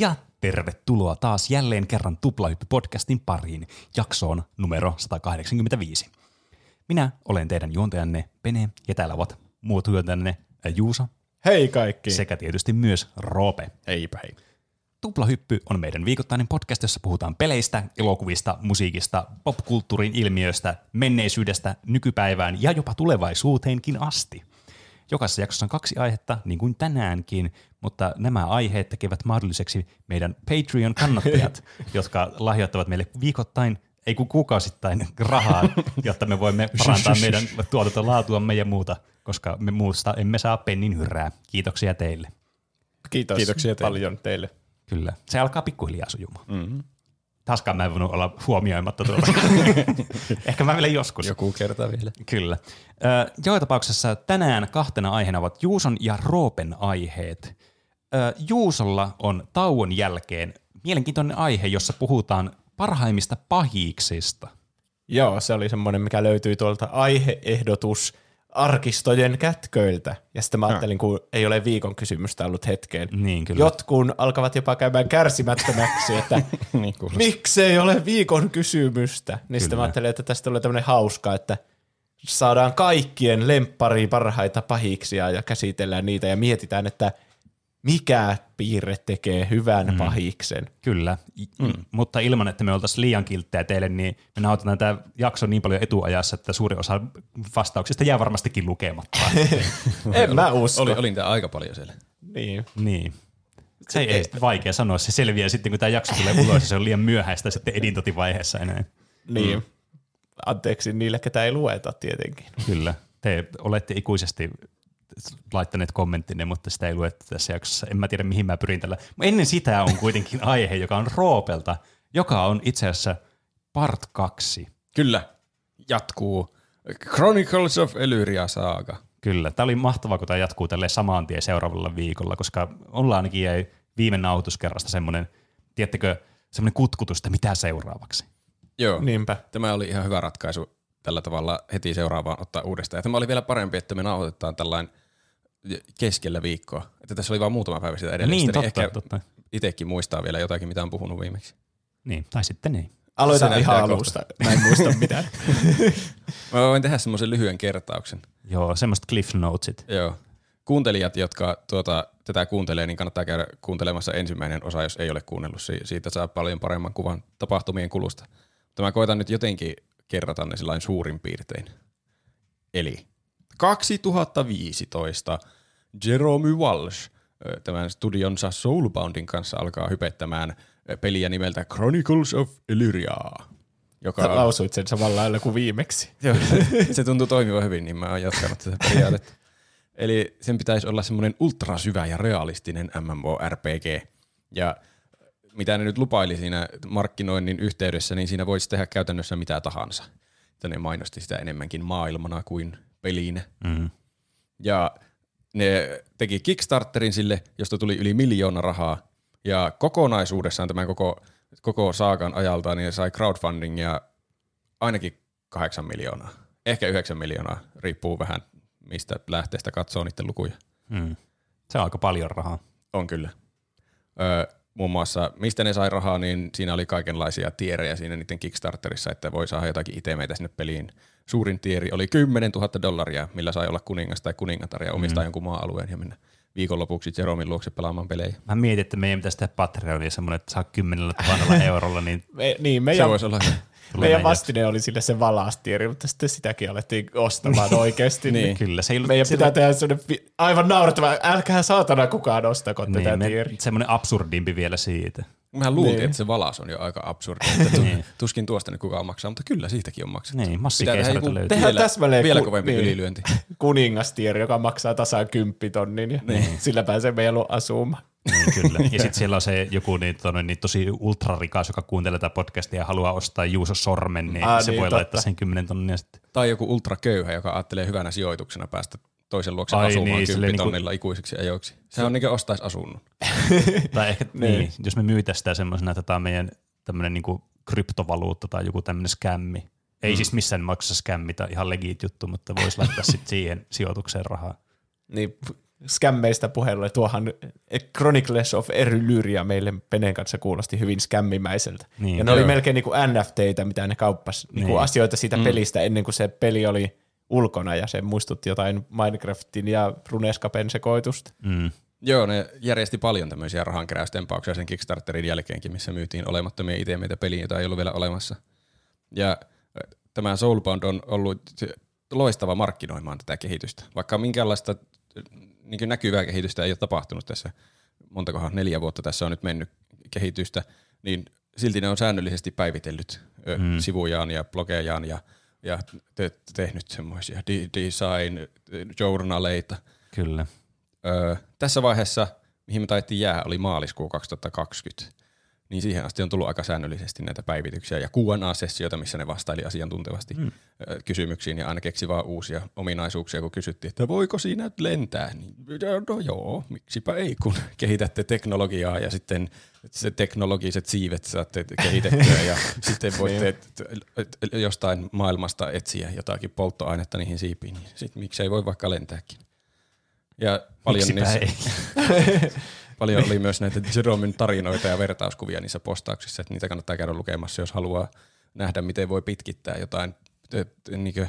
Ja tervetuloa taas jälleen kerran Tuplahyppy-podcastin pariin, jaksoon numero 185. Minä olen teidän juontajanne Pene, ja täällä ovat muut juontajanne Juuso Hei kaikki. sekä tietysti myös Roope. Heipä hei. Tuplahyppy on meidän viikoittainen podcast, jossa puhutaan peleistä, elokuvista, musiikista, popkulttuurin ilmiöistä, menneisyydestä, nykypäivään ja jopa tulevaisuuteenkin asti. Jokaisessa jaksossa on kaksi aihetta, niin kuin tänäänkin, mutta nämä aiheet tekevät mahdolliseksi meidän Patreon-kannattajat, jotka lahjoittavat meille viikoittain, ei kun kuukausittain rahaa, jotta me voimme parantaa meidän tuotantolaatuamme ja muuta, koska me muusta emme saa pennin hyrrää. Kiitoksia teille. Kiitos Kiitoksia teille. paljon teille. Kyllä. Se alkaa pikkuhiljaa sujumaan. Mm-hmm. Taaskaan mä en voinut olla huomioimatta tuota. Ehkä mä vielä joskus. Joku kerta vielä. Kyllä. Ö, joka tapauksessa tänään kahtena aiheena ovat Juuson ja Roopen aiheet. Ö, Juusolla on tauon jälkeen mielenkiintoinen aihe, jossa puhutaan parhaimmista pahiiksista. Joo, se oli semmoinen, mikä löytyi tuolta aiheehdotus arkistojen kätköiltä. Ja sitten mä ajattelin, kun ei ole viikon kysymystä ollut hetkeen. Niin, kyllä. Jotkun alkavat jopa käymään kärsimättömäksi, että niin miksei ole viikon kysymystä. Niin sitten Kyllä. mä ajattelin, että tästä tulee tämmöinen hauska, että saadaan kaikkien lemppariin parhaita pahiksia ja käsitellään niitä ja mietitään, että mikä piirre tekee hyvän mm. pahiksen. Kyllä, mm. mutta ilman, että me oltaisiin liian kilttejä teille, niin me nauhoitetaan tämä jakso niin paljon etuajassa, että suuri osa vastauksista jää varmastikin lukematta. En mä usko. Oli, oli niitä aika paljon siellä. Niin. niin. Se ei, ei vaikea sanoa, se selviää sitten, kun tämä jakso tulee ulos ja se on liian myöhäistä sitten editointivaiheessa enää. Niin. Mm. Anteeksi niille, ketä ei lueta tietenkin. Kyllä, te olette ikuisesti laittaneet kommenttinne, mutta sitä ei luettu tässä jaksossa. En mä tiedä, mihin mä pyrin tällä. Ennen sitä on kuitenkin aihe, joka on Roopelta, joka on itse asiassa part 2. Kyllä. Jatkuu Chronicles of Elyria saaga. Kyllä, tämä oli mahtavaa, kun tämä jatkuu tälle samaan tien seuraavalla viikolla, koska ollaan ainakin jäi viime nauhoituskerrasta semmoinen, tiedättekö, semmoinen kutkutus, että mitä seuraavaksi. Joo. Niinpä. Tämä oli ihan hyvä ratkaisu tällä tavalla heti seuraavaan ottaa uudestaan. Ja tämä oli vielä parempi, että me nauhoitetaan tällainen keskellä viikkoa. Että tässä oli vain muutama päivä sitä edellistä. Niin, totta, ehkä totta. itsekin muistaa vielä jotakin, mitä on puhunut viimeksi. Niin, tai sitten niin. Aloita Se ihan alusta. Mä en muista mitään. Mä voin tehdä semmoisen lyhyen kertauksen. Joo, semmoista cliff notesit. Joo. Kuuntelijat, jotka tuota, tätä kuuntelee, niin kannattaa käydä kuuntelemassa ensimmäinen osa, jos ei ole kuunnellut. Si- Siitä saa paljon paremman kuvan tapahtumien kulusta. Mutta mä koitan nyt jotenkin kerrata ne sellainen suurin piirtein. Eli 2015 Jerome Walsh tämän studionsa Soulboundin kanssa alkaa hypettämään peliä nimeltä Chronicles of Elyria. Joka on Lausuit sen samalla lailla kuin viimeksi. Joo, se tuntuu toimivan hyvin, niin mä oon jatkanut tätä periaatetta. Eli sen pitäisi olla semmoinen ultrasyvä ja realistinen MMORPG. Ja mitä ne nyt lupaili siinä markkinoinnin yhteydessä, niin siinä voisi tehdä käytännössä mitä tahansa. Että ne mainosti sitä enemmänkin maailmana kuin pelinä. Mm. Ja ne teki Kickstarterin sille, josta tuli yli miljoona rahaa. Ja kokonaisuudessaan tämän koko, koko saakan ajalta niin sai crowdfundingia ainakin kahdeksan miljoonaa. Ehkä yhdeksän miljoonaa, riippuu vähän mistä lähteestä katsoo niiden lukuja. Mm. Se on aika paljon rahaa. On kyllä. Öö, muun muassa, mistä ne sai rahaa, niin siinä oli kaikenlaisia tierejä siinä niiden Kickstarterissa, että voi saada jotakin itemeitä sinne peliin. Suurin tieri oli 10 000 dollaria, millä sai olla kuningas tai kuningatar ja omistaa mm. jonkun maa-alueen ja mennä viikonlopuksi Jeromin luokse pelaamaan pelejä. Mä mietin, että meidän pitäisi tehdä Patreonia semmoinen, että saa kymmenellä tuhannella eurolla, niin Me, niin, Se meidän, voisi olla meidän näin vastine oli sille se valastieri, mutta sitten sitäkin alettiin ostamaan oikeasti. Niin. niin. Kyllä, se ei ollut Meidän sillä- pitää tehdä sellainen aivan naurettava, älkää saatana kukaan ostako tätä niin, me, tieriä. semmoinen absurdimpi vielä siitä. Mehän luultiin, Niin. että se valas on jo aika absurdi. Että tu- tuskin tuosta nyt kukaan maksaa, mutta kyllä siitäkin on maksettu. Niin, Pitää tehdä massikeisarilta löytyy. Tehdään vielä, täsmälleen vielä ku- kovempi niin. ylilyönti. Kuningastieri, joka maksaa tasan kymppitonnin ja niin. sillä pääsee meidän luo asumaan. Niin, kyllä. Ja sitten siellä on se joku niin, tonne, niin tosi ultrarikas, joka kuuntelee tätä podcastia ja haluaa ostaa Juuso Sormen, niin Aa, se niin, voi totta. laittaa sen 10 tonnia sitten. Tai joku ultraköyhä, joka ajattelee hyvänä sijoituksena päästä toisen luokse Ai asumaan niin, silleen kymppitonnilla ikuisiksi ajoiksi. Sehän on niin kuin ostaisi asunnon. Tai ehkä, Niin. niin, jos me myytäisiin sitä semmoisena, että tämä on meidän tämmöinen niin kryptovaluutta tai joku tämmöinen skämmi. Ei mm. siis missään maksa skämmi tai ihan legit juttu, mutta voisi laittaa sitten siihen sijoitukseen rahaa. Niin skämmeistä puhelulle. Tuohan Chronicles of Erylyria meille Penen kanssa kuulosti hyvin skämmimäiseltä. Niin, ja ne oli joo. melkein niin kuin NFTitä, mitä ne kauppas, niin kuin Niin. asioita siitä mm. pelistä ennen kuin se peli oli ulkona ja se muistutti jotain Minecraftin ja Runescapen sekoitusta. Mm. Joo, ne järjesti paljon tämmöisiä rahankeräystempauksia sen Kickstarterin jälkeenkin, missä myytiin olemattomia itemeitä peliin, jota ei ollut vielä olemassa. Ja tämä Soulbound on ollut loistava markkinoimaan tätä kehitystä. Vaikka minkäänlaista äh, niin näkyvää kehitystä ei ole tapahtunut tässä, montakohan neljä vuotta tässä on nyt mennyt kehitystä, niin silti ne on säännöllisesti päivitellyt Mm. sivujaan ja blogejaan ja, ja te, tehnyt semmoisia design-journaleita. Kyllä. Öö, tässä vaiheessa, mihin me taittiin jää, oli maaliskuu 2020. Niin siihen asti on tullut aika säännöllisesti näitä päivityksiä ja Q&A-sessioita, missä ne vastaili asiantuntevasti mm. kysymyksiin ja aina keksi vaan uusia ominaisuuksia, kun kysyttiin, että voiko siinä nyt lentää. Niin, no joo, miksipä ei, kun kehitätte teknologiaa ja sitten se teknologiset siivet saatte kehitettyä ja sitten voitte jostain maailmasta etsiä jotakin polttoainetta niihin siipiin. Niin sit miksei voi vaikka lentääkin. Ja paljon, niissä. paljon oli myös näitä Jeromin tarinoita ja vertauskuvia niissä postauksissa, että niitä kannattaa käydä lukemassa, jos haluaa nähdä, miten voi pitkittää jotain niin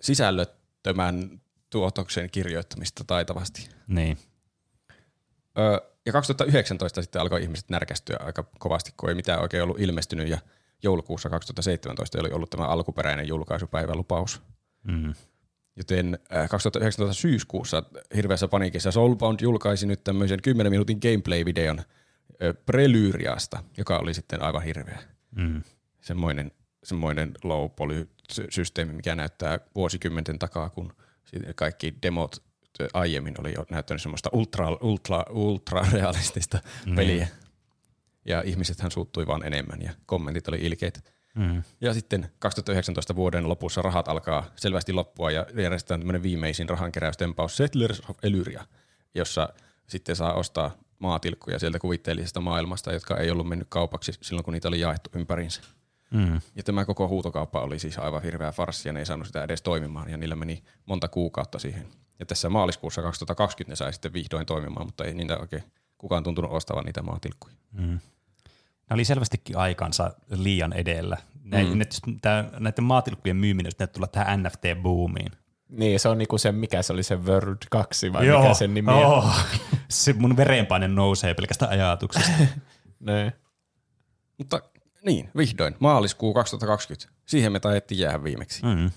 sisällöttömän tuotoksen kirjoittamista taitavasti. Niin. Öö, ja 2019 sitten alkoi ihmiset närkästyä aika kovasti, kun ei mitään oikein ollut ilmestynyt ja joulukuussa 2017 oli ollut tämä alkuperäinen julkaisupäivälupaus. Mm. Joten äh, 2019 syyskuussa hirveässä paniikissa Soulbound julkaisi nyt tämmöisen 10 minuutin gameplay-videon äh, Prelyriasta, joka oli sitten aivan hirveä. Mm. Semmoinen, semmoinen low poly systeemi, mikä näyttää vuosikymmenten takaa, kun kaikki demot äh, aiemmin oli jo näyttänyt semmoista ultra, ultra, ultra realistista Niin. peliä. Ja ihmisethän suuttui vaan enemmän ja kommentit oli ilkeitä. Mm. Ja sitten 2019 vuoden lopussa rahat alkaa selvästi loppua ja järjestetään tämmöinen viimeisin rahankeräystempaus Settlers of Elyria, jossa sitten saa ostaa maatilkkuja sieltä kuvitteellisesta maailmasta, jotka ei ollut mennyt kaupaksi silloin, kun niitä oli jaettu ympäriinsä. Mm. Ja tämä koko huutokauppa oli siis aivan hirveä farssi ja ne ei saanut sitä edes toimimaan ja niillä meni monta kuukautta siihen. Ja tässä maaliskuussa 2020 ne sai sitten vihdoin toimimaan, mutta ei niitä oikein kukaan tuntunut ostavan niitä maatilkkuja. Mm. Ne oli selvästikin aikansa liian edellä. Ne, Mm. ne, tää, näiden maatilkkujen myyminen ne tulla tähän NFT-boomiin. Niin, se on niinku se, mikä se oli se World 2 vai mikä sen nimi on. oh. Se mun verenpaine nousee pelkästä ajatuksesta. Ne. Mutta niin, vihdoin, maaliskuu 2020. Siihen me taidettiin jäädä viimeksi. Mm.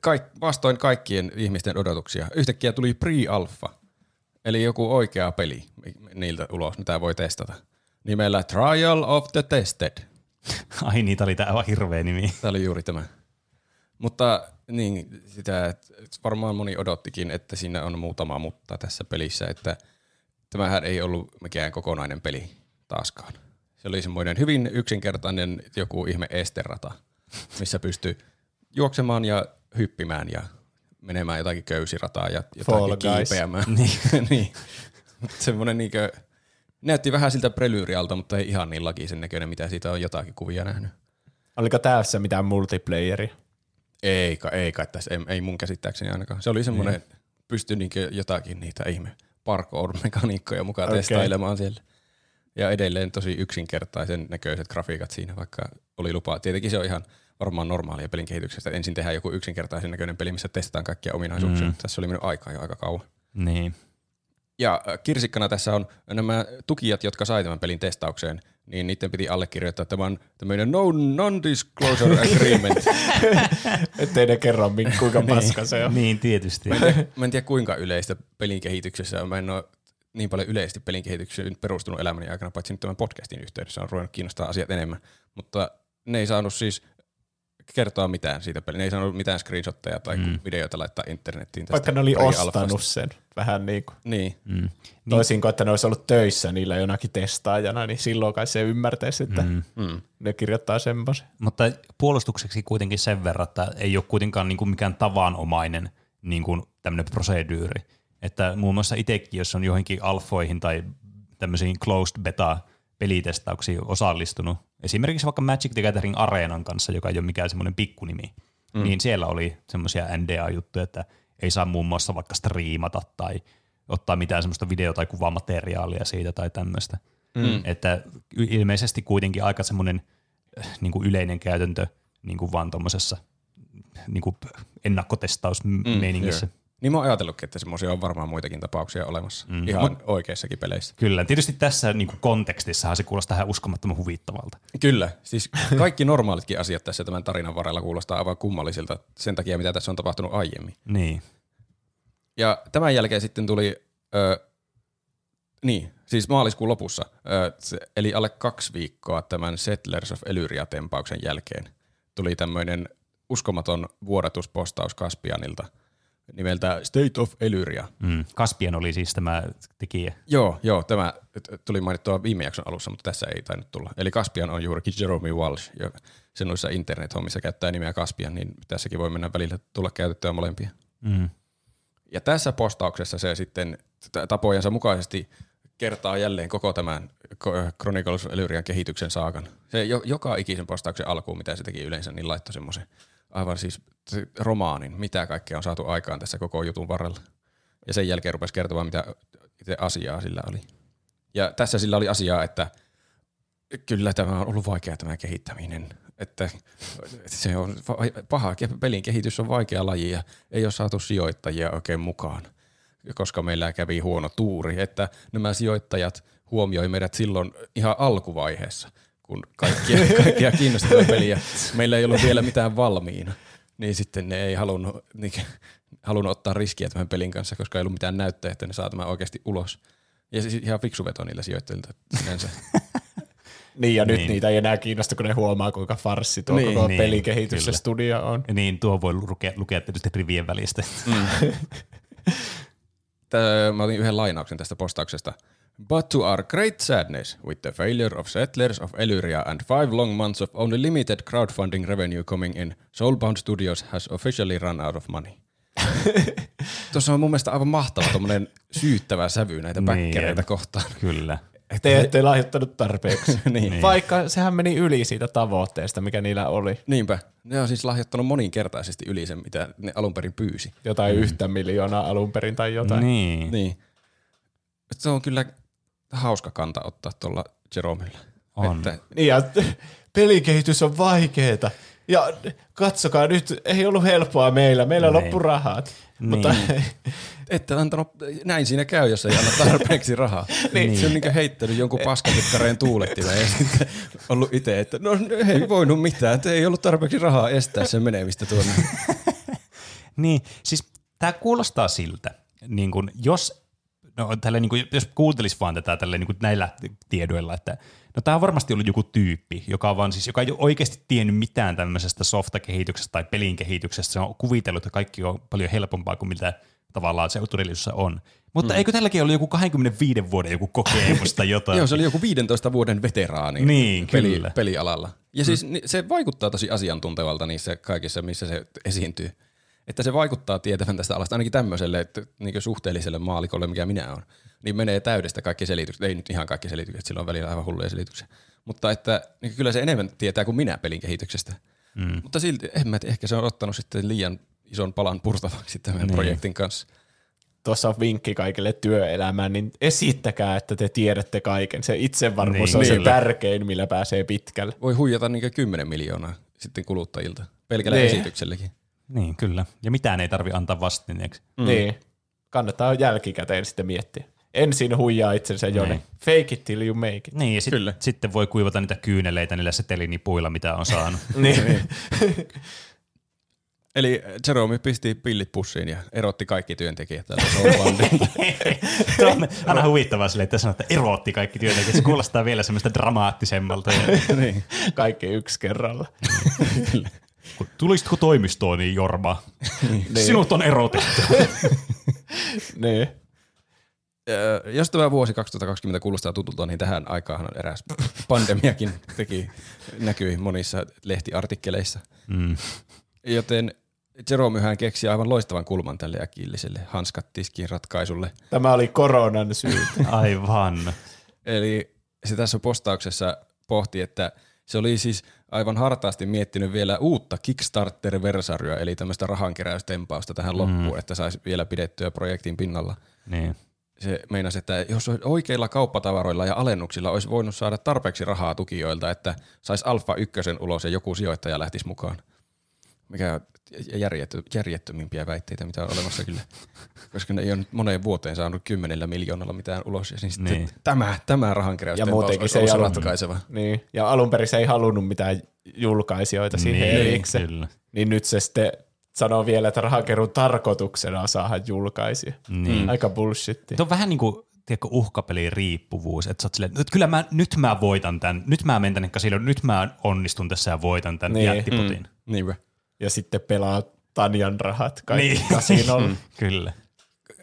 Kaik, vastoin kaikkien ihmisten odotuksia. Yhtäkkiä tuli pre-alpha, eli joku oikea peli niiltä ulos, mitä voi testata. Nimellä Trial of the Tested. Ai niitä oli aivan hirveä nimi. Tämä oli juuri tämä. Mutta niin, sitä että varmaan moni odottikin, että siinä on muutama mutta tässä pelissä, että tämähän ei ollut mikään kokonainen peli taaskaan. Se oli semmoinen hyvin yksinkertainen joku ihme esterata, missä pystyy juoksemaan ja hyppimään ja menemään jotakin köysirataa ja Fall jotakin Guys. kiipeämään. niin. niin. Semmoinen niinkö, näytti vähän siltä prelyyrialta, mutta ei ihan niin lakisen näköinen, mitä siitä on jotakin kuvia nähnyt. Oliko tässä mitään multiplayeria? Ei, kai- ei kai tässä, ei, ei mun käsittääkseni ainakaan. Se oli semmoinen, Niin. pystyi niinkö jotakin niitä ihme parkour-mekaniikkoja mukaan okay. testailemaan siellä. Ja edelleen tosi yksinkertaisen näköiset grafiikat siinä, vaikka oli lupa. Tietenkin se on ihan varmaan normaalia pelin kehityksestä. Ensin tehdään joku yksinkertaisen näköinen peli, missä testataan kaikkia ominaisuuksia. Mm. Mm. Tässä oli mennyt aikaa jo aika kauan. Niin. Ja äh, kirsikkana tässä on nämä tukijat, jotka sai tämän pelin testaukseen, niin niiden piti allekirjoittaa tämän tämmöinen no, non-disclosure agreement. Ettei ne kerro, min- kuinka paska se on. Niin, tietysti. Mä en tiedä kuinka yleistä pelin kehityksessä on. Mä en ole niin paljon yleisesti pelin kehitykseen perustunut elämäni aikana, paitsi nyt tämän podcastin yhteydessä on ruvennut kiinnostaa asiat enemmän. Mutta ne ei saanut siis kertoa mitään siitä pelin. Ne ei saanut mitään screenshotteja tai Mm. videoita laittaa internettiin. tästä Vaikka ne oli ostanut sen vähän niin kuin. Niin. Mm. Niin, Toisin kuin, että ne olisi ollut töissä niillä jonakin testaajana, niin silloin kai se ymmärtäisi, että mm. mm. Ne kirjoittaa semmoisen. Mutta puolustukseksi kuitenkin sen verran, että ei ole kuitenkaan niin kuin mikään tavanomainen niin kuin tämmöinen prosedyyri. Että muun muassa itsekin, jos on johonkin alfoihin tai tämmöisiin closed beta pelitestauksiin osallistunut, esimerkiksi vaikka Magic the Gathering Areenan kanssa, joka ei ole mikään semmoinen pikkunimi, mm. niin siellä oli semmoisia NDA-juttuja, että ei saa muun muassa vaikka striimata tai ottaa mitään semmoista video- tai kuvamateriaalia siitä tai tämmöistä. Mm. Että y- ilmeisesti kuitenkin aika semmoinen niin kuin yleinen käytäntö niin kuin vaan tuommoisessa niin kuin ennakkotestausmeiningissä. Joo. Niin mä oon ajatellutkin, että semmoisia on varmaan muitakin tapauksia olemassa. Mm. Ihan oikeissakin peleissä. Kyllä, tietysti tässä niin kuin kontekstissahan se kuulostaa ihan uskomattoman huvittavalta. Kyllä, siis kaikki normaalitkin asiat tässä tämän tarinan varrella kuulostaa aivan kummallisilta sen takia, mitä tässä on tapahtunut aiemmin. Niin. Ja tämän jälkeen sitten tuli, ö, niin, siis maaliskuun lopussa, ö, eli alle kaksi viikkoa tämän Settlers of Elyria-tempauksen jälkeen, tuli tämmöinen uskomaton vuodatuspostaus Kaspianilta nimeltä State of Elyria. Mm. Kaspian oli siis tämä tekijä. Joo, joo, tämä tuli mainittua viime jakson alussa, mutta tässä ei tainnut tulla. Eli Kaspian on juurikin Jeremy Walsh, joka sen noissa internet-hommissa käyttää nimeä Kaspian, niin tässäkin voi mennä välillä tulla käytettyä molempia. Mm. Ja tässä postauksessa se sitten tapojensa mukaisesti kertaa jälleen koko tämän Chronicles Elyrian kehityksen saakan. Se jo, joka ikisen postauksen alkuun, mitä se teki yleensä, niin laittoi semmoisen aivan siis romaanin, mitä kaikkea on saatu aikaan tässä koko jutun varrella. Ja sen jälkeen rupesi kertomaan, mitä itse asiaa sillä oli. Ja tässä sillä oli asiaa, että kyllä tämä on ollut vaikea tämä kehittäminen. Että se on paha, pelin kehitys on vaikea laji ja ei ole saatu sijoittajia oikein mukaan, koska meillä kävi huono tuuri, että nämä sijoittajat huomioi meidät silloin ihan alkuvaiheessa, kun kaikkia, kaikkia kiinnostavia peliä. Meillä ei ollut vielä mitään valmiina, niin sitten ne ei halunnut, niin, halunnut ottaa riskiä tämän pelin kanssa, koska ei ollut mitään näyttöä, että ne saa tämän oikeasti ulos. Ja siis ihan fiksu veto niillä sijoittajilta sinänsä. Niin, ja nyt Niin. niitä ei enää kiinnosta, kun ne huomaa, kuinka farssi tuo Niin, koko niin, pelikehitys kyllä. studio on. Ja niin, tuo voi lukea, lukea tietysti rivien välistä. Tää, mä otin yhden lainauksen tästä postauksesta. But to our great sadness, with the failure of Settlers of Elyria and five long months of only limited crowdfunding revenue coming in, Soulbound Studios has officially run out of money. Tuossa on mun mielestä aivan mahtava tommonen syyttävä sävy näitä Niin. päkkäreitä kohtaan. Kyllä. Te ette lahjoittanut tarpeeksi. niin. Vaikka sehän meni yli siitä tavoitteesta, mikä niillä oli. Niinpä. Ne on siis lahjoittanut moninkertaisesti yli sen, mitä ne alun perin pyysi. Jotain mm. yhtä miljoonaa alun perin tai jotain. Niin. Niin. Se on kyllä hauska kanta ottaa tuolla Jeromilla. On. Että Niin ja pelikehitys on vaikeeta. Ja katsokaa nyt, ei ollut helppoa meillä, meillä Niin. loppu rahat. Niin. Mutta Ette antanut, näin siinä käy, jos ei anna tarpeeksi rahaa. niin. Se on niin heittänyt jonkun paskatykkareen tuulettimen ja sitten ollut itse, että no ei voinut mitään, että ei ollut tarpeeksi rahaa estää sen menemistä tuonne. Niin, siis tämä kuulostaa siltä, niin kun jos, no, tälle, niin kun, jos kuuntelisi vaan tätä tälle, niin kun näillä tiedoilla, että no tämä on varmasti ollut joku tyyppi, joka, on vaan siis, joka ei ole oikeasti tiennyt mitään tämmöisestä softakehityksestä tai pelin kehityksestä. Se on kuvitellut, että kaikki on paljon helpompaa kuin mitä tavallaan se todellisuudessa on. Mutta mm. eikö tälläkin ollut joku 25 vuoden joku kokemus tai jotain? Joo, se oli joku 15 vuoden veteraani Niin, peli, kyllä. pelialalla. Ja siis ni- se vaikuttaa tosi asiantuntevalta niissä kaikissa, missä se esiintyy. Että se vaikuttaa tietävän tästä alasta, ainakin tämmöiselle että niin suhteelliselle maalikolle, mikä minä olen. Niin menee täydestä kaikki selitykset. Ei nyt ihan kaikki selitykset, sillä on välillä aivan hulluja selityksiä. Mutta että niin kyllä se enemmän tietää kuin minä pelin kehityksestä. Mm. Mutta silti, en mä ehkä se on ottanut sitten liian ison palan purtavaksi tämän niin. projektin kanssa. tuossa on vinkki kaikille työelämään, niin esittäkää, että te tiedätte kaiken. Se itsevarmuus Niin, on se kyllä. tärkein, millä pääsee pitkälle. Voi huijata niin 10 miljoonaa sitten kuluttajilta, pelkällä Niin. esitykselläkin. Niin, kyllä. Ja mitään ei tarvi antaa vastineeksi. Mm. Niin. Kannattaa jälkikäteen sitten miettiä. Ensin huijaa itsensä jonne. Niin. Fake it till you make it. Niin, ja sit, Kyllä. sitten voi kuivata niitä kyyneleitä niillä setelinipuilla, mitä on saanut. niin. Eli Jerome pisti pillit pussiin ja erotti kaikki työntekijät Soulboundilta. Se on aina huvittavaa sille, että sanoo, että erotti kaikki työntekijät. Se kuulostaa vielä semmoista dramaattisemmalta. Ja, niin. Kaikki yksi kerralla. Tulisitko toimistoon, niin Jorma, Niin. sinut on erotettu. niin. Jos tämä vuosi 2020 kuulostaa tutulta, niin tähän aikaan eräs pandemiakin teki, näkyi monissa lehtiartikkeleissa. Mm. Joten Jeromyhän keksi aivan loistavan kulman tälle äkilliselle hanskat tiskiin ratkaisulle. Tämä oli koronan syy. Aivan. Eli se tässä postauksessa pohti, että se oli siis aivan hartaasti miettinyt vielä uutta Kickstarter-versarioa, eli tämmöistä rahankeräystempausta tähän loppuun, että saisi vielä pidettyä projektin pinnalla. Niin. se meinasi, että jos oikeilla kauppatavaroilla ja alennuksilla olisi voinut saada tarpeeksi rahaa tukijoilta, että saisi Alfa ykkösen ulos ja joku sijoittaja lähtisi mukaan. Mikä on järjetty, järjettömimpiä väitteitä, mitä on olemassa kyllä. Koska ne ei ole nyt moneen vuoteen saanut kymmenellä miljoonalla mitään ulos. Ja niin Niin. tämä, tämä rahankeräys Ja muutenkin se ei ollut- ratkaiseva. Niin. Ja alun perin se ei halunnut mitään julkaisijoita siihen Niin, erikseen. kyllä. Niin nyt se sitten sanoo vielä, että rahankeruun tarkoituksena on saada julkaisia. Niin. Aika bullshitti. Tuo on vähän niin kuin tiedätkö, uhkapelin riippuvuus, että sä oot silleen, että kyllä mä, nyt mä voitan tämän, nyt mä menen tänne kasinoon, nyt mä onnistun tässä ja voitan tämän Niin. niin. jättipotin. Mm. Niinpä. Ja sitten pelaa Tanjan rahat kaikki Niin. niin. kasinolla. Kyllä.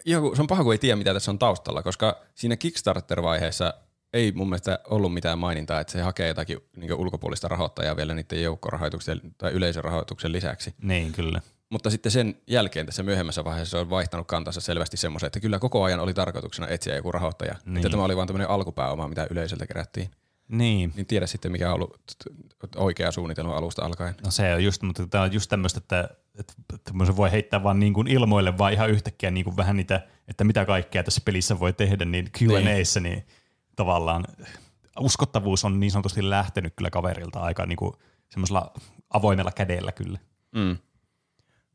Joku, se on paha, kun ei tiedä, mitä tässä on taustalla, koska siinä Kickstarter-vaiheessa ei mun mielestä ollut mitään mainintaa, että se hakee jotakin niin ulkopuolista rahoittajaa vielä niiden joukkorahoituksen tai yleisörahoituksen lisäksi. Niin, kyllä. Mutta sitten sen jälkeen tässä myöhemmässä vaiheessa se on vaihtanut kantansa selvästi semmoisen, että kyllä koko ajan oli tarkoituksena etsiä joku rahoittaja. Niin. Että Niin. tämä oli vain tämmöinen alkupääoma, mitä yleisöltä kerättiin. Niin. Niin tiedä sitten, mikä on ollut oikea suunnitelma alusta alkaen. No se on just, mutta tämä on just tämmöistä, että, että tämmöisen voi heittää vaan niin kuin ilmoille vaan ihan yhtäkkiä niin kuin vähän niitä, että mitä kaikkea tässä pelissä voi tehdä, niin Q&Aissa niin tavallaan uskottavuus on niin sanotusti lähtenyt kyllä kaverilta aika niin kuin semmoisella avoimella kädellä kyllä. Mm.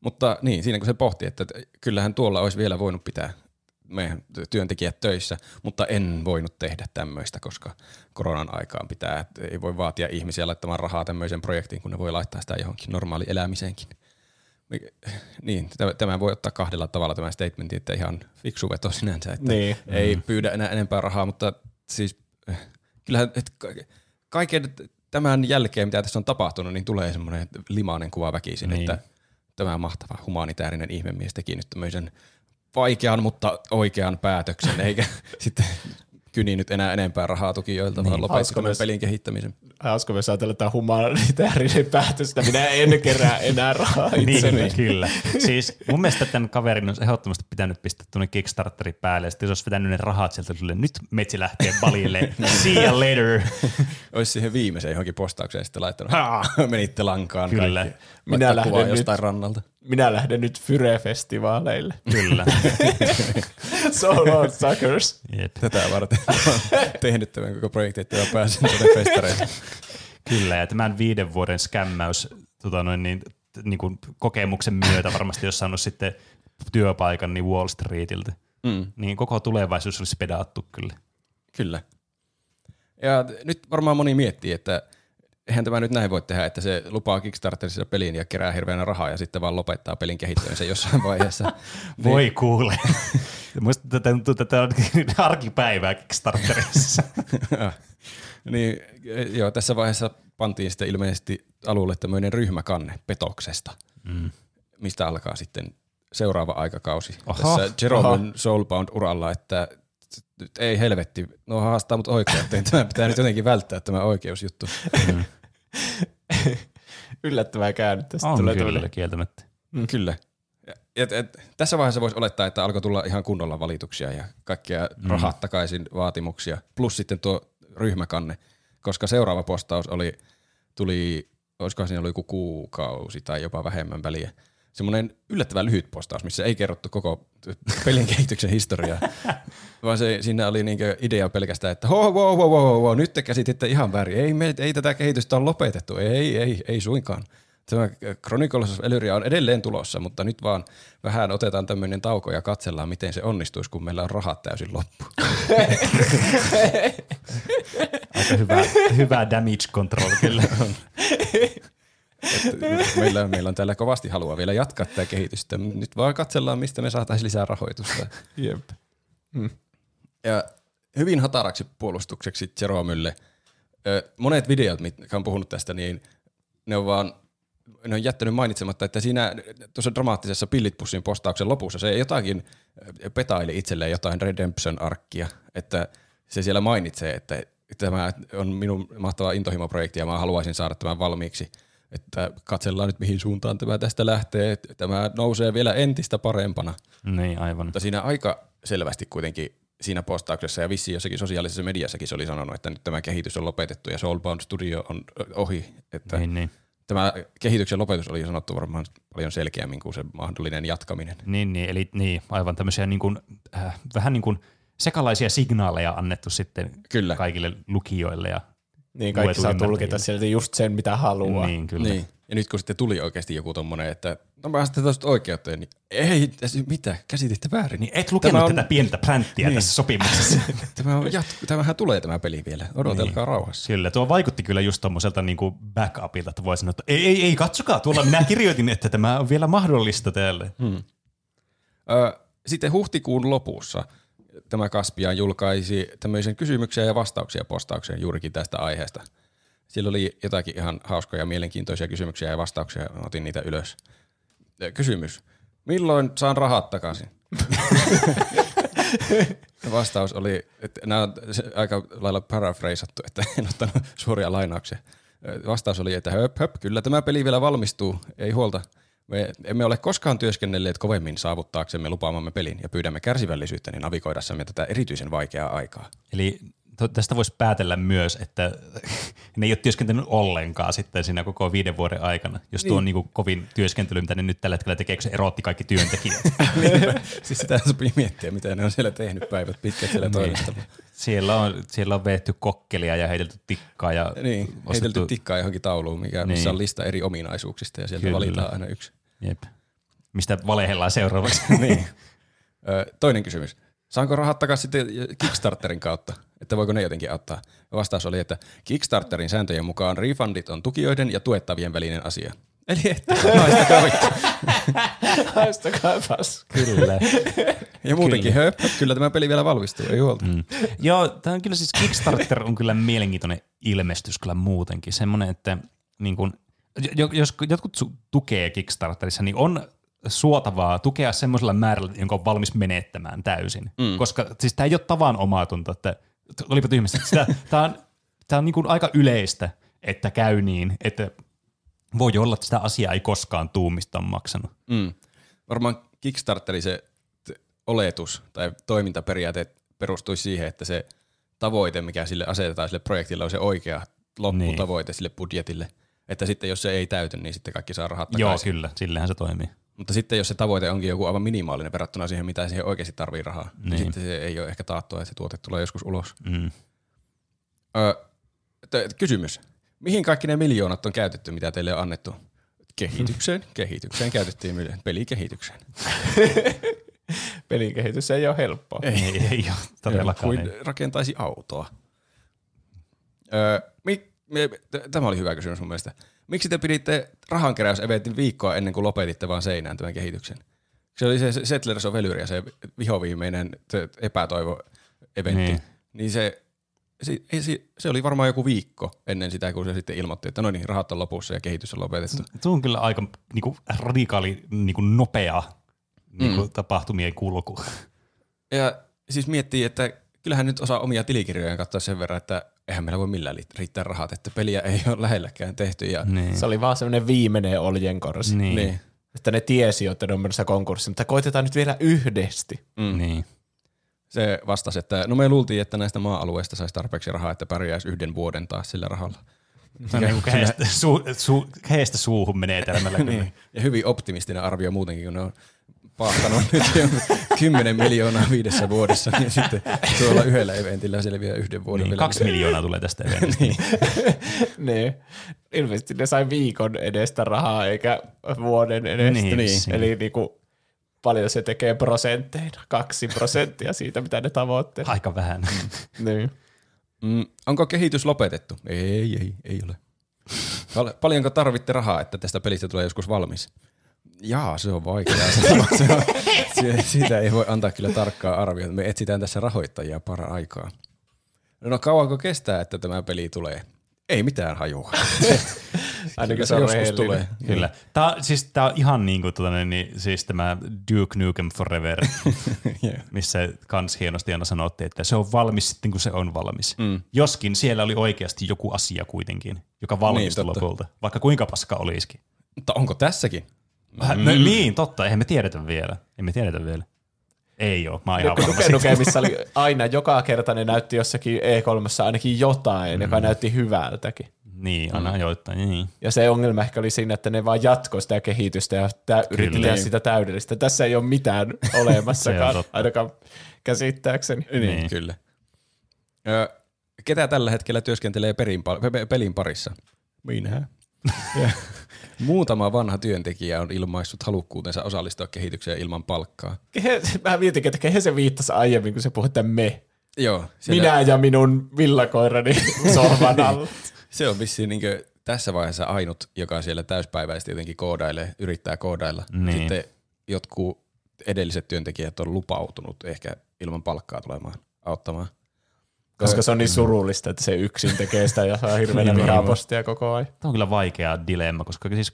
Mutta niin, siinä kun se pohti, että kyllähän tuolla olisi vielä voinut pitää meidän työntekijät töissä, mutta en voinut tehdä tämmöistä, koska koronan aikaan pitää, ei voi vaatia ihmisiä laittamaan rahaa tämmöiseen projektiin, kun ne voi laittaa sitä johonkin normaali elämiseenkin. Niin, tämä- voi ottaa kahdella tavalla tämä statementti, että ihan fiksu veto sinänsä, että Niin. ei pyydä enää enempää rahaa, mutta siis eh, kyllähän kaiken tämän jälkeen, mitä tässä on tapahtunut, niin tulee semmoinen limainen kuva väkisin, Niin. että tämä mahtava humanitaarinen ihmemies teki nyt tämmöisen vaikean, mutta oikean päätöksen, eikä sitten kyni nyt enää enempää rahaa tukijoilta, niin. vaan lopetti tämän myös. pelin kehittämisen. Hauska myös ajatella, että tämä humanitaarinen päätös, että minä en kerää enää rahaa itselleni. Niin, kyllä. Siis mun mielestä tämän kaverin olisi ehdottomasti pitänyt pistää tuonne Kickstarterin päälle, ja sitten jos olisi vetänyt ne rahat sieltä, sille, nyt metsi lähtee balille, see you later. Olisi siihen viimeiseen johonkin postaukseen sitten laittanut, Haa, menitte lankaan Kyllä. kaikki. Minä lähden kuvaa nyt. jostain rannalta. Minä lähden nyt Fyre-festivaaleille. Kyllä. so long, suckers. Jep. Tätä varten olen tehnyt tämän koko projektin, että mä pääsin tuonne festareille. Kyllä, ja tämän viiden vuoden skämmäys tota noin, niin, niin kuin kokemuksen myötä varmasti jos saanut sitten työpaikan niin Wall Streetiltä, Mm. niin koko tulevaisuus olisi pedattu kyllä. Kyllä. Ja nyt varmaan moni miettii, että eihän tämä nyt näin voi tehdä, että se lupaa Kickstarterissa pelin ja kerää hirveänä rahaa ja sitten vaan lopettaa pelin kehittämisen jossain vaiheessa. Voi kuule. Muista tätä, tuntuu, että tämä on arkipäivää Kickstarterissa. niin, joo, tässä vaiheessa pantiin sitten ilmeisesti alulle tämmöinen ryhmäkanne petoksesta, mm. mistä alkaa sitten seuraava aikakausi Oho, tässä Jeromen Soulbound-uralla, että nyt ei helvetti, no haastaa mut oikeuteen, tämä pitää nyt jotenkin välttää tämä oikeusjuttu. Yllättävää käännyt tästä. on tulee kyllä kieltämättä. Mm. Kyllä. Ja- Et, et, tässä vaiheessa voisi olettaa, että alkoi tulla ihan kunnolla valituksia ja kaikkia mm. rahat takaisin vaatimuksia, plus sitten tuo ryhmäkanne, koska seuraava postaus oli, tuli, olisikohan siinä ollut joku kuukausi tai jopa vähemmän väliä, semmoinen yllättävän lyhyt postaus, missä ei kerrottu koko pelin kehityksen historiaa, vaan se, siinä oli niinkö idea pelkästään, että ho, ho, ho, ho, ho, ho, nyt te käsititte ihan väärin, ei, me, ei tätä kehitystä ole lopetettu, ei, ei, ei suinkaan. Tämä Chronicles of Elyria on edelleen tulossa, mutta nyt vaan vähän otetaan tämmöinen tauko ja katsellaan, miten se onnistuisi, kun meillä on rahat täysin loppu. Aika hyvä, hyvä damage control kyllä. Että meillä, meillä on täällä kovasti halua vielä jatkaa tätä kehitystä. Nyt vaan katsellaan, mistä me saataisiin lisää rahoitusta. Jep. Ja hyvin hataraksi puolustukseksi Jeromylle. Monet videot, mitkä on puhunut tästä, niin ne on vaan ne on jättänyt mainitsematta, että siinä tuossa dramaattisessa pillitpussin postauksen lopussa se jotakin petaili itselleen jotain redemption-arkkia, että se siellä mainitsee, että tämä on minun mahtava intohimoprojekti ja mä haluaisin saada tämän valmiiksi. Että katsellaan nyt mihin suuntaan tämä tästä lähtee, että tämä nousee vielä entistä parempana. niin, aivan. Mutta siinä aika selvästi kuitenkin siinä postauksessa ja vissiin jossakin sosiaalisessa mediassakin se oli sanonut, että nyt tämä kehitys on lopetettu ja Soulbound Studio on ohi. Että Niin, niin. Tämä kehityksen lopetus oli sanottu varmaan paljon selkeämmin kuin se mahdollinen jatkaminen. Niin, niin, eli niin, aivan tämmöisiä niin kuin, äh, vähän niin kuin sekalaisia signaaleja annettu sitten Kyllä. kaikille lukijoille. Ja, Niin kaikki saa tulkita sieltä just sen, mitä haluaa. niin, kyllä. Niin. Ja nyt kun sitten tuli oikeasti joku tommonen, että no mä sitten tuosta oikeuteen, niin ei, tässä- mitä, käsititte väärin. Niin et lukenut Tämä on- tätä pientä pränttiä Niin. tässä sopimuksessa. Tämä on jatku, tämähän tulee tämä peli vielä. Odotelkaa niin. rauhassa. Kyllä, tuo vaikutti kyllä just tommoselta niinku backupilta, että voi sanoa, että ei, ei, ei, katsokaa, tuolla minä kirjoitin, että tämä on vielä mahdollista täällä. Hmm. Ö, sitten huhtikuun lopussa tämä Kaspian julkaisi tämmöisen kysymyksiä ja vastauksia postaukseen juurikin tästä aiheesta. Siellä oli jotakin ihan hauskoja ja mielenkiintoisia kysymyksiä ja vastauksia, Mä otin niitä ylös. Kysymys. Milloin saan rahat takaisin? Vastaus oli, että nämä on aika lailla paraphrasattu, että en ottanut suoria lainauksia. Vastaus oli, että höp, höp, kyllä tämä peli vielä valmistuu, ei huolta. Me emme ole koskaan työskennelleet kovemmin saavuttaaksemme lupaamamme pelin ja pyydämme kärsivällisyyttä niin navigoidassamme tätä erityisen vaikeaa aikaa. Eli tästä voisi päätellä myös, että ne ei ole työskentelynyt ollenkaan sitten siinä koko viiden vuoden aikana, jos tuo on niin kuin kovin työskentely, mitä ne nyt tällä hetkellä tekee, kun se erotti kaikki työntekijät. siis sitä sopii miettiä, mitä ne on siellä tehnyt päivät pitkät siellä toimistolla. siellä, on, siellä on veetty kokkelia ja heitelty tikkaa ja Niin, heitelty tikkaa johonkin tauluun, mikä, missä on lista eri ominaisuuksista ja sieltä Kyllä. valitaan aina yksi. Jep. Mistä valehellaan seuraavaksi. niin. Ö, Toinen kysymys. Saanko rahat takaisin sitten Kickstarterin kautta? Että voiko ne jotenkin auttaa? Vastaus oli, että Kickstarterin sääntöjen mukaan refundit on tukijoiden ja tuettavien välinen asia. Eli että haistakaa vittu. Haistakaa pas. kyllä. Ja muutenkin höp, kyllä tämä peli vielä valmistuu, ei huolta. Mm. Joo, tämä on kyllä siis Kickstarter on kyllä mielenkiintoinen ilmestys kyllä muutenkin. Semmoinen, että niin kun, jo- jos jotkut tukee Kickstarterissa, niin on suotavaa tukea semmoisella määrällä, jonka on valmis menettämään täysin. Mm. Koska siis tämä ei ole tavanomatunta, että olipa tyhmästi. Tämä on, tää on niin kuin aika yleistä, että käy niin, että voi olla, että sitä asiaa ei koskaan tuu, mistä on maksanut. Mm. Varmaan Kickstarterin se oletus tai toimintaperiaate perustuisi siihen, että se tavoite, mikä sille asetetaan sille projektille, on se oikea lopputavoite niin. sille budjetille. Että sitten jos se ei täyty, niin sitten kaikki saa rahat Joo, takaisin. kyllä, sillähän se toimii. Mutta sitten jos se tavoite onkin joku aivan minimaalinen verrattuna siihen, mitä siihen oikeasti tarvii rahaa, niin. Niin. sitten se ei ole ehkä taattua, että se tuote tulee joskus ulos. Mm. Öö, t- kysymys. Mihin kaikki ne miljoonat on käytetty, mitä teille on annettu? Kehitykseen. Kehitykseen käytettiin mil- pelikehitykseen. Pelin kehitys ei ole helppoa. Ei, ei ole todellakaan. kuin rakentaisi autoa. Öö, mi, tämä oli hyvä kysymys mun mielestä. Miksi te piditte rahankeräyseventin viikkoa ennen kuin lopetitte vaan seinään tämän kehityksen? Se oli se Settlers of Elyria, se vihoviimeinen epätoivo-eventti. Niin. Niin, se, se, se, se oli varmaan joku viikko ennen sitä, kun se sitten ilmoitti, että no niin, rahat on lopussa ja kehitys on lopetettu. Tuo on kyllä aika niinku, radikaali, niinku, nopea niinku, mm. tapahtumien kulku. Ja siis miettii, että kyllähän nyt osaa omia tilikirjoja katsoa sen verran, että eihän meillä voi millään riittää rahat, että peliä ei ole lähelläkään tehty. Ja, Niin. Se oli vaan semmoinen viimeinen oljenkorsi. Niin. niin. Että ne tiesi, että ne on menossa konkurssiin, mutta koitetaan nyt vielä yhdesti. Mm. niin. Se vastasi, että no me luultiin, että näistä maa-alueista saisi tarpeeksi rahaa, että pärjäisi yhden vuoden taas sillä rahalla. Se on niinku käestä, su, su, käestä suuhun menetelmällä. Niin. Ja hyvin optimistinen arvio muutenkin, kun ne on paahtanut nyt jo 10 miljoonaa viidessä vuodessa, niin sitten tuolla yhdellä eventillä selviää yhden vuoden Niin, kaksi miljoonaa tulee tästä eventistä. niin. niin. Ilmeisesti ne sai viikon edestä rahaa, eikä vuoden edestä. Niin, niin. Eli niinku, paljon se tekee prosentteina. Kaksi prosenttia siitä, mitä ne tavoitteet. Aika vähän. niin. Mm, onko kehitys lopetettu? Ei, ei, ei ole. Pal- paljonko tarvitte rahaa, että tästä pelistä tulee joskus valmis? Jaa, se on vaikeaa sanoa. Se on, si- siitä ei voi antaa kyllä tarkkaa arviota. Me etsitään tässä rahoittajia para aikaa. No kauanko kestää, että tämä peli tulee? Ei mitään hajua. Ainakin se on joskus rehellinen. tulee. Kyllä. Tää, siis tää on ihan niin kuin tota, niin, siis tämä Duke Nukem Forever, Yeah. missä kans hienosti aina sanottiin, että se on valmis sitten, kun se on valmis. Mm. Joskin siellä oli oikeasti joku asia kuitenkin, joka valmistui Niin, totta. lopulta, vaikka kuinka paska olisikin. Mutta onko tässäkin? Mm. No, niin, totta, eihän me tiedetä vielä. Emme tiedetä vielä. Ei ole, mä oon ihan Nuke varma. Nukemissa oli aina, joka kerta ne näytti jossakin E3 ainakin jotain, mm. joka näytti hyvältäkin. Niin, aina ajoittain, niin. Ja se ongelma ehkä oli siinä, että ne vaan jatkoi sitä kehitystä ja tä- yritti tehdä sitä täydellistä. Tässä ei ole mitään olemassakaan, ainakaan käsittääkseni. Niin, Niin. kyllä. Ö, ketä tällä hetkellä työskentelee perin, pelin parissa? Minä. Muutama vanha työntekijä on ilmaissut halukkuutensa osallistua kehitykseen ilman palkkaa. Mä mietin, että kehen se viittasi aiemmin, kun se puhui, että me. Joo, Minä ja minun villakoirani sohvan alla. Se on vissiin niin tässä vaiheessa ainut, joka siellä täyspäiväisesti jotenkin koodailee, yrittää koodailla. Niin. Sitten jotkut edelliset työntekijät on lupautunut ehkä ilman palkkaa tulemaan auttamaan. Koska se on niin surullista, että se yksin tekee sitä ja saa hirveänä vihapostia koko ajan. Tämä on kyllä vaikea dilemma, koska siis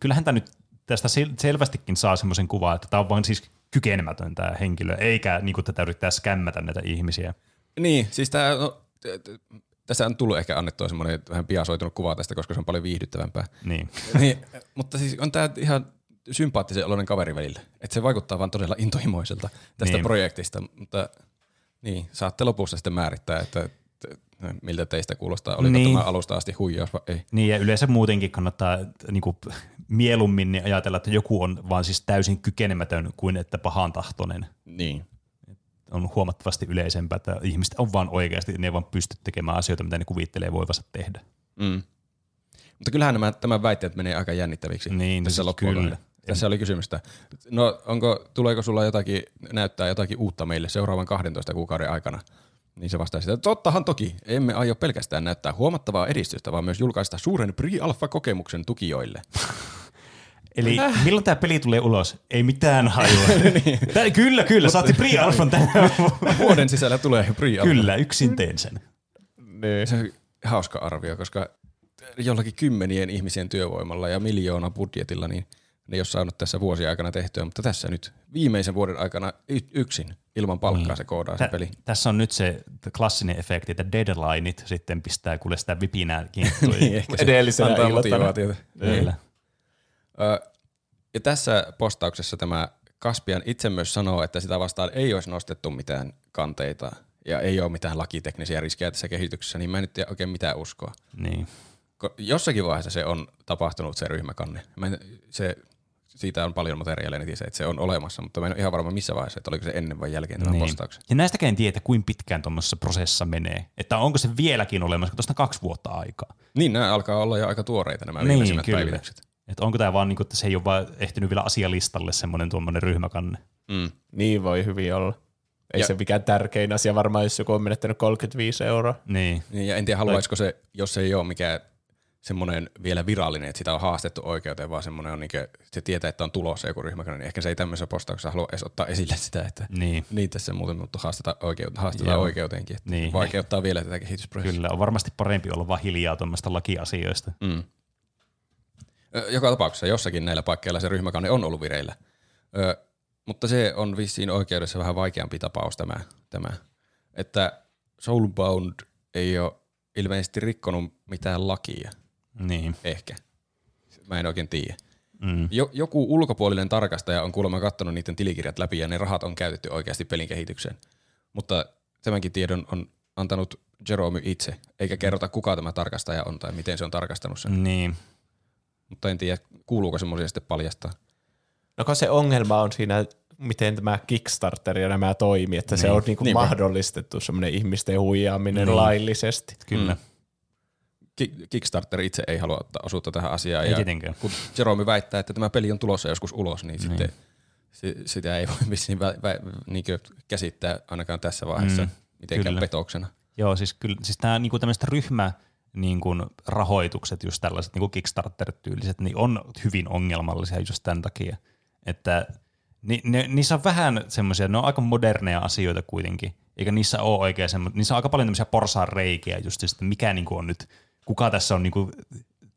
kyllähän tämä nyt tästä sel- selvästikin saa semmoisen kuvan, että tämä on vain siis kykenemätön tämä henkilö, eikä niin kuin tätä yrittää skämmätä näitä ihmisiä. Niin, siis tää, no, tässä on tullut ehkä annettua semmoinen vähän piasoitunut kuva tästä, koska se on paljon viihdyttävämpää. Niin. niin, mutta siis on tämä ihan sympaattisen oloinen kaveri välillä. Että se vaikuttaa vaan todella intohimoiselta tästä Niin. projektista, mutta niin, saatte lopussa sitten määrittää, että miltä teistä kuulostaa. Oliko Niin. tämä alusta asti huijaus vai ei? Niin ja yleensä muutenkin kannattaa niin kuin, mieluummin niin ajatella, että joku on vaan siis täysin kykenemätön kuin että pahan tahtoinen. Niin. On huomattavasti yleisempää, että ihmiset on vaan oikeasti, ne ei vaan pysty tekemään asioita, mitä ne kuvittelee voivansa tehdä. Mm. Mutta kyllähän nämä tämän väitteet menee aika jännittäviksi Niin, tässä siis kyllä. Tässä oli kysymystä. No onko, tuleeko sulla jotakin, näyttää jotakin uutta meille seuraavan 12 kuukauden aikana? Niin se vastaa sitä, tottahan toki, emme aio pelkästään näyttää huomattavaa edistystä, vaan myös julkaista suuren pre-alpha-kokemuksen tukijoille. Eli milloin tämä peli tulee ulos? Ei mitään hajua. Tää, kyllä, kyllä, saatte pre-alfan tänään. Vuoden sisällä tulee pre-alpha. kyllä, yksin teen sen. Niin. Se on hauska arvio, koska jollakin kymmenien ihmisien työvoimalla ja miljoona budjetilla, niin ne ei ole saanut tässä vuosien aikana tehtyä, mutta tässä nyt viimeisen vuoden aikana y- yksin ilman palkkaa se koodaa se Tä, peli. tässä on nyt se klassinen efekti, että deadlineit sitten pistää kuule sitä vipinää kiinni. Niin, ehkä se Edellisenä antaa iltana. Ö, Ja tässä postauksessa tämä Kaspian itse myös sanoo, että sitä vastaan ei olisi nostettu mitään kanteita ja ei ole mitään lakiteknisiä riskejä tässä kehityksessä, niin mä en nyt tiedä oikein mitään uskoa. Niin. Jossakin vaiheessa se on tapahtunut se ryhmäkanne. Mä en, se, siitä on paljon materiaalia netissä, että se on olemassa, mutta mä en ole ihan varma missä vaiheessa, että oliko se ennen vai jälkeen tämän Niin. postauksen. Ja näistäkään en tiedä, kuinka pitkään tuommoisessa prosessissa menee. Että onko se vieläkin olemassa, kun tuosta on kaksi vuotta aikaa. Niin, nämä alkaa olla jo aika tuoreita nämä Niin, viimeisimmät kyllä. päivitykset. Että onko tämä vaan, niin kuin, että se ei ole vaan ehtinyt vielä asialistalle semmoinen tuommoinen ryhmäkanne. Mm. Niin voi hyvin olla. Ei Ja- se mikään tärkein asia varmaan, jos joku on menettänyt 35 euroa. Niin. Niin, ja en tiedä, haluaisiko se, jos se ei ole mikään semmoinen vielä virallinen, että sitä on haastettu oikeuteen, vaan semmoinen on, niin kuin, se tietää, että on tulossa joku ryhmäkanne, niin ehkä se ei tämmöisessä postauksessa halua edes ottaa esille sitä, että Niin. niin tässä muuten mutta haastetaan, oikeut, haastetaan Joo. oikeuteenkin, että Niin. vaikeuttaa vielä tätä kehitysprosessia. Kyllä, on varmasti parempi olla vaan hiljaa tuommoista lakiasioista. Mm. Joka tapauksessa jossakin näillä paikkeilla se ryhmäkanne on ollut vireillä. Ö, mutta se on vissiin oikeudessa vähän vaikeampi tapaus tämä, tämä. että Soulbound ei ole ilmeisesti rikkonut mitään lakia, Niin. ehkä. Mä en oikein tiedä. Mm. Jo, joku ulkopuolinen tarkastaja on kuulemma katsonut niiden tilikirjat läpi ja ne rahat on käytetty oikeasti pelin kehitykseen. Mutta tämänkin tiedon on antanut Jerome itse, eikä kerrota kuka tämä tarkastaja on tai miten se on tarkastanut sen. Niin. Mutta en tiedä, kuuluuko semmoisia sitten paljastaa. No kun se ongelma on siinä, miten tämä Kickstarter ja nämä toimii, että se Niin. on niinku Niinpä. mahdollistettu semmoinen ihmisten huijaaminen Niin. laillisesti. Kyllä. Ki- Kickstarter itse ei halua ottaa osuutta tähän asiaan. Ei ja tietenkään. kun Jerome väittää, että tämä peli on tulossa joskus ulos, niin, sitten si- sitä ei voi vissiin vä- vä- niinkö käsittää ainakaan tässä vaiheessa Mm, mitenkään kyllä. petoksena. Joo, siis kyllä, siis nämä niinku tämmöiset ryhmä niin kuin rahoitukset, just tällaiset niin kuin Kickstarter-tyyliset, niin on hyvin ongelmallisia just tämän takia, että ni, ne, niissä on vähän semmoisia, ne on aika moderneja asioita kuitenkin, eikä niissä ole oikein semmoisia, niissä on aika paljon tämmöisiä porsaan reikiä just, että mikä niin kuin on nyt, kuka tässä on niin kuin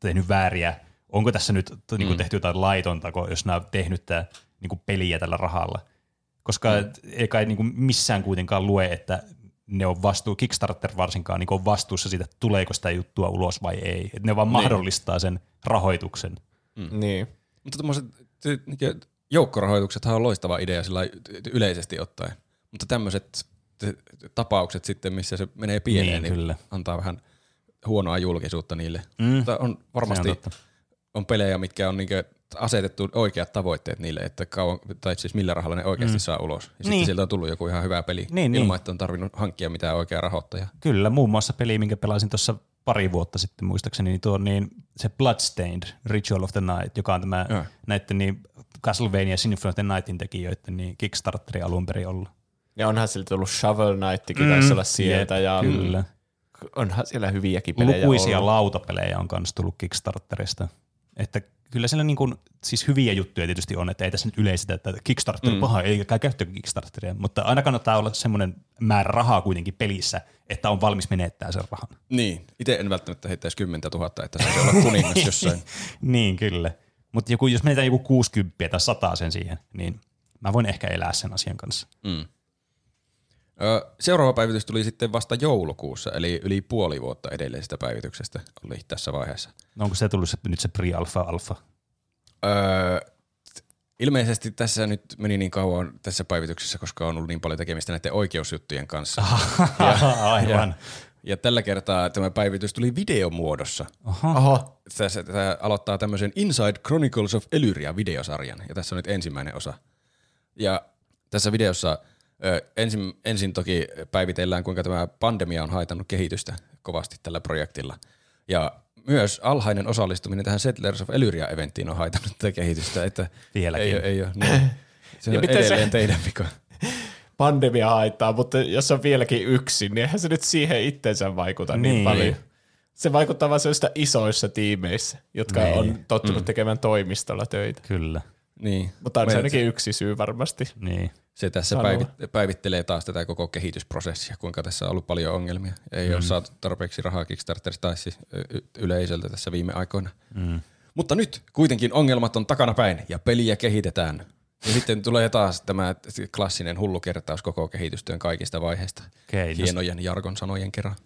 tehnyt vääriä, onko tässä nyt niin kuin tehty jotain laitonta, kun- jos nämä on tehnyt tämä niin kuin peliä tällä rahalla. Koska mm. ei kai niin kuin missään kuitenkaan lue, että ne on vastuu, Kickstarter varsinkaan niin on vastuussa siitä, että tuleeko sitä juttua ulos vai ei. Et ne vaan mahdollistaa sen rahoituksen. Mm. Niin. Mutta tuommoiset joukkorahoituksethan on loistava idea sillä yleisesti ottaen. Mutta tämmöiset tapaukset sitten, missä se menee pieneen, Niin, niin, kyllä. antaa vähän huonoa julkisuutta niille. Mm. Mutta on varmasti on on, totta. on pelejä, mitkä on niinkö asetettu oikeat tavoitteet niille, että kauan, tai siis millä rahalla ne oikeasti mm. saa ulos. Ja niin. sitten Niin. sieltä on tullut joku ihan hyvä peli, Niin, ilman niin. että on tarvinnut hankkia mitään oikeaa rahoittajaa. Kyllä, muun muassa peli, minkä pelasin tuossa pari vuotta sitten muistaakseni, niin tuo on niin se Bloodstained Ritual of the Night, joka on tämä Joo. näiden niin Castlevania Symphony of the Nightin tekijöiden niin Kickstarteri alun perin ollut. Ja onhan sieltä tullut Shovel Knightikin mm, taisi olla sieltä. jep, ja kyllä. Onhan siellä hyviäkin pelejä Lukuisia ollut. lautapelejä on myös tullut Kickstarterista. Että kyllä siellä niin kuin, siis hyviä juttuja tietysti on, että ei tässä nyt yleisitä, että Kickstarter on mm. paha, ei käyttäkö Kickstarteria, mutta aina kannattaa olla semmoinen määrä rahaa kuitenkin pelissä, että on valmis menettää sen rahan. Niin, itse en välttämättä heittäisi 10 000, että saisi olla kuningas jossain. niin, kyllä. Mutta joku, jos menetään joku 60 tai 100 sen siihen, niin mä voin ehkä elää sen asian kanssa. Mm. Seuraava päivitys tuli sitten vasta joulukuussa, eli yli puoli vuotta edellisestä päivityksestä oli tässä vaiheessa. No onko se tullut se, nyt se pre-alpha alpha? Öö, ilmeisesti tässä nyt meni niin kauan tässä päivityksessä, koska on ollut niin paljon tekemistä näiden oikeusjuttujen kanssa. Aivan. Ja tällä kertaa tämä päivitys tuli videomuodossa. Oho, Tässä, tämä aloittaa tämmöisen Inside Chronicles of Elyria videosarjan, ja tässä on nyt ensimmäinen osa. Ja tässä videossa ensin, ensin toki päivitellään, kuinka tämä pandemia on haitannut kehitystä kovasti tällä projektilla. Ja myös alhainen osallistuminen tähän Settlers of Elyria-eventtiin on haitannut tätä kehitystä, että Vieläkin. ei, ei ole, niin. Se Ja on miten se- edelleen teidän vika. pandemia haittaa, mutta jos on vieläkin yksin, niin eihän se nyt siihen itsensä vaikuta niin, Niin. niin paljon. Se vaikuttaa vaan sellaista isoissa tiimeissä, jotka Niin. on tottunut mm. tekemään toimistolla töitä. Kyllä. Niin. Mutta on se Me- ainakin yksi syy varmasti. Niin. Se tässä päivit, päivittelee taas tätä koko kehitysprosessia, kuinka tässä on ollut paljon ongelmia. Ei mm. ole saatu tarpeeksi rahaa Kickstarterista tai siis yleisöltä tässä viime aikoina. Mm. Mutta nyt kuitenkin ongelmat on takana päin ja peliä kehitetään. Ja sitten tulee taas tämä klassinen hullu kertaus koko kehitystyön kaikista vaiheista. No Hienojen jargon sanojen kerran.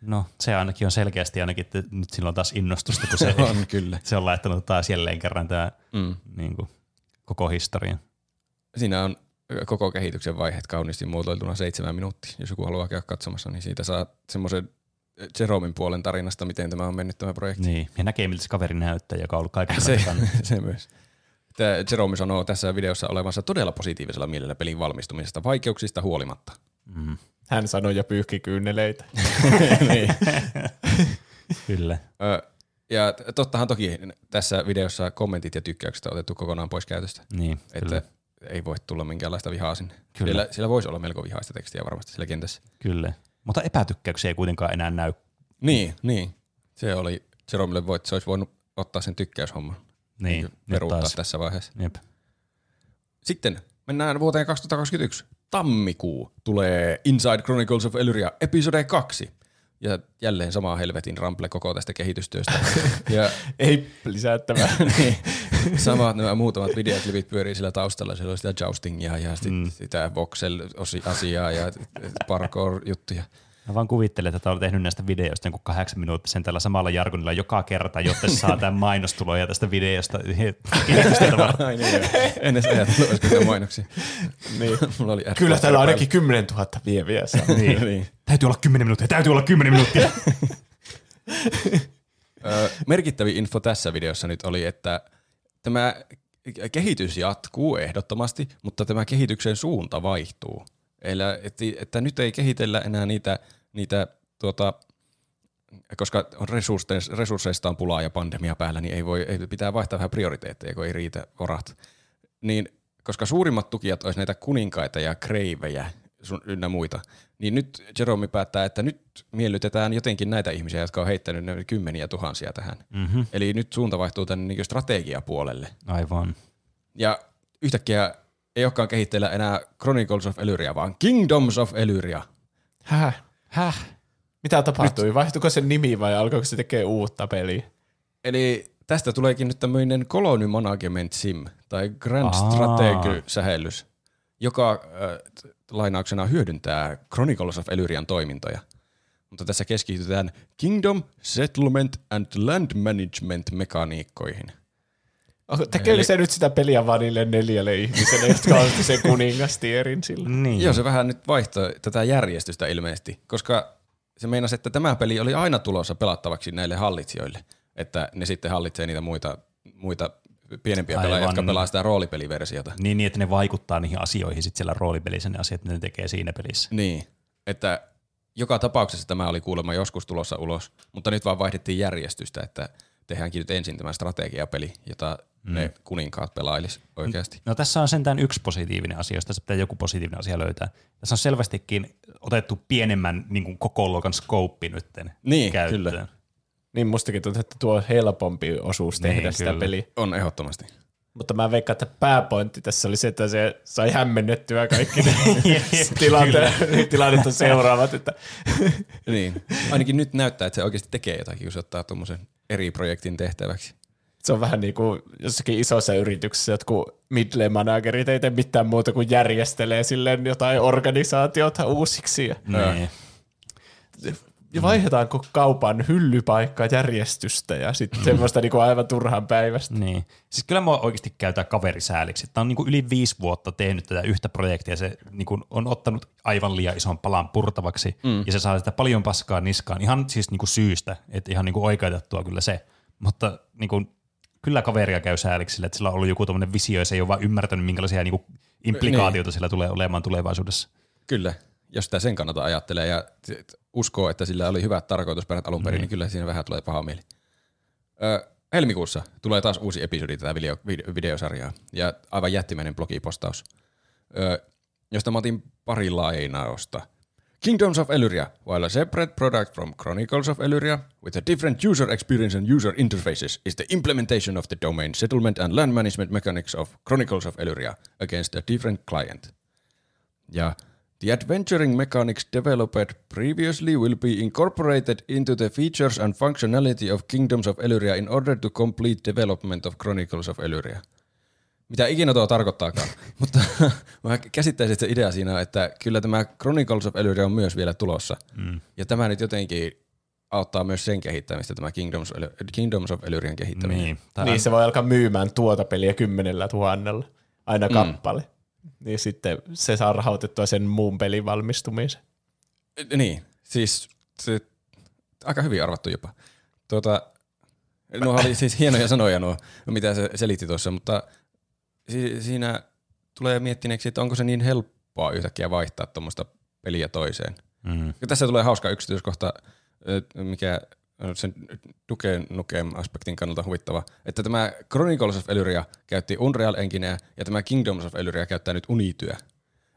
No se ainakin on selkeästi ainakin, että nyt sillä on taas innostusta, kun se, On kyllä. se on laittanut taas jälleen kerran tämä Mm. niin kuin, koko historia. Siinä on koko kehityksen vaiheet kauniisti muotoiltuna seitsemän minuuttia. Jos joku haluaa käydä katsomassa, niin siitä saa semmoisen Jeromin puolen tarinasta, miten tämä on mennyt tämä projekti. Niin. Ja näkee, miltä se kaveri näyttää, joka on ollut kaiken Se, se myös. Tämä Jerome sanoo tässä videossa olevansa todella positiivisella mielellä pelin valmistumisesta vaikeuksista huolimatta. Mm. Hän sanoi ja pyyhki kyyneleitä. niin. Kyllä. Ö, Ja tottahan toki tässä videossa kommentit ja tykkäykset on otettu kokonaan pois käytöstä. Niin, Että kyllä. Ei voi tulla minkäänlaista vihaa sinne. Kyllä. Siellä, siellä voisi olla melko vihaista tekstiä varmasti siellä kentässä. kyllä. Mutta epätykkäyksiä ei kuitenkaan enää näy. Niin, niin. Se oli Jeromille voit, se olisi voinut ottaa sen tykkäyshomman. Niin, Niin, peruuttaa taas. tässä vaiheessa. Jep. Sitten mennään vuoteen 2021. Tammikuu tulee Inside Chronicles of Elyria episode 2. Ja jälleen sama helvetin rample koko tästä kehitystyöstä. ja Ei lisättävää. niin, samat nämä muutamat videoklipit pyörii sillä taustalla. Siellä on sitä joustingia ja sit mm. sitä voxel-asiaa ja parkour-juttuja. Mä vaan kuvittelen, että olet tehnyt näistä videoista jonkun kahdeksan minuuttisen tällä samalla jargonilla joka kerta, jotta se saa tämän mainostuloja tästä videosta. Ai niin. En edes ajatellut, olisiko tämä mainoksia. niin. Mulla oli Kyllä täällä on ainakin 10 000 vieviä niin. niin. Täytyy olla 10 minuuttia, täytyy olla 10 minuuttia. Ö, merkittävin info tässä videossa nyt oli, että tämä kehitys jatkuu ehdottomasti, mutta tämä kehityksen suunta vaihtuu. Eli että, että nyt ei kehitellä enää niitä, niitä tuota, koska on resursseista, on pulaa ja pandemia päällä, niin ei voi, ei, pitää vaihtaa vähän prioriteetteja, kun ei riitä varat. Niin, koska suurimmat tukijat olisi näitä kuninkaita ja kreivejä ynnä muita, niin nyt Jerome päättää, että nyt miellytetään jotenkin näitä ihmisiä, jotka on heittänyt ne kymmeniä tuhansia tähän. Mm-hmm. Eli nyt suunta vaihtuu tänne niin strategiapuolelle. Aivan. Ja yhtäkkiä ei olekaan kehitteellä enää Chronicles of Elyria, vaan Kingdoms of Elyria. Häh? Häh? Mitä tapahtui? Vaihtuiko sen nimi vai alkoiko se tekee uutta peliä? Eli tästä tuleekin nyt tämmöinen Colony Management Sim, tai Grand Aa. Strategy-sähellys, joka äh, lainauksena hyödyntää Chronicles of Elyrian toimintoja. Mutta tässä keskitytään Kingdom, Settlement and Land Management mekaniikkoihin. Oh, Tekeekö se nyt sitä peliä vaan niille neljälle ihmiselle, jotka on sen kuningastierin silloin? Niin. Joo, se vähän nyt vaihtoi tätä järjestystä ilmeisesti, koska se meinasi, että tämä peli oli aina tulossa pelattavaksi näille hallitsijoille, että ne sitten hallitsee niitä muita, muita pienempiä Aivan. pelaajia, jotka pelaa sitä roolipeliversiota. Niin, niin, että ne vaikuttaa niihin asioihin sitten siellä roolipelissä ne asiat, mitä ne tekee siinä pelissä. Niin, että joka tapauksessa tämä oli kuulemma joskus tulossa ulos, mutta nyt vaan vaihdettiin järjestystä, että tehdäänkin nyt ensin tämä strategiapeli, jota mm. ne kuninkaat pelailis oikeasti. No tässä on sentään yksi positiivinen asia, jos tässä pitää joku positiivinen asia löytää. Tässä on selvästikin otettu pienemmän niin kuin koko luokan skouppi nytten Niin, käyttöön. kyllä. Niin mustakin tuntuu, että tuo on helpompi osuus tehdä Niin, sitä peliä. On ehdottomasti. Mutta mä veikkaan, että pääpointti tässä oli se, että se sai hämmennettyä kaikki ne tilante, tilannetta seuraavat. Että Niin. Ainakin nyt näyttää, että se oikeasti tekee jotakin, kun se ottaa tuommoisen eri projektin tehtäväksi. se on vähän niin kuin jossakin isossa yrityksessä jotkut middle managerit ei tee mitään muuta kuin järjestelee silleen jotain organisaatiota uusiksi. Ja, Niin. Ja vaihdetaanko kaupan hyllypaikka järjestystä ja sitten semmoista niin kuin aivan turhan päivästä. Niin. Siis kyllä mua oikeasti käytää kaverisääliksi. Tämä on niin kuin yli viisi vuotta tehnyt tätä yhtä projektia. Se niin kuin on ottanut aivan liian ison palan purtavaksi mm. ja se saa sitä paljon paskaa niskaan. Ihan siis niin kuin syystä, että ihan niin kuin oikeutettua kyllä se. Mutta niin kuin, kyllä kaveria käy sääliksi sille, että sillä on ollut joku tämmöinen visio ja se ei ole vaan ymmärtänyt, minkälaisia niin kuin implikaatioita sillä tulee olemaan tulevaisuudessa. Kyllä, jos sitä sen kannalta ajattelee ja uskoo, että sillä oli hyvät tarkoitusperät alun perin, niin kyllä siinä vähän tulee paha mieli. Ö, helmikuussa tulee taas uusi episodi tätä video, video, videosarjaa ja aivan jättimäinen blogipostaus, ö, josta mä otin pari lainausta. Kingdoms of Elyria, while a separate product from Chronicles of Elyria, with a different user experience and user interfaces, is the implementation of the domain settlement and land management mechanics of Chronicles of Elyria against a different client. Ja the adventuring mechanics developed previously will be incorporated into the features and functionality of Kingdoms of Elyria in order to complete development of Chronicles of Elyria. Mitä ikinä tuo tarkoittaakaan. Mutta mä käsittäisin, että se idea siinä on, että kyllä tämä Chronicles of Elyria on myös vielä tulossa. Mm. Ja tämä nyt jotenkin auttaa myös sen kehittämistä, tämä Kingdoms, Kingdoms of Elyrian kehittäminen. Niin. Niin se voi alkaa myymään tuota peliä kymmenellä tuhannella aina kappale. Niin sitten se saa rahoitettua sen muun pelin valmistumisen. Niin, siis se, aika hyvin arvattu jopa. Tuota, nuo oli siis hienoja sanoja nuo, mitä se selitti tuossa, mutta si- siinä tulee miettineeksi, että onko se niin helppoa yhtäkkiä vaihtaa tuommoista peliä toiseen. Mm. Ja tässä tulee hauska yksityiskohta, mikä sen Duke Nukem-aspektin kannalta huvittava, että tämä Chronicles of Elyria käytti Unreal Engineä ja tämä Kingdoms of Elyria käyttää nyt Unityä.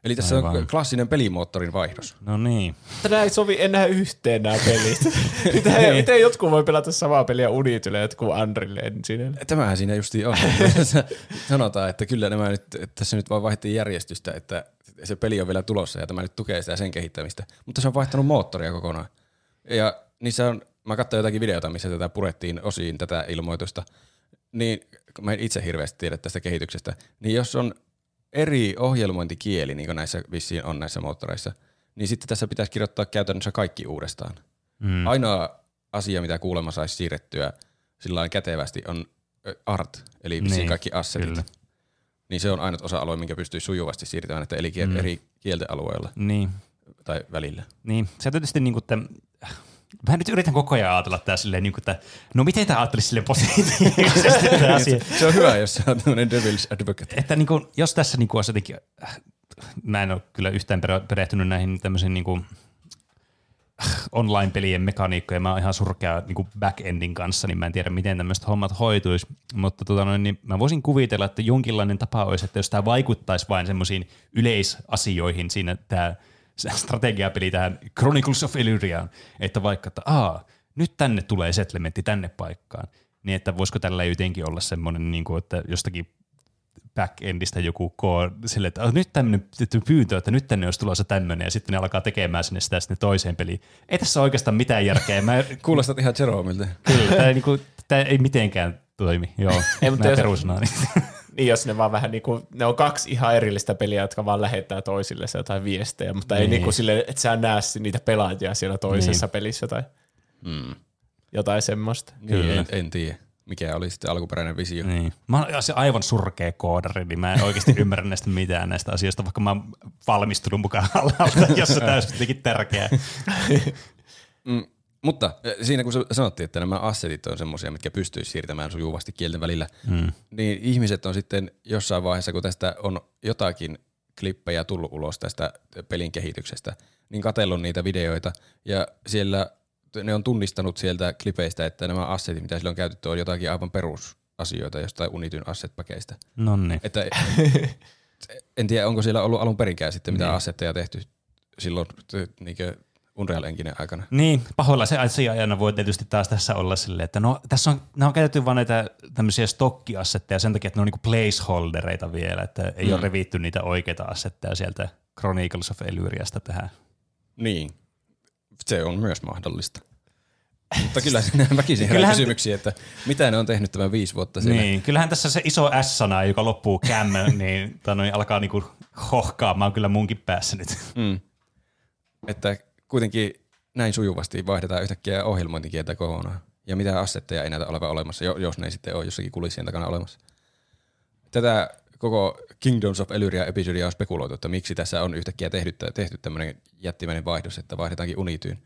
Eli tässä Aivan. on klassinen pelimoottorin vaihdos. No niin. Nämä ei sovi enää yhteen nämä pelit. miten, miten jotkut voi pelata samaa peliä Unitylle ja jotkut Unreal Enginelle? Tämähän siinä justiin on. Sanotaan, että kyllä nämä nyt, että tässä nyt vaan vaihdettiin järjestystä, että se peli on vielä tulossa ja tämä nyt tukee sitä sen kehittämistä. Mutta se on vaihtanut moottoria kokonaan. Ja niissä on, mä katsoin jotakin videota, missä tätä purettiin osiin tätä ilmoitusta, niin mä en itse hirveästi tiedä tästä kehityksestä, niin jos on eri ohjelmointikieli, niin kuin näissä vissiin on näissä moottoreissa, niin sitten tässä pitäisi kirjoittaa käytännössä kaikki uudestaan. Mm. Ainoa asia, mitä kuulemma saisi siirrettyä sillä kätevästi, on art, eli vissiin Niin, kaikki assetit. kyllä. Niin se on ainut osa-alue, minkä pystyy sujuvasti siirtämään eri, kiel- mm. eri kielten alueella Niin. tai välillä. Niin, se tietysti niin kuin, että Mä nyt yritän koko ajan ajatella tää silleen, niin kuin, että no miten tämä ajattelisi silleen positiivisesti tämä asia. Se on hyvä, jos sä oot tämmöinen devil's advocate. Että niin kuin, jos tässä niin kuin olisi jotenkin, äh, mä en ole kyllä yhtään perehtynyt näihin tämmöisiin niin kuin, online-pelien mekaniikkoja. Mä oon ihan surkea niin kuin back-endin kanssa, niin mä en tiedä, miten tämmöiset hommat hoituisi. Mutta tota noin, niin mä voisin kuvitella, että jonkinlainen tapa olisi, että jos tämä vaikuttaisi vain semmoisiin yleisasioihin siinä tämä strategiapeli tähän Chronicles of Elyriaan, että vaikka, että aa, nyt tänne tulee settlementti tänne paikkaan, niin että voisiko tällä jotenkin olla semmoinen, niin kuin, että jostakin backendistä joku koodi sille, että oh, nyt tämmöinen pyyntö, että nyt tänne olisi tulossa tämmöinen, ja sitten ne alkaa tekemään sinne sitä sinne toiseen peliin. Ei tässä ole oikeastaan mitään järkeä. Mä, Kuulostat ihan Jeromilta. kyllä, tämä, ei, niinku, tämä ei mitenkään toimi. Joo, Ei, mutta jos-. Niin jos ne vaan vähän niinku, ne on kaksi ihan erillistä peliä, jotka vaan lähettää toisille se jotain viestejä, mutta niin. ei Niin. niinku sille, että sä näe niitä pelaajia siellä toisessa Niin. pelissä tai Mm. jotain semmoista. Niin, en, en tiedä, mikä oli sitten alkuperäinen visio. Niin. Mä oon se aivan surkea koodari, niin mä en oikeasti ymmärrä näistä mitään näistä asioista, vaikka mä oon valmistunut mukaan alalta, jos se täysin jotenkin tärkeää. Mutta siinä kun sanottiin, että nämä assetit on semmoisia, mitkä pystyisi siirtämään sujuvasti kielten välillä, mm. niin ihmiset on sitten jossain vaiheessa, kun tästä on jotakin klippejä tullut ulos tästä pelin kehityksestä, niin katsellut niitä videoita ja siellä ne on tunnistanut sieltä klipeistä, että nämä assetit, mitä sillä on käytetty, on jotakin aivan perusasioita jostain Unityn asset-pakeista. No niin. Että en tiedä, onko siellä ollut alun perinkään sitten mitä assetteja tehty silloin niinkö Unreal Engine aikana. Niin, pahoilla se asiajana voi tietysti taas tässä olla silleen, että no tässä on, nämä on käytetty vain näitä tämmöisiä stokkiassetteja sen takia, että ne on niinku placeholdereita vielä, että ei mm. ole revitty niitä oikeita assetteja sieltä Chronicles of Elyriasta tähän. Niin, se on myös mahdollista. Mutta kyllä siinä väkisin herää Kyllähän- kysymyksiä, että mitä ne on tehnyt tämän viisi vuotta siinä. Niin, kyllähän tässä se iso S-sana, joka loppuu cam, niin, tai noin, alkaa niinku hohkaamaan kyllä munkin päässä nyt. Mm. Että kuitenkin näin sujuvasti vaihdetaan yhtäkkiä ohjelmointikieltä kokonaan. Ja mitä assetteja ei näytä olevan olemassa, jo- jos ne ei sitten ole jossakin kulissien takana olemassa. Tätä koko Kingdoms of Elyria episodia on spekuloitu, että miksi tässä on yhtäkkiä tehty, tehty tämmöinen jättimäinen vaihdos, että vaihdetaankin Unityyn.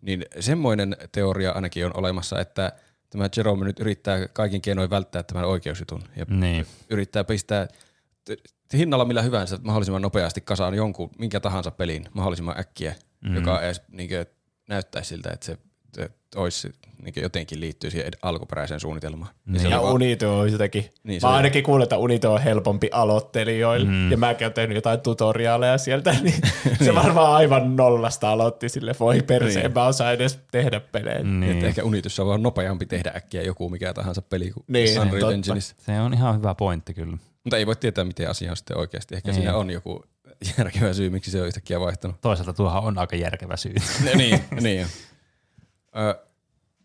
Niin semmoinen teoria ainakin on olemassa, että tämä Jerome nyt yrittää kaikin keinoin välttää tämän oikeusjutun ja Niin. yrittää pistää hinnalla millä hyvänsä mahdollisimman nopeasti kasaan jonkun minkä tahansa pelin mahdollisimman äkkiä, mm. joka edes niinkö, näyttäisi siltä, että se että olisi niinkö, jotenkin liittyy siihen alkuperäiseen suunnitelmaan. Ja se Ja on vaan- Unito on jotenkin, Niin, niin, mä on- ainakin kuulen, että Unito on helpompi aloittelijoille, mm. ja mäkin olen tehnyt jotain tutoriaaleja sieltä, niin se varmaan aivan nollasta aloitti sille, voi perse, Niin. en mä osaa edes tehdä pelejä. Niin. Että Niin. ehkä Unityssä on vaan nopeampi tehdä äkkiä joku mikä tahansa peli kuin Niin, Unreal. Engineissa. Se on ihan hyvä pointti kyllä. Mutta ei voi tietää, miten asia on sitten oikeasti. Ehkä Ei. siinä on joku järkevä syy, miksi se on yhtäkkiä vaihtunut. Toisaalta tuohan on aika järkevä syy. niin, niin on. Ö,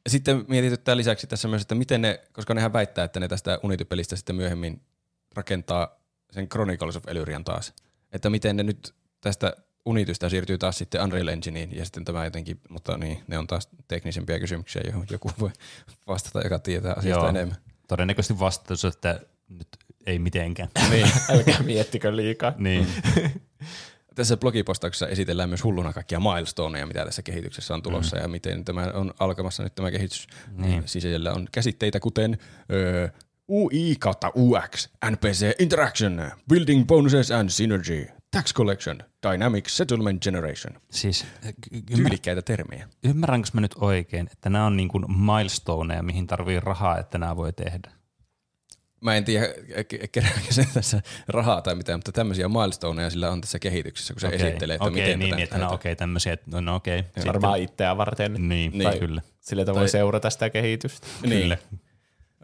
sitten mietityttää lisäksi tässä myös, että miten ne, koska nehän väittää, että ne tästä Unity-pelistä sitten myöhemmin rakentaa sen Chronicles of Elyrian taas. Että miten ne nyt tästä Unitystä siirtyy taas sitten Unreal Engineen ja sitten tämä jotenkin, mutta niin, ne on taas teknisempiä kysymyksiä, johon joku voi vastata, joka tietää asiasta Joo. enemmän. Todennäköisesti vastaus, että nyt ei mitenkään. Niin. Älkää miettikö liikaa. Niin. Tässä blogipostauksessa esitellään myös hulluna kaikkia milestoneja, mitä tässä kehityksessä on tulossa mm. ja miten tämä on alkamassa nyt tämä kehitys. Niin. Siis siellä on käsitteitä kuten ö, UI kautta UX, NPC Interaction, Building Bonuses and Synergy, Tax Collection, Dynamic Settlement Generation. Siis y- ymmär- Tyylikkäitä termejä. ymmärränkö mä nyt oikein, että nämä on niin kuin milestoneja, mihin tarvii rahaa, että nämä voi tehdä? Mä en tiedä, ke- kerääkö se tässä rahaa tai mitään, mutta tämmöisiä milestoneja sillä on tässä kehityksessä, kun se Okei. esittelee, että okei, miten niin, tätä niin, että tehdään. okei tämmöisiä, että no, no okei. Sitten- Varmaan itseä varten. Niin, Niin. niin. kyllä. Sillä voi Tai- seurata sitä kehitystä. Niin. Kyllä.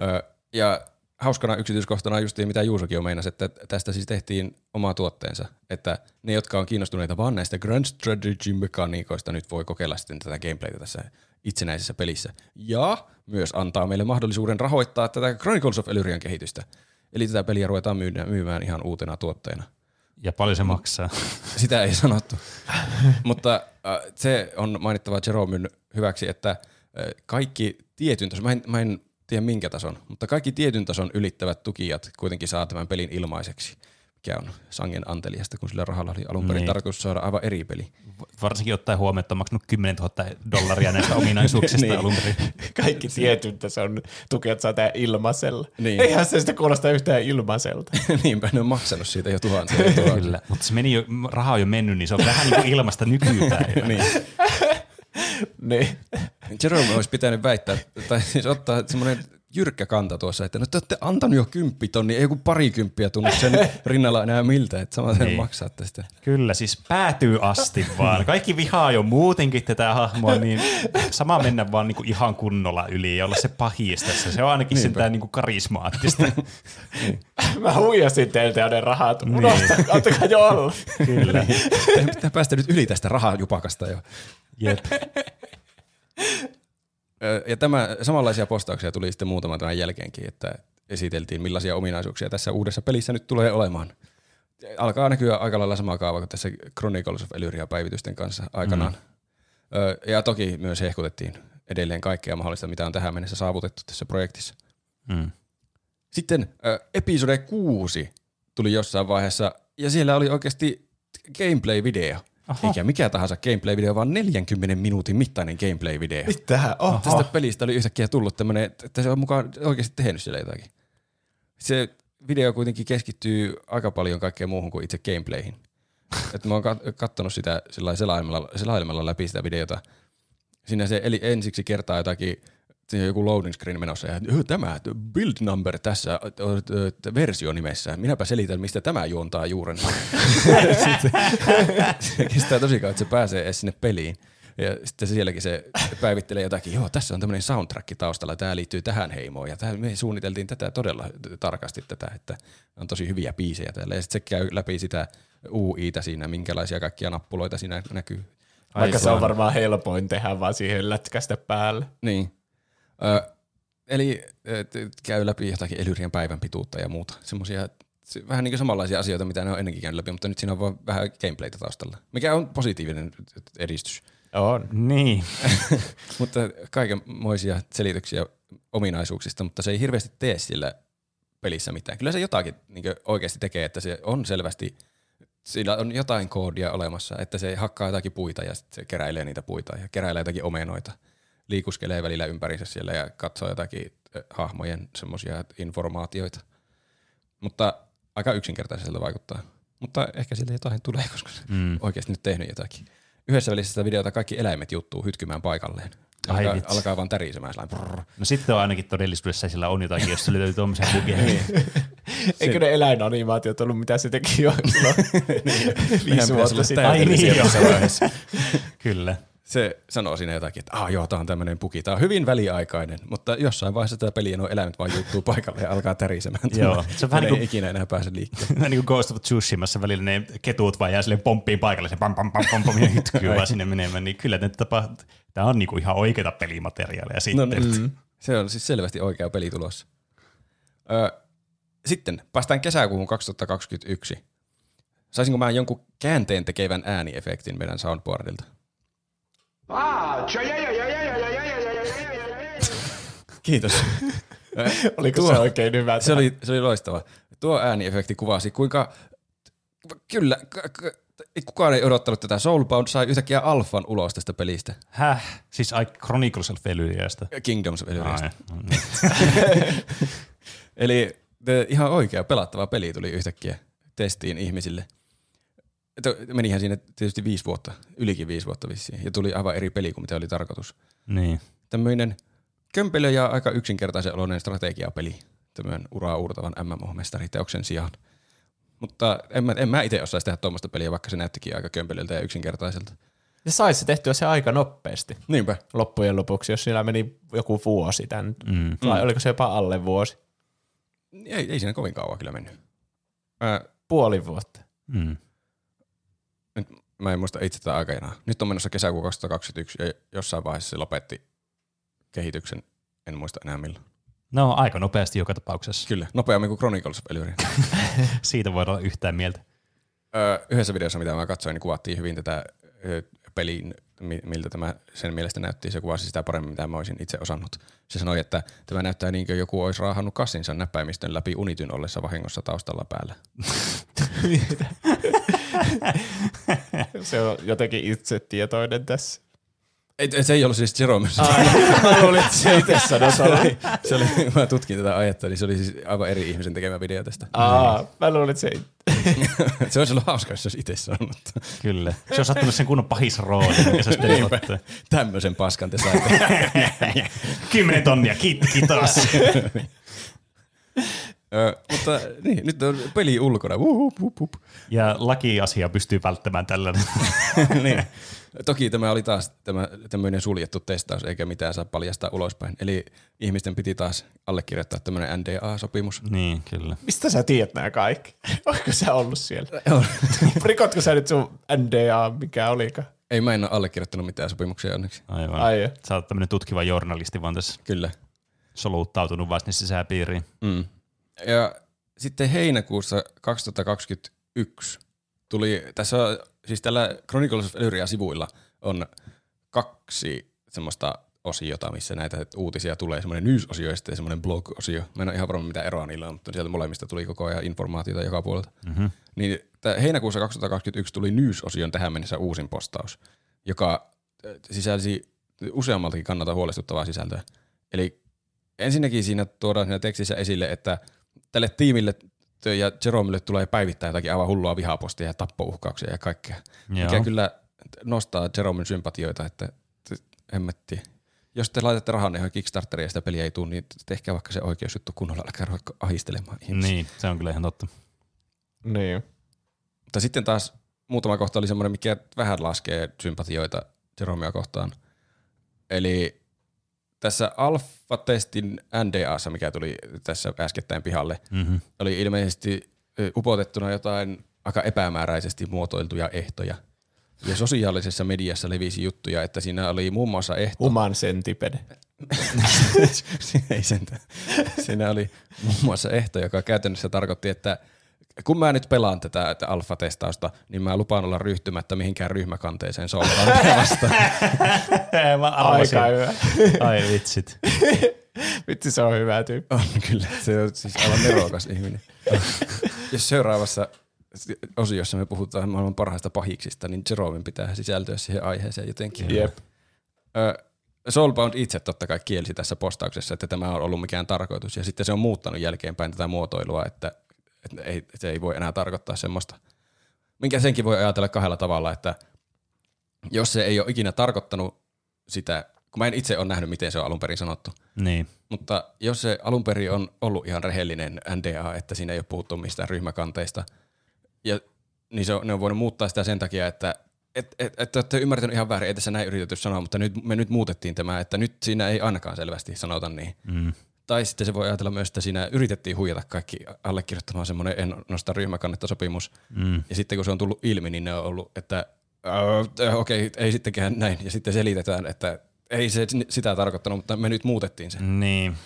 Ö, ja hauskana yksityiskohtana justiin, mitä Juusokin on meinasi, että tästä siis tehtiin oma tuotteensa, että ne, jotka on kiinnostuneita vaan näistä Grand Strategy-mekaniikoista, nyt voi kokeilla sitten tätä gameplaytä tässä itsenäisessä pelissä. Ja myös antaa meille mahdollisuuden rahoittaa tätä Chronicles of Elyrian kehitystä. Eli tätä peliä ruvetaan myymään, myymään ihan uutena tuotteena. Ja paljon se maksaa. Sitä ei sanottu. Mutta äh, se on mainittava Jeromen hyväksi, että äh, kaikki tietyn tason, mä en, mä en tiedä minkä tason, mutta kaikki tietyn tason ylittävät tukijat kuitenkin saa tämän pelin ilmaiseksi, mikä on sangen anteliasta, kun sillä rahalla oli alun perin Niin. tarkoitus saada aivan eri peli. Varsinkin ottaen huomioon, että on maksanut 10 000 dollaria näistä ominaisuuksista Niin. alun perin. Kaikki tietyn tason tukijat saa tehdä ilmaisella. Niin. Eihän se sitä kuulosta yhtään ilmaiselta. Niinpä ne on maksanut siitä jo tuhansia. Kyllä, mutta se meni jo, raha on jo mennyt, niin se on vähän niin kuin ilmasta nykypäivänä. niin. niin. Jerome olisi pitänyt väittää, tai siis ottaa semmoinen jyrkkä kanta tuossa, että no te olette antanut jo kymppitonni, ei joku parikymppiä tunnu sen rinnalla enää miltä, että samaten Niin. niin. maksaatte sitä. Kyllä, siis päätyy asti vaan. Kaikki vihaa jo muutenkin tätä hahmoa, niin sama mennä vaan niinku ihan kunnolla yli ja olla se pahis tässä. Se on ainakin Niinpä. sentään niinku karismaattista. Mä huijasin teiltä jo ne rahat. Unohtaa, antakaa jo olla. Kyllä. Teidän pitää päästä nyt yli tästä rahajupakasta jo. Jep. Ja tämä, samanlaisia postauksia tuli sitten muutaman tämän jälkeenkin, että esiteltiin millaisia ominaisuuksia tässä uudessa pelissä nyt tulee olemaan. Alkaa näkyä aika lailla sama kaava kuin tässä Chronicles of Elyria päivitysten kanssa aikanaan. Mm. Ja toki myös hehkutettiin edelleen kaikkea mahdollista, mitä on tähän mennessä saavutettu tässä projektissa. Mm. Sitten episode 6 tuli jossain vaiheessa, ja siellä oli oikeasti gameplay-video. Aha. Eikä mikä tahansa gameplay-video, vaan 40 minuutin mittainen gameplay-video. Mitä? Oho. Tästä pelistä oli yhtäkkiä tullut tämmöinen, että se on mukaan oikeasti tehnyt siellä jotakin. Se video kuitenkin keskittyy aika paljon kaikkeen muuhun kuin itse gameplayhin. että mä oon katsonut sitä selaimella, selaimella läpi sitä videota. Siinä se eli ensiksi kertaa jotakin on joku loading screen menossa ja tämä build number tässä versio nimessä. Minäpä selitän, mistä tämä juontaa juuren. sitten se kestää tosi kauan, että se pääsee edes sinne peliin. Ja sitten sielläkin se päivittelee jotakin, joo, tässä on tämmöinen soundtrack taustalla, tämä liittyy tähän heimoon. Ja tämä, me suunniteltiin tätä todella tarkasti tätä, että on tosi hyviä biisejä täällä. Ja sitten se käy läpi sitä UItä siinä, minkälaisia kaikkia nappuloita siinä näkyy. Vaikka se on varmaan helpoin tehdä vaan siihen lätkästä päälle. Niin. Ö, eli käy läpi jotakin Elyrien päivän pituutta ja muuta. Semmoisia vähän niin kuin samanlaisia asioita, mitä ne on ennenkin käynyt läpi, mutta nyt siinä on vaan vähän gameplaytä taustalla, mikä on positiivinen edistys. On. Niin. mutta kaikenmoisia selityksiä ominaisuuksista, mutta se ei hirveästi tee sillä pelissä mitään. Kyllä se jotakin niin oikeasti tekee, että se on selvästi, sillä on jotain koodia olemassa, että se hakkaa jotakin puita ja sitten se keräilee niitä puita ja keräilee jotakin omenoita – liikuskelee välillä ympärissä siellä ja katsoo jotakin hahmojen semmoisia informaatioita. Mutta aika yksinkertaiselta vaikuttaa. Mutta ehkä sille jotain tulee, koska se mm. oikeasti nyt tehnyt jotakin. Yhdessä välissä sitä videota kaikki eläimet juttuu hytkymään paikalleen. Ai alkaa, alkaa vaan tärisemään. No sitten on ainakin todellisuudessa sillä on jotakin, jos se löytyy tuommoisia bugia. niin. Eikö ne eläinanimaatiot ollut, mitä se teki jo niin. viisi vuotta sitten? Ai niin, jo. Kyllä se sanoo siinä jotakin, että ah joo, tämä on tämmöinen puki, tämä on hyvin väliaikainen, mutta jossain vaiheessa tämä peli nuo eläimet vaan juttuu paikalle ja alkaa tärisemään. Joo, se on vähän niin kuin, ikinä enää pääse liikkeelle. Vähän niin kuin Ghost of Tsushimassa välillä ne ketut vaan jää silleen pomppiin paikalle, se pam pam pam pam pam ja hytkyy vaan sinne menemään, niin kyllä tapa, tämä on niinku ihan oikeita pelimateriaaleja sitten. No, mm. Se on siis selvästi oikea peli tulossa. Öö, sitten päästään kesäkuuhun 2021. Saisinko mä jonkun käänteen tekevän ääniefektin meidän soundboardilta? Kiitos. Oliko Tuo, se oikein hyvä? Se oli, se oli loistava. Tuo ääniefekti kuvasi, kuinka kyllä, kukaan ei odottanut tätä. Soulbound sai yhtäkkiä alfan ulos tästä pelistä. Häh? Siis ai Chronicles of Valyriasta? Kingdoms of Valyriasta. Eli ihan oikea pelattava peli tuli yhtäkkiä testiin ihmisille – menihän siinä tietysti viisi vuotta, ylikin viisi vuotta vissiin, ja tuli aivan eri peli kuin mitä oli tarkoitus. Niin. Tämmöinen kömpelö ja aika yksinkertaisen oloinen strategiapeli, tämmöinen uraa uurtavan MMO-mestariteoksen sijaan. Mutta en mä, en mä itse osaisi tehdä tuommoista peliä, vaikka se näyttikin aika kömpelöltä ja yksinkertaiselta. Ja saisi se tehtyä se aika nopeasti. Niinpä. Loppujen lopuksi, jos siellä meni joku vuosi tämän, mm. vai oliko se jopa alle vuosi? Ei, ei siinä kovin kauan kyllä mennyt. Ää, Puoli vuotta. Mm mä en muista itse tätä aikajanaa. Nyt on menossa kesäkuu 2021 ja jossain vaiheessa se lopetti kehityksen, en muista enää milloin. No aika nopeasti joka tapauksessa. Kyllä, nopeammin kuin Chronicles of Elyria. Siitä voi olla yhtään mieltä. Öö, yhdessä videossa, mitä mä katsoin, niin kuvattiin hyvin tätä pelin, miltä tämä sen mielestä näytti. Se kuvasi sitä paremmin, mitä mä olisin itse osannut. Se sanoi, että tämä näyttää niin kuin joku olisi raahannut kassinsa näppäimistön läpi unityn ollessa vahingossa taustalla päällä. se on jotenkin itsetietoinen tässä. Ei, se ei ollut siis Jerome. mä luulin, että se itse sanoi se oli, se oli, mä tutkin tätä aihetta, niin se oli siis aivan eri ihmisen tekemä video tästä. Aa, mä luulin, että se Se olisi ollut hauska, jos se olisi itse sanonut. Kyllä. Se on sattunut sen kunnon pahis rooli, mikä se sitten Tämmöisen paskan te saitte. Kymmenen tonnia, kiitos. Ö, mutta niin, nyt on peli ulkona. Ja lakiasia pystyy välttämään tällainen. niin. Toki tämä oli taas tämä, tämmöinen suljettu testaus, eikä mitään saa paljastaa ulospäin. Eli ihmisten piti taas allekirjoittaa tämmöinen NDA-sopimus. Niin, kyllä. Mistä sä tiedät nämä kaikki? Onko sä ollut siellä? Rikotko sä nyt sun NDA, mikä olikaan? Ei, mä en ole allekirjoittanut mitään sopimuksia onneksi. Aivan. Ai Sä oot tämmöinen tutkiva journalisti vaan tässä. Kyllä. Soluttautunut vasta sisäpiiriin. Mm. Ja sitten heinäkuussa 2021 tuli, tässä on, siis tällä Chronicles of Elyria sivuilla on kaksi semmoista osiota, missä näitä uutisia tulee, semmoinen news-osio ja sitten semmoinen blog-osio. Mä en ole ihan varma, mitä eroa niillä on, mutta sieltä molemmista tuli koko ajan informaatiota joka puolelta. Mm-hmm. Niin heinäkuussa 2021 tuli News-osion tähän mennessä uusin postaus, joka äh, sisälsi useammaltakin kannalta huolestuttavaa sisältöä. Eli ensinnäkin siinä tuodaan siinä tekstissä esille, että tälle tiimille ja Jeromille tulee päivittää jotakin aivan hullua vihapostia ja tappouhkauksia ja kaikkea. Joo. Mikä kyllä nostaa Jeromin sympatioita, että että hemmetti. Jos te laitatte rahan johon Kickstarteriin ja sitä peliä ei tule, niin tehkää vaikka se oikeusjuttu kunnolla, älkää ruveta ahistelemaan ihmisiä. Niin, se on kyllä ihan totta. Niin. Mutta sitten taas muutama kohta oli semmoinen, mikä vähän laskee sympatioita Jeromia kohtaan. Eli tässä alfa-testin NDAssa, mikä tuli tässä äskettäin pihalle, Mm-hmm. oli ilmeisesti upotettuna jotain aika epämääräisesti muotoiltuja ehtoja. Ja sosiaalisessa mediassa levisi juttuja, että siinä oli muun muassa ehto. Human centipede. Siinä ei sentään. Siinä oli muun muassa ehto, joka käytännössä tarkoitti, että kun mä nyt pelaan tätä että alfa-testausta, niin mä lupaan olla ryhtymättä mihinkään ryhmäkanteeseen soltaan vastaan. Mä arvasin. Aika hyvä. Ai vitsit. Vitsi, se on hyvä tyyppi. On kyllä, se on siis aivan nerokas ihminen. Jos seuraavassa osiossa me puhutaan maailman parhaista pahiksista, niin Jeromin pitää sisältyä siihen aiheeseen jotenkin. Jep. Ö, Soulbound itse totta kai kielsi tässä postauksessa, että tämä on ollut mikään tarkoitus, ja sitten se on muuttanut jälkeenpäin tätä muotoilua, että, että ei, se ei voi enää tarkoittaa semmoista. Minkä senkin voi ajatella kahdella tavalla, että jos se ei ole ikinä tarkoittanut sitä, kun mä en itse ole nähnyt, miten se on alun perin sanottu, Niin. mutta jos se alun perin on ollut ihan rehellinen NDA, että siinä ei ole puhuttu mistään ryhmäkanteista, ja, niin se on, ne on voinut muuttaa sitä sen takia, että et, et, et, olette ymmärtänyt ihan väärin, ei tässä näin yritetty sanoa, mutta nyt, me nyt muutettiin tämä, että nyt siinä ei ainakaan selvästi sanota niin. Mm. Tai sitten se voi ajatella myös, että siinä yritettiin huijata kaikki allekirjoittamaan semmoinen en nosta ryhmäkannetta sopimus, Mm. ja sitten kun se on tullut ilmi, niin ne on ollut, että äh, okei, okay, ei sittenkään näin, ja sitten selitetään, että ei se sitä tarkoittanut, mutta me nyt muutettiin se. Niin.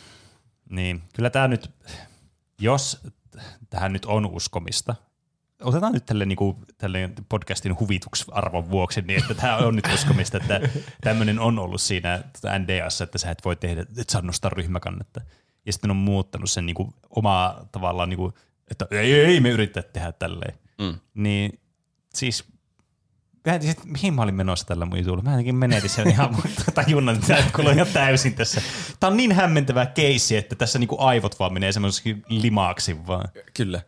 niin. Kyllä tämä nyt, jos tähän nyt on uskomista, otetaan nyt tälle, niinku, tälle podcastin huvituksarvon vuoksi, niin että tämä on nyt uskomista, että tämmöinen on ollut siinä tota NDAssa, että sä et voi tehdä, et saa nostaa ryhmäkannetta. Ja sitten on muuttanut sen niinku omaa tavallaan, niinku, että ei, ei, ei me yritetä tehdä tälleen. Mm. Niin siis tiedä, mihin mä olin menossa tällä mun jutulla. Mä jotenkin menetin sen ihan tajunnan, että tämä ihan täysin tässä. Tää on niin hämmentävä keissi, että tässä niinku aivot vaan menee semmoiseksi limaaksi vaan. Kyllä.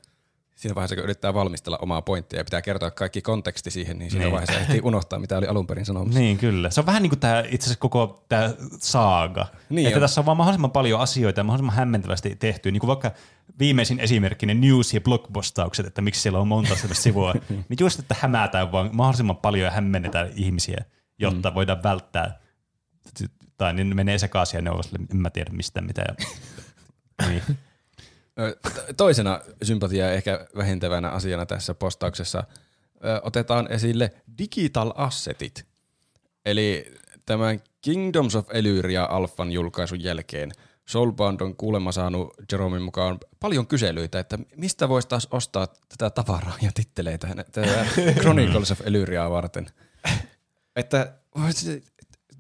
Siinä vaiheessa, kun yrittää valmistella omaa pointtia ja pitää kertoa kaikki konteksti siihen, niin siinä Niin. vaiheessa ehtii unohtaa, mitä oli alun perin sanomassa. Niin, kyllä. Se on vähän niin kuin tämä, itse asiassa koko tämä saaga. Niin että on. tässä on vaan mahdollisimman paljon asioita ja mahdollisimman hämmentävästi tehty. Niin kuin vaikka viimeisin esimerkki, ne news- ja blogpostaukset, että miksi siellä on monta sellaista sivua. niin just, että hämätään vaan mahdollisimman paljon ja hämmennetään ihmisiä, jotta mm. voidaan välttää. Tai niin ne menee sekaisin ja ne on en mä tiedä mistä mitä. Ja, niin. Toisena sympatia ehkä vähentävänä asiana tässä postauksessa otetaan esille digital assetit. Eli tämän Kingdoms of Elyria Alphan julkaisun jälkeen Soulbound on kuulemma saanut Jeromin mukaan paljon kyselyitä, että mistä voisi taas ostaa tätä tavaraa ja titteleitä tätä Chronicles of Elyriaa varten. Että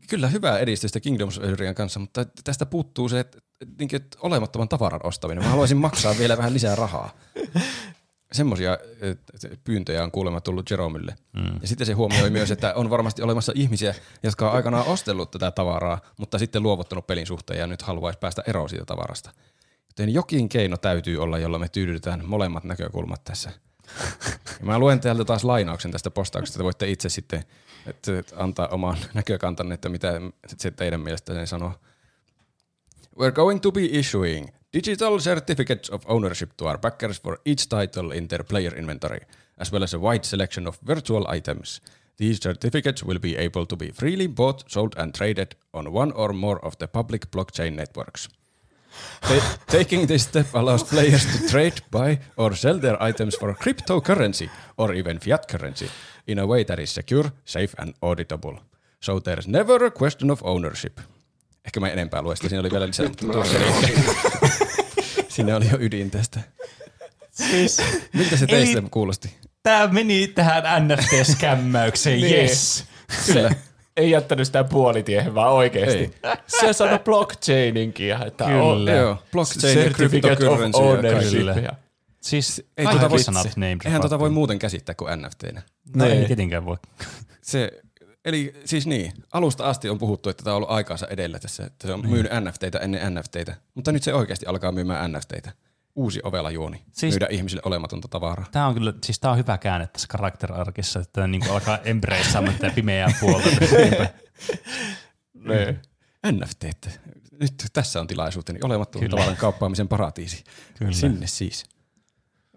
kyllä hyvää edistystä Kingdoms of Elyrian kanssa, mutta tästä puuttuu se, niin että olemattoman tavaran ostaminen. Mä haluaisin maksaa vielä vähän lisää rahaa. Semmoisia pyyntöjä on kuulemma tullut Jeromille. Mm. Ja sitten se huomioi myös, että on varmasti olemassa ihmisiä, jotka on aikanaan ostellut tätä tavaraa, mutta sitten luovuttanut pelin suhteen ja nyt haluaisi päästä eroon siitä tavarasta. Joten jokin keino täytyy olla, jolla me tyydytetään molemmat näkökulmat tässä. Ja mä luen täältä taas lainauksen tästä postauksesta, että voitte itse sitten että antaa oman näkökantanne, että mitä se teidän mielestä sanoo. We're going to be issuing digital certificates of ownership to our backers for each title in their player inventory, as well as a wide selection of virtual items. These certificates will be able to be freely bought, sold, and traded on one or more of the public blockchain networks. Ta- taking this step allows players to trade, buy, or sell their items for cryptocurrency or even fiat currency in a way that is secure, safe, and auditable. So there's never a question of ownership. Ehkä mä en enempää lue sitä, siinä oli vielä lisää, mutta tuossa oli Siinä oli jo ydin tästä. Siis, Miltä se teistä Eli- kuulosti? tämä meni tähän NFT-skämmäykseen, Niin. yes. Kyllä. Ei jättänyt sitä puolitiehen, vaan oikeasti. Ei. Se sanoi blockchaininkin. ja Että Kyllä. on, Joo, blockchain ja certificate of cryptocurrency ja ownership. Ja Siis Ei tota voi- sanat Eihän tota voi muuten käsittää kuin NFTnä. No ei Nee. tietenkään voi. Se, eli siis niin, alusta asti on puhuttu, että tämä on ollut aikaansa edellä tässä, että se on Niin. myynyt NFTitä ennen NFTitä, mutta nyt se oikeasti alkaa myymään NFTitä. Uusi ovela juoni, Siis- myydä ihmisille olematonta tavaraa. Tämä on kyllä, siis tämä on hyvä käänne tässä karakterarkissa, että niin kuin alkaa embraceaamaan tätä pimeää puolta. NFT. Nyt tässä on tilaisuuteni. Olemattoman tavaran kauppaamisen paratiisi. Kyllä. Sinne siis.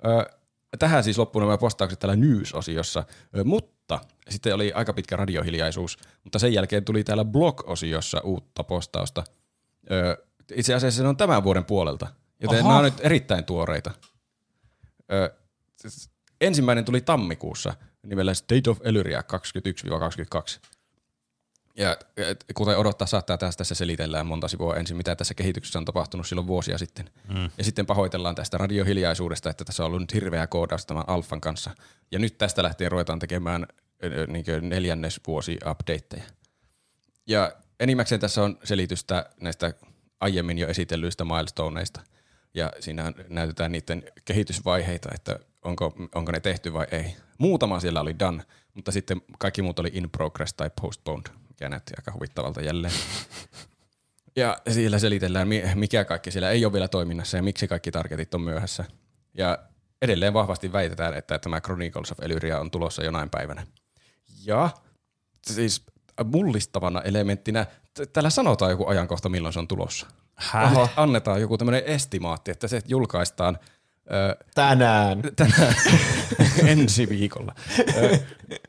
Ö, tähän siis loppuun nämä postaukset täällä news-osiossa, mutta sitten oli aika pitkä radiohiljaisuus, mutta sen jälkeen tuli täällä blog-osiossa uutta postausta. Itse asiassa ne on tämän vuoden puolelta, joten Aha. nämä on nyt erittäin tuoreita. Ensimmäinen tuli tammikuussa nimellä State of Elyria 21-22. Ja et, kuten odottaa saattaa tästä tässä selitellään monta sivua ensin, mitä tässä kehityksessä on tapahtunut silloin vuosia sitten. Mm. Ja sitten pahoitellaan tästä radiohiljaisuudesta, että tässä on ollut nyt hirveä koodaus tämän alfan kanssa. Ja nyt tästä lähtien ruvetaan tekemään niin neljännesvuosi updateja. Ja enimmäkseen tässä on selitystä näistä aiemmin jo esitellyistä milestoneista. Ja siinä näytetään niiden kehitysvaiheita, että onko, onko ne tehty vai ei. Muutama siellä oli done, mutta sitten kaikki muut oli in progress tai postponed, mikä näytti aika huvittavalta jälleen. Ja siellä selitellään, mi- mikä kaikki siellä ei ole vielä toiminnassa ja miksi kaikki targetit on myöhässä. Ja edelleen vahvasti väitetään, että tämä Chronicles of Elyria on tulossa jonain päivänä. Ja siis mullistavana elementtinä, täällä sanotaan joku ajankohta, milloin se on tulossa. Häh? Annetaan joku tämmöinen estimaatti, että se julkaistaan Tänään. tänään ensi viikolla.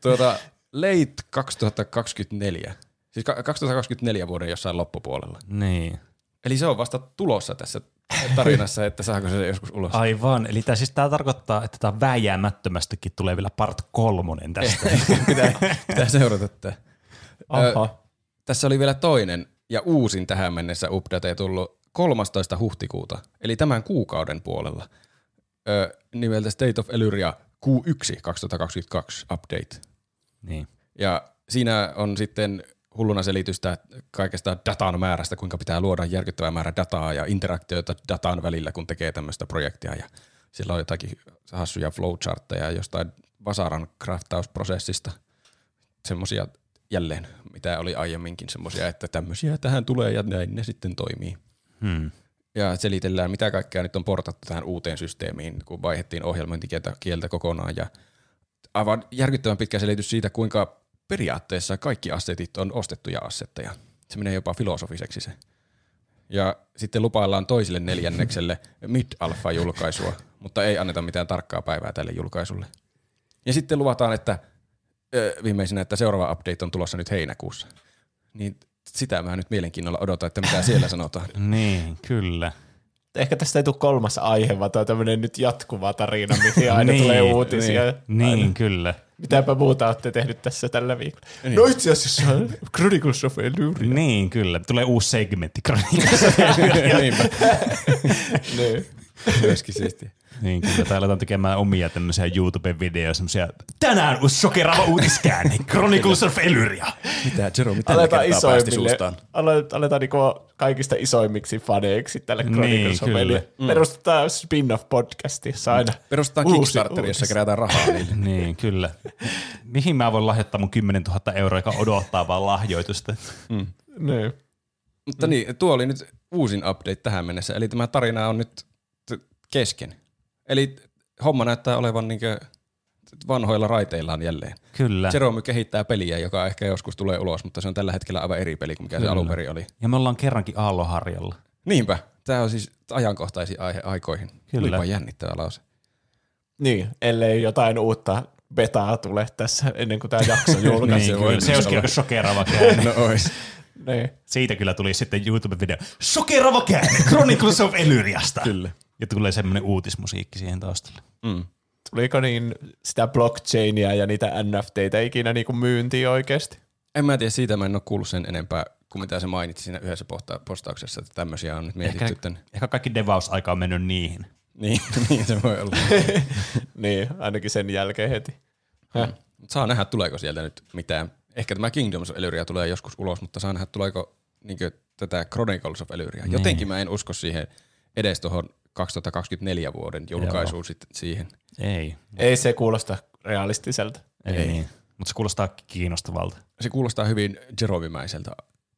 Tuota, late 2024. Siis ka- 2024 vuoden jossain loppupuolella. Niin. Eli se on vasta tulossa tässä tarinassa, että saako se joskus ulos. Aivan. Eli tämä, siis tämä tarkoittaa, että tämä vääjäämättömästikin tulee vielä part kolmonen tästä. pitää, pitää seurata tätä. Aha. Tässä oli vielä toinen ja uusin tähän mennessä update tullut 13. huhtikuuta, eli tämän kuukauden puolella, ö, nimeltä State of Elyria Q1 2022 update. Niin. Ja siinä on sitten hulluna selitystä kaikesta datan määrästä, kuinka pitää luoda järkyttävä määrä dataa ja interaktioita datan välillä, kun tekee tämmöistä projektia. Ja siellä on jotakin hassuja flowchartteja jostain Vasaran craftausprosessista. Semmoisia jälleen, mitä oli aiemminkin semmoisia, että tämmöisiä tähän tulee ja näin ne sitten toimii. Hmm. Ja selitellään, mitä kaikkea nyt on portattu tähän uuteen systeemiin, kun vaihdettiin ohjelmointikieltä kieltä kokonaan. Ja aivan järkyttävän pitkä selitys siitä, kuinka periaatteessa kaikki assetit on ostettuja assetteja. Se menee jopa filosofiseksi se. Ja sitten lupaillaan toiselle neljännekselle mid-alpha-julkaisua, mutta ei anneta mitään tarkkaa päivää tälle julkaisulle. Ja sitten luvataan, että viimeisenä, että seuraava update on tulossa nyt heinäkuussa. Niin sitä mä nyt mielenkiinnolla odotan, että mitä siellä sanotaan. Niin, kyllä. Ehkä tästä ei tule kolmas aihe, vaan tämä tämmöinen nyt jatkuva tarina, mihin aina Niin, tulee uutisia. Niin, Aina. kyllä. Mitäpä muuta olette tehnyt tässä tällä viikolla? Niin. No itse asiassa Chronicles of Elyria. Niin, kyllä. Tulee uusi segmentti kronikassa. Niinpä, niin. myöskin siistiä. Niin, kyllä. Täällä aletaan tekemään omia tämmöisiä YouTube-videoja, semmoisia tänään uusi sokerava uutiskäänne, Chronicles of Elyria. Mitä, Jero, mitä Aletaan kertaa päästi isoimmille, suustaan? ale, aletaan niinku kaikista isoimmiksi faneiksi tälle Niin, Chronicles of kyllä. Elyria. Perustetaan spin-off podcasti, jossa aina Perustetaan uusi Kickstarteri, jossa kerätään rahaa niille. Niin, kyllä. Mihin mä voin lahjoittaa mun 10 000 euroa, joka odottaa vaan lahjoitusta? Niin. Mutta niin, tuo oli nyt uusin update tähän mennessä, eli tämä tarina on nyt kesken. Eli homma näyttää olevan niinkö vanhoilla raiteillaan jälleen. Kyllä. Jerome kehittää peliä, joka ehkä joskus tulee ulos, mutta se on tällä hetkellä aivan eri peli kuin mikä Kyllä. se alun perin oli. Ja me ollaan kerrankin aalloharjalla. Niinpä, tämä on siis ajankohtaisiin aihe aikoihin. Kyllä. Olipa jännittävä lause. niin, ellei jotain uutta betaa tule tässä ennen kuin tämä jakso Niin, julkaisee. kyllä. Se olisikin aika sokerava käänne. No ois. niin. Siitä kyllä tuli sitten YouTube-video. Sokerava käänne Chronicles of Elyriasta. Kyllä. Ja tulee semmoinen uutismusiikki siihen taustalle. Mm. Tuliko niin sitä blockchainia ja niitä NFTitä ikinä niinku myyntiin oikeasti? En mä tiedä, siitä mä en ole kuullut sen enempää kuin mitä se mainitsi siinä yhdessä posta- postauksessa, että tämmöisiä on nyt mietitty. Ehkä, Ehkä... ehkä kaikki devausaika on mennyt niihin. Niin, niin, se voi olla. niin, ainakin sen jälkeen heti. Mut saa nähdä, tuleeko sieltä nyt mitään. Ehkä tämä Kingdoms of Elyria tulee joskus ulos, mutta saa nähdä, tuleeko niinkö tätä Chronicles of Elyria. Jotenkin mä en usko siihen edes tuohon 2024 vuoden julkaisuun sitten siihen. Ei, Ei se kuulosta realistiselta. ei, Ei. Niin. Mutta se kuulostaa kiinnostavalta. Se kuulostaa hyvin Jeromimäiseltä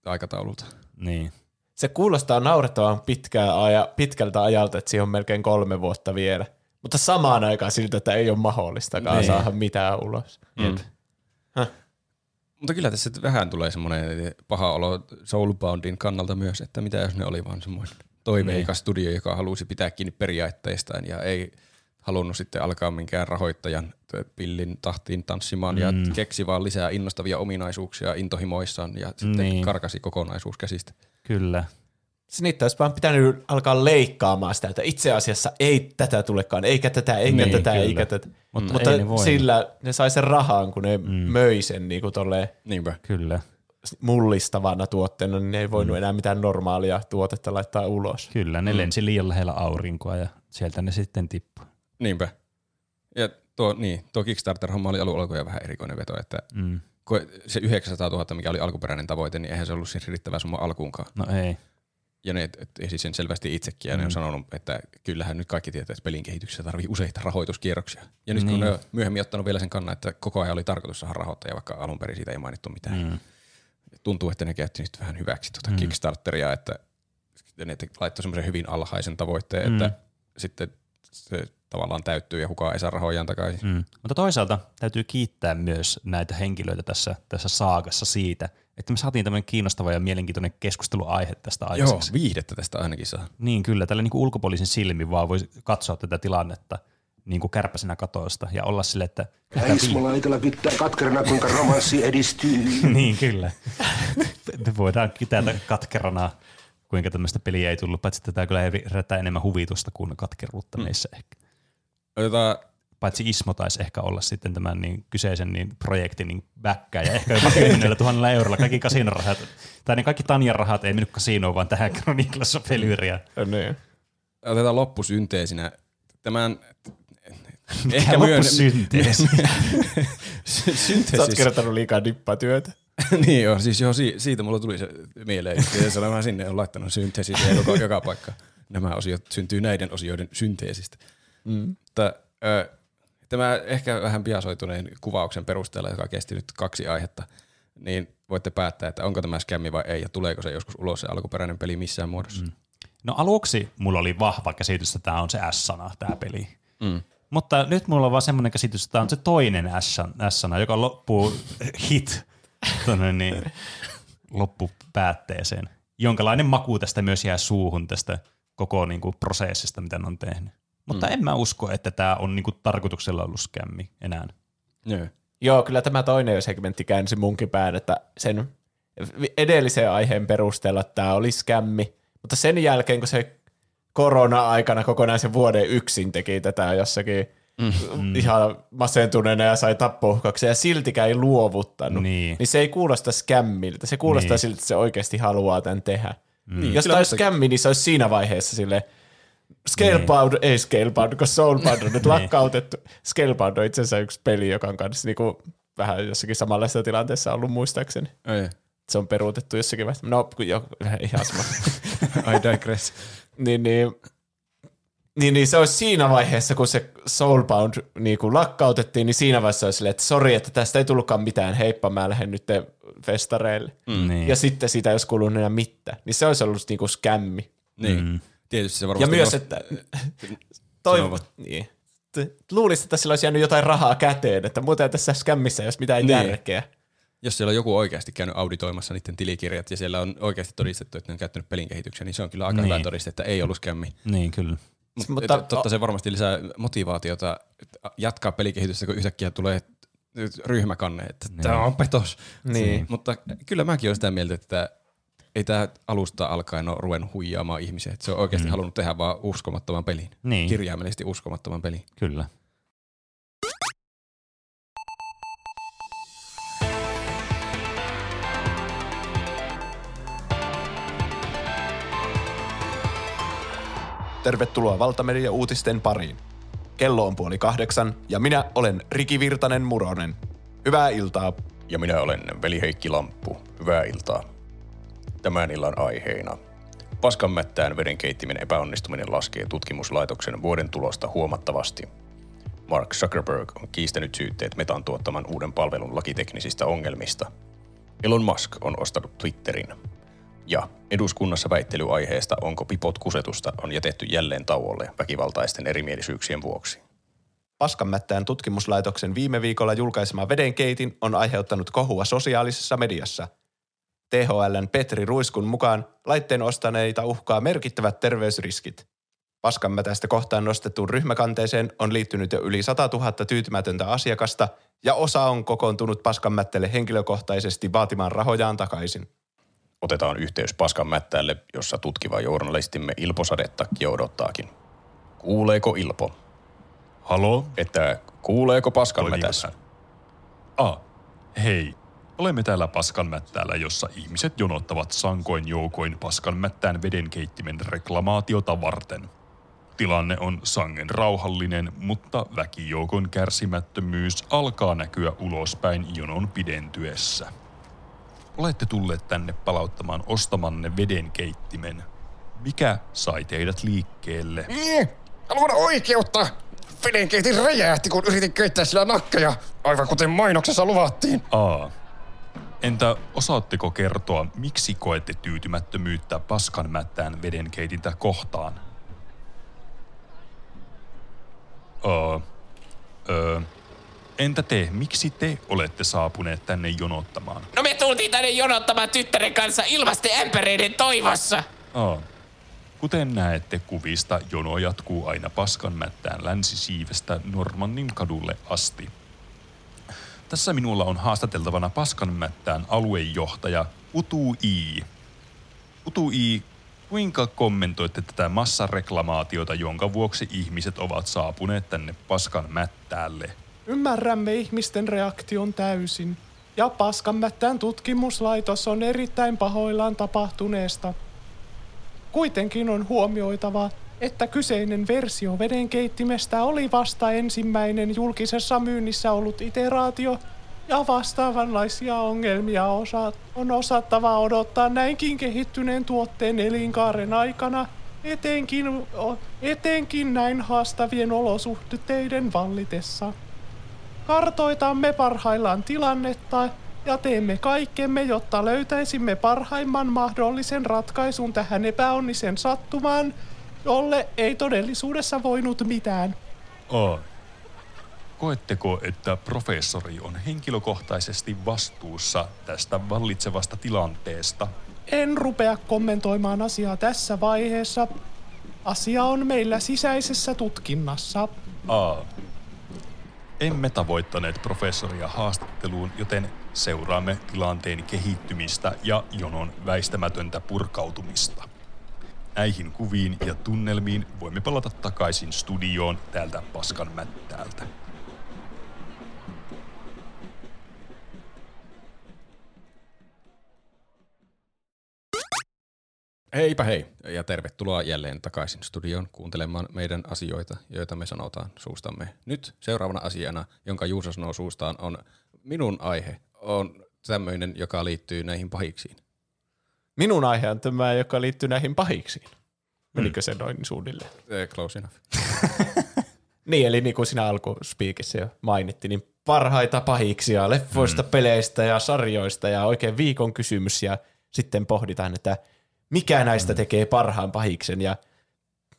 aikataululta. Niin. Se kuulostaa naurettavan pitkää aja, pitkältä ajalta, että siihen on melkein kolme vuotta vielä. Mutta samaan aikaan siltä, että ei ole mahdollistakaan Niin. saada mitään ulos. Mm. Mutta kyllä tässä vähän tulee semmoinen paha olo Soulboundin kannalta myös, että mitä jos ne oli vaan semmoinen toiveikas studio, joka halusi pitää kiinni periaatteistaan ja ei halunnut sitten alkaa minkään rahoittajan pillin tahtiin tanssimaan mm. ja keksi vaan lisää innostavia ominaisuuksia intohimoissaan ja sitten Niin. niin. karkasi kokonaisuus käsistä. Kyllä. Niitä olisi vaan pitänyt alkaa leikkaamaan sitä, että itse asiassa ei tätä tulekaan, eikä tätä, eikä Niin, tätä, kyllä. eikä tätä. Mutta Mutta ei ne sillä ne sai sen rahan, kun ne mm. möi sen niin kuin tolleen Niinpä. Kyllä. Mullistavana tuotteena, niin ne ei voinut mm. enää mitään normaalia tuotetta laittaa ulos. Kyllä, ne mm. lensi liian lähellä aurinkoa ja sieltä ne sitten tippui. Niinpä. Ja tuo, niin, tuo Kickstarter-homma oli alun vähän erikoinen veto, että Mm. kun se 900 000, mikä oli alkuperäinen tavoite, niin eihän se ollut siis riittävä summa alkuunkaan. No ei. Ja ne et- esi sen selvästi itsekin, ja ne on sanonut, että kyllähän nyt kaikki tietää, että pelin kehityksessä tarvii useita rahoituskierroksia. Ja nyt kun Niin. ne on myöhemmin ottanut vielä sen kannan, että koko ajan oli tarkoitus saada rahoittaja, vaikka alun perin siitä ei mainittu mitään. Mm. Tuntuu, että ne käytti nyt vähän hyväksi tuota mm. Kickstarteria, että ne laittoi semmoisen hyvin alhaisen tavoitteen, Mm. että sitten se tavallaan täyttyy ja kukaan ei saa rahojaan takaisin. Mm. Mutta toisaalta täytyy kiittää myös näitä henkilöitä tässä, tässä saagassa siitä, että me saatiin tämmöinen kiinnostava ja mielenkiintoinen keskusteluaihe tästä Joo, aikaiseksi. viihdettä tästä ainakin saa. Niin kyllä, tällä niin kuin ulkopuolisin silmin vaan voi katsoa tätä tilannetta niin kuin kärpäsenä katosta ja olla sille, että kyllä tämä Ismo Laitila kyttää katkerana, kuinka romanssi edistyy. niin kyllä. Me voidaan kytätä katkerana, kuinka tämmöistä peliä ei tullut, paitsi että tämä kyllä herättää enemmän huvitusta kuin katkeruutta meissä ehkä. Otetaan Paitsi Ismo taisi ehkä olla sitten tämän niin kyseisen niin projektin niin backkää ja ehkä jopa 10 000 eurolla kaikki kasinorahat, tai ne kaikki Tanjan rahat ei mennyt kasinoon, vaan tähän Chronicles of Elyria. Niin. otetaan loppusynteesinä tämän Ehkä myön... loppusynteesi. Sä oot kirjoittanut liikaa dippatyötä. niin joo, siis joo, si- siitä mulla tuli se mieleen. Ja se mä sinne on laittanut synteesiä joka, joka paikka. Nämä osiot syntyy näiden osioiden synteesistä. Mm. Mutta, ö, tämä ehkä vähän biasoituneen kuvauksen perusteella, joka kesti nyt kaksi aihetta, niin voitte päättää, että onko tämä skämmi vai ei, ja tuleeko se joskus ulos se alkuperäinen peli missään muodossa. Mm. No aluksi mulla oli vahva käsitys, että tämä on se S-sana, tämä peli. Mm. Mutta nyt mulla on vaan semmoinen käsitys, että tämä on se toinen S-sana, joka loppuu hit tonne niin, loppupäätteeseen. Jonkalainen maku tästä myös jää suuhun tästä koko niin kuin, prosessista, mitä ne on tehnyt. Mutta mm. en mä usko, että tämä on niin kuin, tarkoituksella ollut skämmi enää. Joo. Joo, kyllä tämä toinen segmentti käänsi munkin pään, että sen edellisen aiheen perusteella tämä oli skämmi, mutta sen jälkeen, kun se korona-aikana kokonaisen vuoden yksin teki tätä jossakin mm. ihan masentuneena ja sai tappouhkauksia ja siltikään ei luovuttanut, Niin. niin se ei kuulosta skämmiltä. Se kuulostaa Niin. niin. siltä, että se oikeasti haluaa tämän tehdä. Niin, Mm. Jos kyllä tämä olisi skämmi, niin se olisi siinä vaiheessa sille Scalebound, niin. ei Scalebound, koska Soulbound on nyt lakkautettu. Scalebound on itse asiassa yksi peli, joka on kanssa niinku vähän jossakin samanlaisessa tilanteessa ollut muistaakseni. Ei. Se on peruutettu jossakin vaiheessa. No, kun jo, ihan sama. I digress. Niin, niin, niin, niin, se olisi siinä vaiheessa, kun se Soulbound niin kuin lakkautettiin, niin siinä vaiheessa olisi silleen, että sori, että tästä ei tullutkaan mitään, heippa, mä lähden nyt festareille. Mm. Niin. Ja sitten siitä ei olisi kuulunut enää mitään. Niin se olisi ollut niin kuin skämmi. Niin. Mm. Tietysti se Ja varmasti myös, nost- että toivo, niin. Luulisin, että sillä olisi jäänyt jotain rahaa käteen, että muuten tässä skämmissä ei olisi mitään niin. järkeä. Jos siellä on joku oikeasti käynyt auditoimassa niiden tilikirjat ja siellä on oikeasti todistettu, että ne on käyttänyt pelin kehitykseen, niin se on kyllä aika Niin. hyvä todiste, että ei ollut skämmi. niin, kyllä. Mutta, Mutta- totta se varmasti lisää motivaatiota jatkaa pelikehitystä, kun yhtäkkiä tulee ryhmäkanne, että tämä on petos. Niin. Mutta kyllä mäkin olen sitä mieltä, että ei tämä alusta alkaen ole ruvennut huijaamaan ihmisiä. Että se on oikeasti mm. halunnut tehdä vaan uskomattoman pelin. Niin. Kirjaimellisesti uskomattoman pelin. Kyllä. Tervetuloa Valtamedia uutisten pariin. Kello on puoli kahdeksan ja minä olen Riki Virtanen Muronen. Hyvää iltaa. Ja minä olen veli Heikki Lamppu. Hyvää iltaa. Tämän illan aiheena. Paskanmättään vedenkeittimen epäonnistuminen laskee tutkimuslaitoksen vuoden tulosta huomattavasti. Mark Zuckerberg on kiistänyt syytteet Metan tuottaman uuden palvelun lakiteknisistä ongelmista. Elon Musk on ostanut Twitterin. Ja eduskunnassa väittelyaiheesta, onko pipot kusetusta, on jätetty jälleen tauolle väkivaltaisten erimielisyyksien vuoksi. Paskanmättään tutkimuslaitoksen viime viikolla julkaisema vedenkeitin on aiheuttanut kohua sosiaalisessa mediassa. THLn Petri Ruiskun mukaan laitteen ostaneita uhkaa merkittävät terveysriskit. Paskanmätästä kohtaan nostettuun ryhmäkanteeseen on liittynyt jo yli 100 000 tyytymätöntä asiakasta ja osa on kokoontunut Paskanmättälle henkilökohtaisesti vaatimaan rahojaan takaisin. Otetaan yhteys Paskanmättäälle, jossa tutkiva journalistimme Ilpo Sadetakki odottaakin. Kuuleeko Ilpo? Halo? Että kuuleeko Paskanmätässä? Ah, hei. Olemme täällä Paskanmättäällä, jossa ihmiset jonottavat sankoin joukoin Paskanmättään vedenkeittimen reklamaatiota varten. Tilanne on sangen rauhallinen, mutta väkijoukon kärsimättömyys alkaa näkyä ulospäin jonon pidentyessä. Olette tulleet tänne palauttamaan ostamanne vedenkeittimen. Mikä sai teidät liikkeelle? Niin, haluan oikeutta. Vedenkeitin räjähti, kun yritin keittää sillä nakkeja, aivan kuten mainoksessa luvattiin. Aa. Entä osaatteko kertoa, miksi koette tyytymättömyyttä paskanmättään vedenkeitintä kohtaan? Aa. Öö. Entä te, miksi te olette saapuneet tänne jonottamaan? No me tultiin tänne jonottamaan tyttären kanssa ilmastoämpäreiden toivossa. Aa. Kuten näette kuvista, jono jatkuu aina Paskanmättään länsisiivestä Normannin kadulle asti. Tässä minulla on haastateltavana Paskanmättään aluejohtaja Utu I. Utu I, kuinka kommentoitte tätä massareklamaatiota, jonka vuoksi ihmiset ovat saapuneet tänne Paskanmättäälle? Ymmärrämme ihmisten reaktion täysin. Ja Paskanmättään tutkimuslaitos on erittäin pahoillaan tapahtuneesta. Kuitenkin on huomioitava, että kyseinen versio vedenkeittimestä oli vasta ensimmäinen julkisessa myynnissä ollut iteraatio, ja vastaavanlaisia ongelmia osa- on osattava odottaa näinkin kehittyneen tuotteen elinkaaren aikana, etenkin, etenkin näin haastavien olosuhteiden vallitessa. Kartoitamme parhaillaan tilannetta ja teemme kaikkemme, jotta löytäisimme parhaimman mahdollisen ratkaisun tähän epäonnisen sattumaan, jolle ei todellisuudessa voinut mitään. A. Koetteko, että professori on henkilökohtaisesti vastuussa tästä vallitsevasta tilanteesta? En rupea kommentoimaan asiaa tässä vaiheessa. Asia on meillä sisäisessä tutkinnassa. A. Emme tavoittaneet professoria haastatteluun, joten seuraamme tilanteen kehittymistä ja jonon väistämätöntä purkautumista. Näihin kuviin ja tunnelmiin voimme palata takaisin studioon täältä Paskan Heipä hei ja tervetuloa jälleen takaisin studioon kuuntelemaan meidän asioita, joita me sanotaan suustamme. Nyt seuraavana asiana, jonka Juuso sanoo suustaan, on minun aihe. On tämmöinen, joka liittyy näihin pahiksiin. Minun aihe on tämä, joka liittyy näihin pahiksiin. Menikö se noin suunnilleen? Eh, Close enough. Niin, eli niin kuin siinä alkuspiikissä jo mainittiin, niin parhaita pahiksia leffoista, mm. peleistä ja sarjoista ja oikein viikon kysymys ja sitten pohditaan, että mikä näistä mm. tekee parhaan pahiksen ja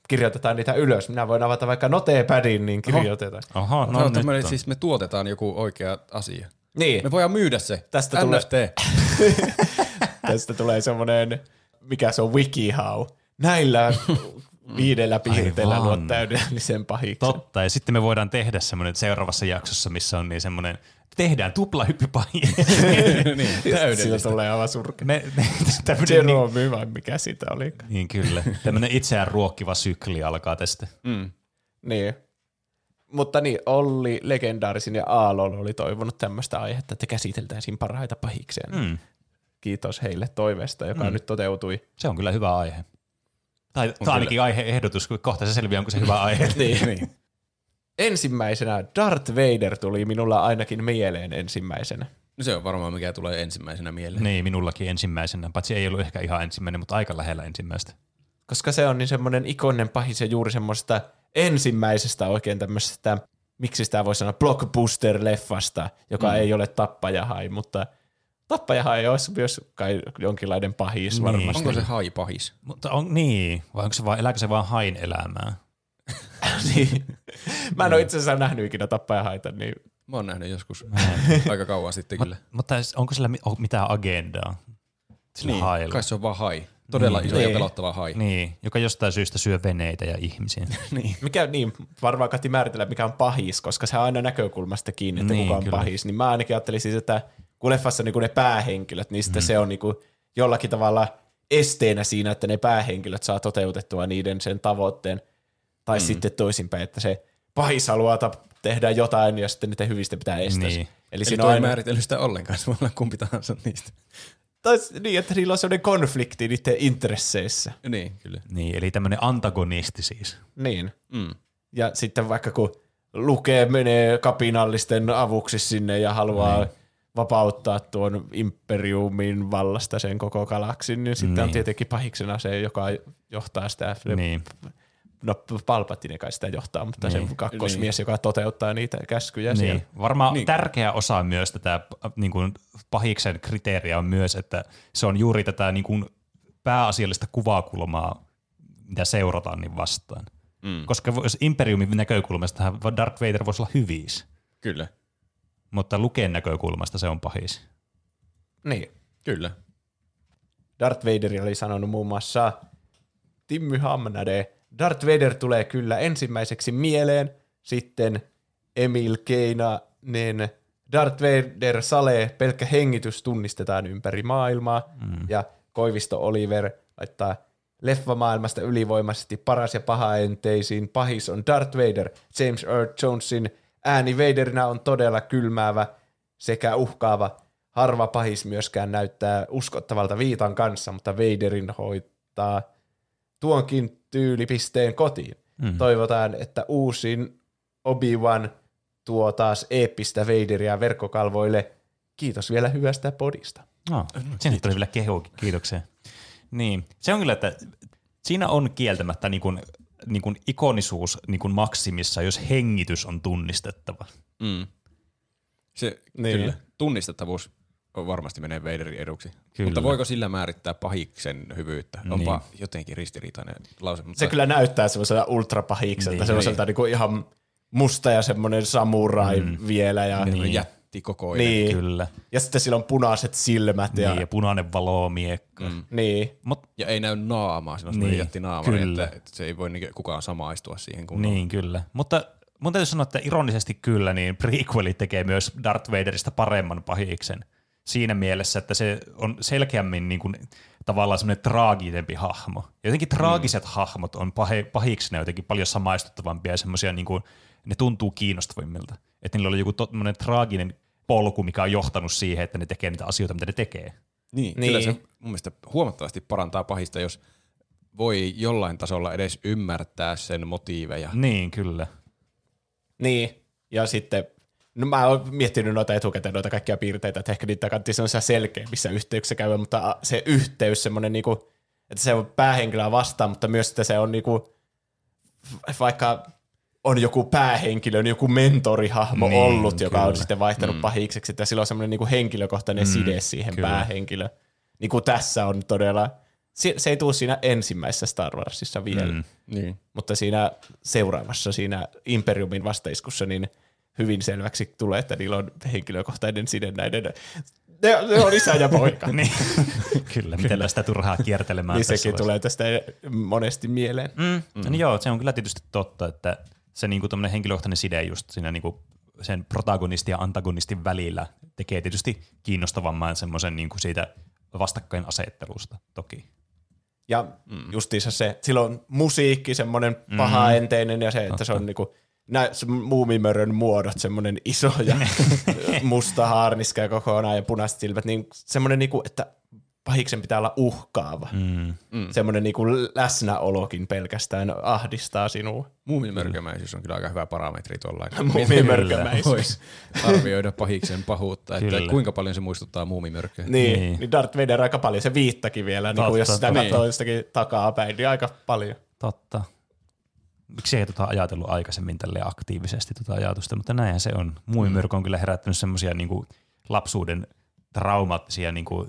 kirjoitetaan niitä ylös. Minä voin avata vaikka notepadin, niin kirjoitetaan. Aha, No, no, no nyt tämmöinen, on. siis me tuotetaan joku oikea asia. Niin, Me voidaan myydä se. Tästä tulee- NFT. tästä tulee semmoinen, mikä se on WikiHow. Näillä viidellä piirteellä luot täydellisen pahiksen. Totta, ja sitten me voidaan tehdä semmoinen seuraavassa jaksossa, missä on niin semmoinen, tehdään tuplahyppypahi. niin, Sillä täydellistä. tulee aivan surkea. me, me, tämmönen, niin, Jerome vai mikä sitä oli. niin kyllä, tämmöinen itseään ruokkiva sykli alkaa tästä. Mm. Niin. Mutta niin, Olli legendaarisin ja Aallon oli toivonut tämmöistä aihetta, että käsiteltäisiin parhaita pahiksia. Mm. Kiitos heille toiveesta, joka mm. nyt toteutui. Se on kyllä hyvä aihe. Tai, tai ainakin aiheehdotus, kun kohta se selviää, onko se hyvä aihe. Niin. niin. Ensimmäisenä Darth Vader tuli minulla ainakin mieleen ensimmäisenä. No se on varmaan mikä tulee ensimmäisenä mieleen. niin, minullakin ensimmäisenä, paitsi ei ollut ehkä ihan ensimmäinen, mutta aika lähellä ensimmäistä. koska se on niin semmoinen ikoninen pahis ja juuri semmoista ensimmäisestä oikein tämmöisestä, miksi sitä voi sanoa, blockbuster-leffasta, joka mm. ei ole tappajahai, mutta tappajahai olisi myös kai jonkinlainen pahis Niin. varmasti. Onko se hai pahis? Mutta on, niin, vai onko se vaan, elääkö se vaan hain elämää? niin. Mä en ole itse asiassa nähnyt ikinä tappajahaita, niin Mä oon nähnyt joskus aika kauan sitten kyllä. Mutta onko sillä mitään agendaa? Sillä Niin, hailla? kai se on vaan hai. Todella Niin. iso ja Niin. pelottava hai. Niin, joka jostain syystä syö veneitä ja ihmisiä. niin. mikä niin, varmaan kati määritellä, mikä on pahis, koska se on aina näkökulmasta kiinni, että Niin, kuka on kyllä. pahis. Niin mä ainakin ajattelin siis, että kun leffassa niin ne päähenkilöt, niin sitten mm. se on niin kuin jollakin tavalla esteenä siinä, että ne päähenkilöt saa toteutettua niiden sen tavoitteen. Tai mm. sitten toisinpäin, että se pahis haluaa tehdä jotain ja sitten niiden hyvistä pitää estää. Niin. Eli, Eli tuo on ei aina, määritellyt sitä ollenkaan, se voi olla kumpi tahansa niistä. tai niin, että niillä on sellainen konflikti niiden intresseissä. Niin, kyllä. Niin, eli tämmöinen antagonisti siis. Niin. Mm. Ja sitten vaikka kun lukee menee kapinallisten avuksi sinne ja haluaa niin. vapauttaa tuon imperiumin vallasta sen koko galaksin, niin sitten on Niin. tietenkin pahiksena se, joka johtaa sitä. Niin. No Palpatine kai sitä johtaa, mutta Niin. se kakkosmies, joka toteuttaa niitä käskyjä siellä. Niin. Varmaan Niin. niin. tärkeä osa myös tätä niin kuin, pahiksen kriteeriä on myös, että se on juuri tätä niin kuin, pääasiallista kuvakulmaa, mitä seurataan niin vastaan. Mm. Koska jos Imperiumin näkökulmasta Darth Vader voisi olla hyvis, Kyllä. mutta Luken näkökulmasta se on pahis. niin. Kyllä. Darth Vader oli sanonut muun muassa Timmy Hamnade, Darth Vader tulee kyllä ensimmäiseksi mieleen, sitten Emil Keinanen, Darth Vader Sale, pelkkä hengitys tunnistetaan ympäri maailmaa, mm. ja Koivisto Oliver laittaa leffamaailmasta ylivoimaisesti paras ja pahaenteisiin pahis on Darth Vader. James Earl Jonesin ääni Vaderinä on todella kylmäävä sekä uhkaava. Harva pahis myöskään näyttää uskottavalta viitan kanssa, mutta Vaderin hoitaa tuonkin tyylipisteen kotiin. Mm. Toivotaan, että uusin Obi-Wan tuo taas eeppistä Vaderia verkkokalvoille. Kiitos vielä hyvästä podista. No, sinne tuli vielä kehukin, kiitoksia. Niin, se on kyllä, että siinä on kieltämättä niin kuin, niin kuin ikonisuus niin kuin maksimissa, jos hengitys on tunnistettava. Mm. Se, Niin. kyllä. Tunnistettavuus varmasti menee Vaderin eduksi. Kyllä. Mutta voiko sillä määrittää pahiksen hyvyyttä? Onpa Niin. jotenkin ristiriitainen lause. Mutta Se kyllä näyttää semmoiselta ultrapahikselta, Niin. semmoiselta niin. kuin ihan musta ja semmoinen samurai mm. vielä. Ja, niin. niin. jätti kokoinen. Niin. Kyllä. ja sitten sillä on punaiset silmät. Ja, Niin, ja punainen valomiekka. Mm. niin. Mut, Ja ei näy naamaa, sillä on Niin, niin. jätti naamari, kyllä. että, että se ei voi niinku kukaan samaistua siihen kunnolla. niin, kyllä. Mutta mun täytyy sanoa, että ironisesti kyllä, niin prequeli tekee myös Darth Vaderista paremman pahiksen. Siinä mielessä, että se on selkeämmin niin kuin, tavallaan semmoinen traagisempi hahmo. Ja jotenkin traagiset mm. hahmot on pahe, pahiksena jotenkin paljon samaistuttavampia ja semmoisia, niin kuin, ne tuntuu kiinnostavimmilta. Että niillä oli joku tommonen traaginen polku, mikä on johtanut siihen, että ne tekee niitä asioita, mitä ne tekee. Niin, Niin. kyllä se mun mielestä huomattavasti parantaa pahista, jos voi jollain tasolla edes ymmärtää sen motiiveja. Niin, kyllä. Niin, ja sitten, no mä oon miettinyt noita etukäteen, noita kaikkia piirteitä, että ehkä niitä kannattaa semmoisia selkeämmissä yhteyksissä käydä, mutta se yhteys semmoinen niinku, että se on päähenkilöä vastaan, mutta myös että se on niinku, vaikka on joku päähenkilö, niin joku mentorihahmo Niin, ollut, joka on kyllä. sitten vaihtanut mm. pahikseksi, että sillä on semmoinen niinku henkilökohtainen mm, side siihen kyllä. päähenkilöön. Niin kuin tässä on todella, se, se ei tule siinä ensimmäisessä Star Warsissa vielä. Mm. Niin. Mutta siinä seuraavassa, siinä Imperiumin vastaiskussa, niin hyvin selväksi tulee, että niillä on henkilökohtainen side näiden. Ne, ne on isä ja poika. niin. kyllä, miten sitä turhaa kiertelemään niin sekin tulee tästä monesti mieleen. Mm. Mm. Niin joo, se on kyllä tietysti totta, että se niinku henkilökohtainen side just siinä niinku sen protagonistin ja antagonistin välillä tekee tietysti kiinnostavamman semmoisen niinku siitä vastakkainasettelusta toki. Ja mm. justiinsa se, sillä on musiikki, semmoinen Mm. pahaenteinen ja se, että se on niinku, nä, se muumimörön muodot, semmoinen iso ja musta haarniska ja kokonaan ja punaiset silmät, niin semmoinen niinku, että pahiksen pitää olla uhkaava. Mm. Mm. Semmoinen niinku läsnäolokin pelkästään ahdistaa sinua. Muumimörkömäisyys on kyllä aika hyvä parametri tuolla. Muumimörkömäisyys. Arvioida pahiksen pahuutta, että Kyllä. kuinka paljon se muistuttaa muumimörköä. Niin, Niin. niin Darth Vader aika paljon, se viittakin vielä, niin kuin jos Totta, sitä totta. katsoo jostakin takaa päin, niin aika paljon. Totta. Miksi ei tota ajatellut aikaisemmin tälle aktiivisesti tota ajatusta, mutta näinhän se on. Muumimyrkky on kyllä herättänyt semmoisia niinku lapsuuden traumaattisia niinku,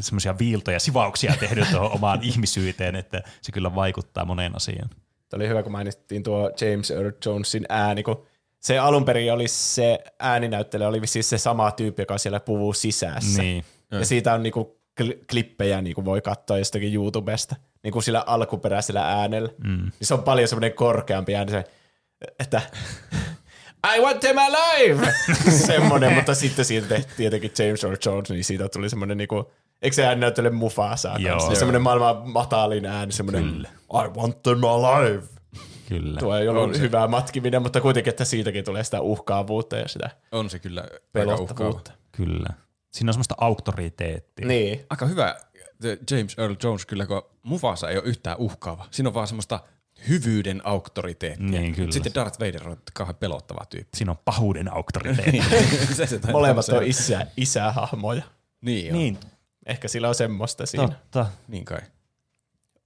semmoisia viiltoja, sivauksia tehnyt tuohon omaan ihmisyyteen, että se kyllä vaikuttaa moneen asiaan. Tämä oli hyvä, kun mainittiin tuo James Earl Jonesin ääni, kun se alun perin oli se ääninäyttelijä, oli siis se sama tyyppi, joka siellä puhuu sisässä. Niin. Ja siitä on niinku kli- klippejä, niinku voi katsoa jostakin YouTubesta, niinku sillä alkuperäisellä äänellä. Mm. Niin se on paljon semmoinen korkeampi ääni, se, että I want them alive! semmoinen, mutta sitten siitä tehtiin tietenkin James Earl Jones, niin siitä tuli semmoinen niinku, eikö se ääni näyttele Mufasaa Joo. kanssa? Niin semmoinen maailman matalin ääni, semmoinen I want them alive! Kyllä. Tuo ei ollut hyvää matkiminen, mutta kuitenkin, että siitäkin tulee sitä uhkaavuutta ja sitä On se kyllä pelottavuutta. Kyllä. Siinä on semmoista auktoriteettia. Niin. Aika hyvä James Earl Jones kyllä, kun Mufasa ei ole yhtään uhkaava. Siinä on vaan semmoista hyvyyden auktoriteettia. Niin, kyllä. Sitten Darth Vader on kauhean pelottava tyyppi. Siinä on pahuuden auktoriteetti. se, se taitaa Molemmat on isä, isähahmoja. Niin, on. niin, Ehkä sillä on semmoista siinä. totta. niin kai.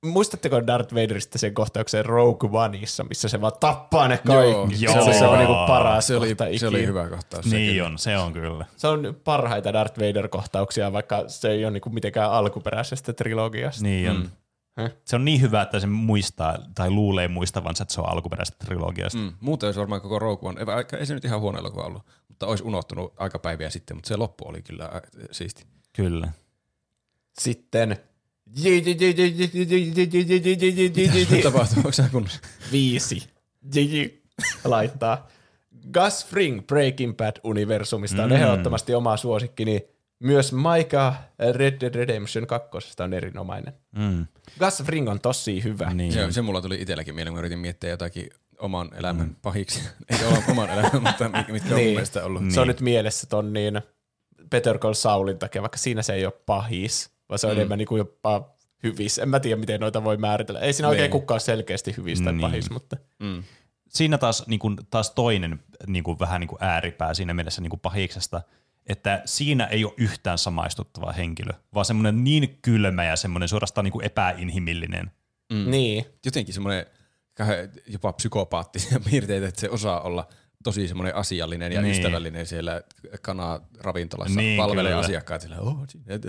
Muistatteko Darth Vaderista sen kohtauksen Rogue Oneissa, missä se vaan tappaa ne kaikki? Joo. se, se on niinku paras Se oli, kohta se oli hyvä kohtaus. Niin sekin. on, se on kyllä. Se on parhaita Darth Vader-kohtauksia, vaikka se ei ole niinku mitenkään alkuperäisestä trilogiasta. Niin on. Mm. Se on niin hyvä, että se muistaa tai luulee muistavansa, että se on alkuperäisestä trilogiasta. Mm, muuten olisi varmaan koko Rogue One, vaikka ei se nyt ihan huono elokuva ollut, mutta olisi unohtunut aika päiviä sitten, mutta se loppu oli kyllä ä, siisti. Kyllä. Sitten Tapahtuu, onko se kunnossa? viisi laittaa. Gus Fring Breaking Bad-universumista on Mm. ehdottomasti oma suosikki, niin myös Maika Red Dead Redemption 2 on erinomainen. Mm. Gus Fring on tosi hyvä. Niin. Se, se mulla tuli itselläkin mieleen, kun yritin miettiä jotakin oman elämän mm. pahiksi. Ei ole oman elämän, mutta mi- mitkä on mun Niin. mielestä ollut. Se on nyt mielessä ton niin Better Call Saulin takia, vaikka siinä se ei ole pahis, vaan se on mm. enemmän niin kuin jopa hyvis. En mä tiedä, miten noita voi määritellä. Ei siinä oikein Niin. kukaan selkeästi hyvis tai Niin. pahis, mutta Mm. Siinä taas, niin kuin, taas toinen niin kuin, vähän niin kuin ääripää siinä mielessä niin kuin pahiksesta, että siinä ei ole yhtään samaistuttava henkilö, vaan semmoinen niin kylmä ja semmoinen suorastaan niin kuin epäinhimillinen. Mm. niin. Jotenkin semmoinen jopa psykopaattisia piirteitä, että se osaa olla tosi semmoinen asiallinen ja Niin. ystävällinen siellä kana-ravintolassa Niin, palvelee kyllä. asiakkaat sillä, oh,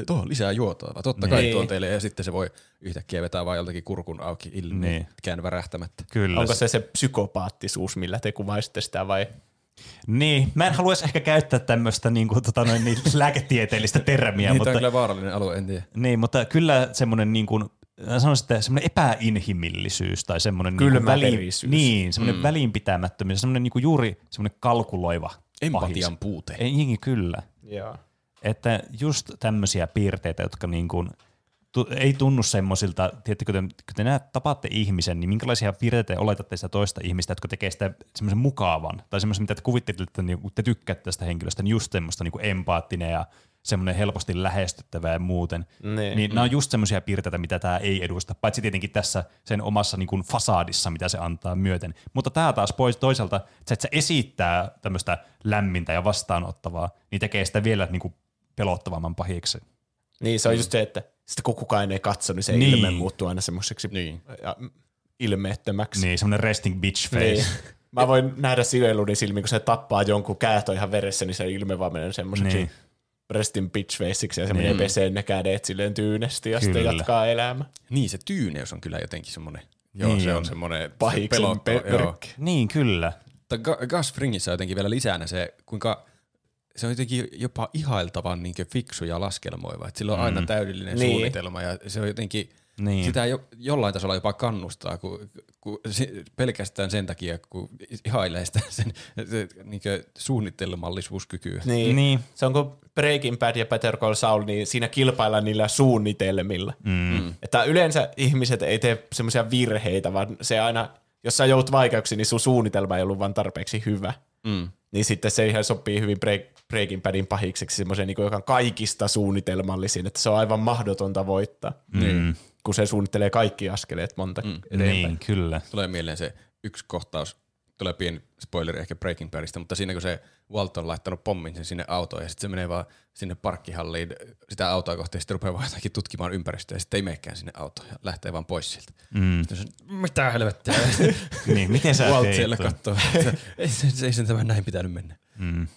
tuohon on lisää juotoa, totta kai Niin. tuon teille, ja sitten se voi yhtäkkiä vetää vaan joltakin kurkun auki ilmi, Niin. kään värähtämättä. Kyllä. Onko se se psykopaattisuus, millä te kuvaisitte sitä vai? Niin, mä en haluaisi ehkä käyttää tämmöistä niin kuin, tota, noin, niin, lääketieteellistä termiä, Niin, mutta, Tämä on kyllä vaarallinen alue, en tiedä. niin, mutta kyllä semmoinen niin kuin, sanoisin, että semmoinen epäinhimillisyys tai semmoinen niin Kylmäverisyys. niin, semmoinen mm. välinpitämättömyys, semmoinen niin kuin juuri semmoinen kalkuloiva Empatian pahis. puute. Ei, niin, kyllä. Joo. Että just tämmöisiä piirteitä, jotka niin kuin, tu, ei tunnu semmoisilta, tiedättekö, te, kun te näet, tapaatte ihmisen, niin minkälaisia piirteitä te oletatte sitä toista ihmistä, jotka tekee sitä semmoisen mukavan, tai semmoisen, mitä te kuvittelette, että niin, te tykkäätte tästä henkilöstä, niin just semmoista niin kuin empaattinen ja semmoinen helposti lähestyttävä ja muuten. Niin. Niin nämä on just semmoisia piirteitä, mitä tämä ei edusta, paitsi tietenkin tässä sen omassa niin kuin fasaadissa, mitä se antaa myöten. Mutta tämä taas pois toisaalta, että se esittää tämmöistä lämmintä ja vastaanottavaa, niin tekee sitä vielä niin kuin pelottavamman pahiksi. Niin, se on just se, että sitten kun kukaan ei katso, niin se Niin. ilme muuttuu aina semmoiseksi Niin. mm, ilmeettömäksi. Niin, semmoinen resting bitch face. Niin. Mä voin nähdä Siveludin silmiin, kun se tappaa jonkun käät on ihan veressä, niin se ilme vaan menee semmoiseksi Niin. Niin. restin bitch faceiksi ja se Niin. menee peseen ne kädet silleen tyynesti ja sitten Kyllä. jatkaa elämää. Niin, se tyyneys on kyllä jotenkin semmoinen. Joo, Niin se on, semmoinen se Pahiksen pelottava, pe- joo. Niin, kyllä. Mutta Ga- Gus Fringissä on jotenkin vielä lisänä se, kuinka se on jotenkin jopa ihailtavan niin fiksu ja laskelmoiva. Et sillä on aina täydellinen Niin. suunnitelma ja se on jotenkin, Niin. sitä jo, jollain tasolla jopa kannustaa, kun, kun se, pelkästään sen takia, kun ihailee sitä sen se, niin suunnitelmallisuuskykyä. Niin. Niin. Se on kuin Breaking Bad ja Better Call Saul, niin siinä kilpaillaan niillä suunnitelmilla. Mm. Että yleensä ihmiset ei tee semmoisia virheitä, vaan se aina, jos sä joudut vaikeuksiin, niin sun suunnitelma ei ollut vaan tarpeeksi hyvä. Mm. Niin sitten se ihan sopii hyvin Break, Breaking Badin pahikseksi semmoisen, niin joka on kaikista suunnitelmallisin, että se on aivan mahdotonta voittaa, Mm. Kun se suunnittelee kaikki askeleet monta mm. eteenpäin. Niin, kyllä. Tulee mieleen se yksi kohtaus, tulee pieni spoileri ehkä Breaking Badista, mutta siinä kun se Walt on laittanut pommin sen sinne autoon ja sitten se menee vaan sinne parkkihalliin sitä autoa kohti ja sitten rupeaa vaan jotakin tutkimaan ympäristöä ja sitten ei menekään sinne autoon ja lähtee vaan pois sieltä. Mm. Sitten se, mitä helvettiä? Niin, miten sä Walt siellä katsoo, että ei, se, ei sen tämän näin pitänyt mennä. Mm.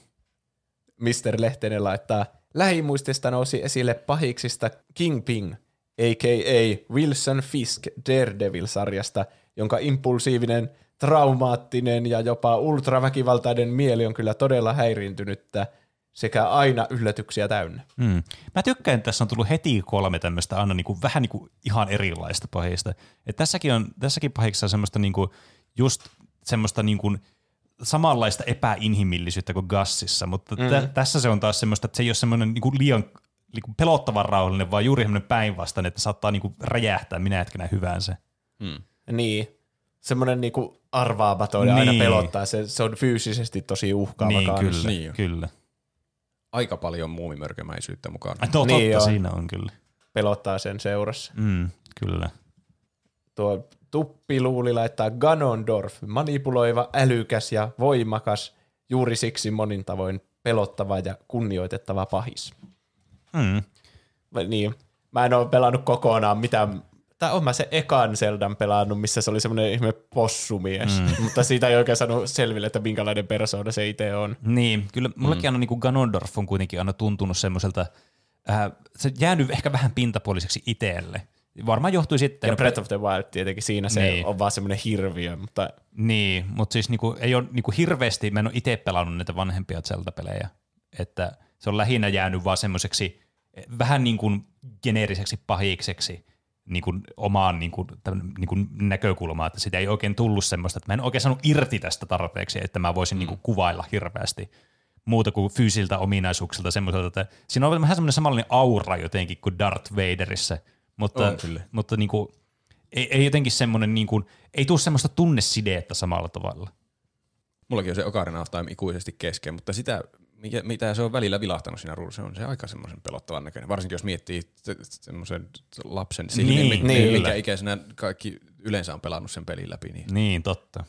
Mr. Lehtinen laittaa, lähimuistista nousi esille pahiksista Kingpin, a.k.a. Wilson Fisk Daredevil-sarjasta, jonka impulsiivinen, traumaattinen ja jopa ultraväkivaltainen mieli on kyllä todella häiriintynyttä sekä aina yllätyksiä täynnä. Mm. Mä tykkään, että tässä on tullut heti kolme tämmöistä aina niinku, vähän niinku ihan erilaista pahista. Et tässäkin on tässäkin pahiksessa on semmoista niinku, just semmoista niinku, samanlaista epäinhimillisyyttä kuin Gassissa, mutta mm. tä- tässä se on taas semmoista, että se ei ole semmoinen niinku liian niinku pelottavan rauhallinen, vaan juuri semmoinen päinvastainen, että saattaa niinku räjähtää minä hetkenä hyvänsä. Niin, semmoinen niinku arvaamaton ja aina Niin. pelottaa. Se, se on fyysisesti tosi uhkaava Niin, kans. kyllä, Niin kyllä. Aika paljon muumimörkömäisyyttä mukaan. Ai, no, Niin totta, joo. siinä on kyllä. Pelottaa sen seurassa. Mm, kyllä. Tuo tuppiluuli laittaa Ganondorf, manipuloiva, älykäs ja voimakas, juuri siksi monin tavoin pelottava ja kunnioitettava pahis. Mm. Niin, mä en ole pelannut kokonaan mitään, tai on mä se ekan Zeldan pelannut, missä se oli semmoinen ihme possumies, mm. mutta siitä ei oikein saanut selville, että minkälainen persoona se itse on. Niin, kyllä mullekin mm. aina niin Ganondorf on kuitenkin aina tuntunut semmoiselta, äh, se jäänyt ehkä vähän pintapuoliseksi itselle. Varmaan johtui sitten... Ja Breath of the Wild tietenkin siinä se Niin. on vaan semmoinen hirviö, mutta Niin, mutta siis niinku, ei ole niinku hirveästi, mä en ole itse pelannut näitä vanhempia Zelda-pelejä, että se on lähinnä jäänyt vaan semmoiseksi eh, vähän niin kuin geneeriseksi pahikseksi niin kuin omaan niin kuin, tämän, niin kuin näkökulmaan, että sitä ei oikein tullut semmoista, että mä en oikein saanut irti tästä tarpeeksi, että mä voisin mm. niin kuin kuvailla hirveästi muuta kuin fyysiltä ominaisuuksilta semmoiselta, että siinä on vähän semmoinen samanlainen aura jotenkin kuin Darth Vaderissä, mutta, On kyllä. mutta niin kuin, ei, ei jotenkin semmoinen, niin kuin, ei tule semmoista tunnesidettä samalla tavalla. Mullakin on se Ocarina of Time ikuisesti kesken, mutta sitä, mikä, mitä se on välillä vilahtanut siinä ruudussa, on se aika semmoisen pelottavan näköinen. Varsinkin jos miettii se- semmoisen lapsen silmiin, Niin, niin, niin, mikä ikäisenä kaikki yleensä on pelannut sen pelin läpi. Niin. Niin, totta.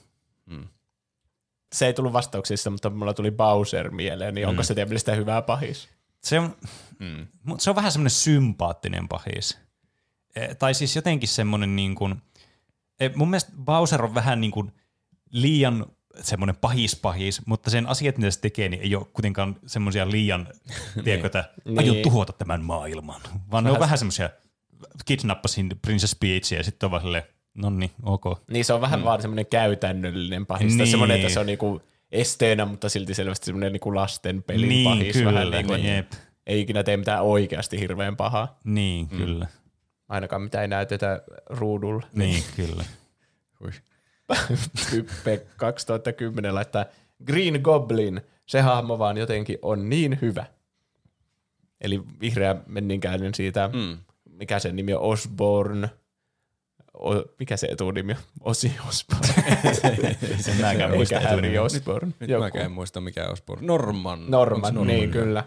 se ei tullut vastauksista, mutta mulla tuli Bowser mieleen, niin onko se teidän mielestä hyvää pahis? Se on, mm. se on vähän semmoinen sympaattinen pahis. E, tai siis jotenkin semmoinen niin kuin, e, mun mielestä Bowser on vähän niin kuin liian semmoinen pahis-pahis, mutta sen asiat, mitä se tekee, niin ei ole kuitenkaan semmoisia liian, tiedätkö, että aion Niin. tuhota tämän maailman. Vaan ne on vähän semmoisia, kidnappasin Princess Peachia ja sitten on vaan silleen, no niin, ok. Niin se on vähän mm. vaan semmoinen käytännöllinen pahis. Niin. Niin. Semmoinen, että se on niinku esteenä, mutta silti selvästi semmoinen niinku lasten pelin Niin, pahis. kyllä, vähän niinku, että jep. ei ikinä tee mitään oikeasti hirveän pahaa. Niin, mm. kyllä. Ainakaan mitä ei näytetä ruudulla. Niin, kyllä. Pyppe 2010 laittaa Green Goblin, se hahmo vaan jotenkin on niin hyvä. Eli vihreä menninkäinen siitä, mm. mikä sen nimi on, Osborne. O, mikä se etunimi on? Osi Osborne. Mäkään muista Eikä Harry. Osborne. Nyt Joku. mäkään en muista mikä Osborne. Norman. Norman, Onks niin kyllä.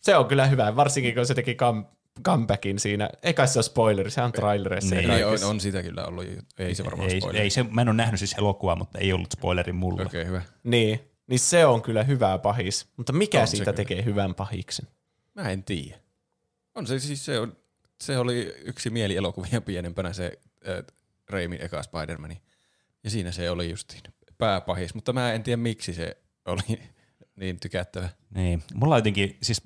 Se on kyllä hyvä, varsinkin kun se teki come, comebackin siinä. Eikä se ole spoileri, se on trailerissa. Niin. Ei, on, on sitä kyllä ollut. Ei se varmaan Ei, spoileri. ei se, mä en ole nähnyt siis elokuvaa, mutta ei ollut spoileri mulle. Okei, okay, hyvä. Niin, niin se on kyllä hyvä pahis. Mutta mikä On siitä kyllä. tekee hyvän pahiksen? Mä en tiedä. On se siis se, on, se oli yksi mielielokuvia pienempänä se äh, Reimin eka Spider-Man. Ja siinä se oli justiin pääpahis, mutta mä en tiedä miksi se oli niin tykättävä. Niin. Mulla on jotenkin, siis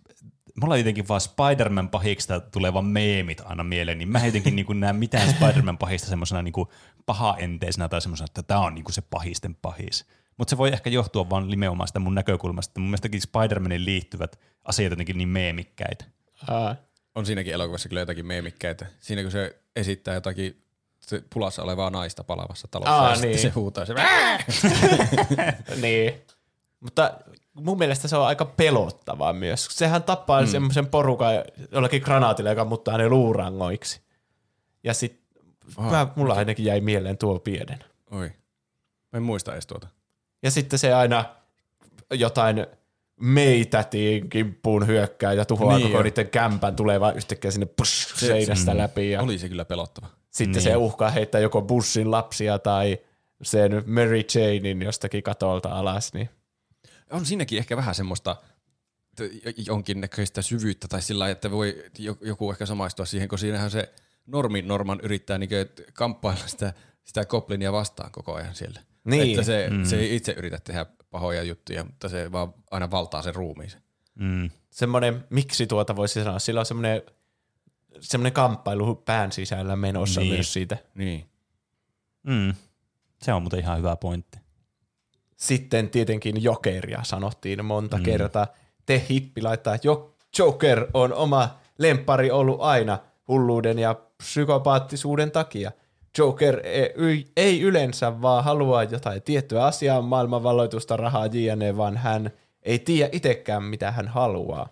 mulla on jotenkin vaan Spider-Man pahiksista tulevan meemit aina mieleen, niin mä en jotenkin niin näe mitään Spider-Man pahista semmoisena niin pahaenteisenä tai semmoisena, että tämä on niin se pahisten pahis. Mutta se voi ehkä johtua vaan nimenomaan sitä mun näkökulmasta, että mun mielestäkin Spider-Manin liittyvät asiat jotenkin niin meemikkäitä. Aa, On siinäkin elokuvassa kyllä jotakin meemikkäitä. Siinä kun se esittää jotakin se pulassa olevaa naista palavassa talossa Aa, ja niin. se huutaa se niin. Mutta mun mielestä se on aika pelottavaa myös. Sehän tappaa mm. semmoisen porukan jollakin granaatilla, joka muuttaa ne luurangoiksi. Ja sit oh, mulla ainakin jäi mieleen tuo pienen. Oi. Mä en muista edes tuota. Ja sitten se aina jotain meitätiin kimppuun hyökkää ja tuhoaa Niin koko jo. niiden kämpän, tulee vaan yhtäkkiä sinne push, seinästä mm, läpi. Ja Oli se kyllä pelottava. sitten Niin. se uhkaa heittää joko bussin lapsia tai sen Mary Janein jostakin katolta alas. Niin. On siinäkin ehkä vähän semmoista jonkinnäköistä syvyyttä tai sillä että voi jo- joku ehkä samaistua siihen, kun siinähän se normi Norman yrittää niin kamppailla sitä, sitä Goblinia vastaan koko ajan siellä. Niin. Että se, mm. se ei itse yritä tehdä pahoja juttuja, mutta se vaan aina valtaa sen ruumiin. Mm. Semmoinen, miksi tuota voisi sanoa, sillä on semmoinen, semmoinen kamppailu pään sisällä menossa Niin. myös siitä. Niin. Mm. Se on muuten ihan hyvä pointti. Sitten tietenkin Jokeria sanottiin monta mm. kertaa. Te hippi laittaa, jo Joker on oma lempari ollut aina hulluuden ja psykopaattisuuden takia. Joker ei, ei yleensä vaan halua jotain tiettyä asiaa, maailmanvalloitusta, rahaa, jne, vaan hän ei tiedä itsekään, mitä hän haluaa.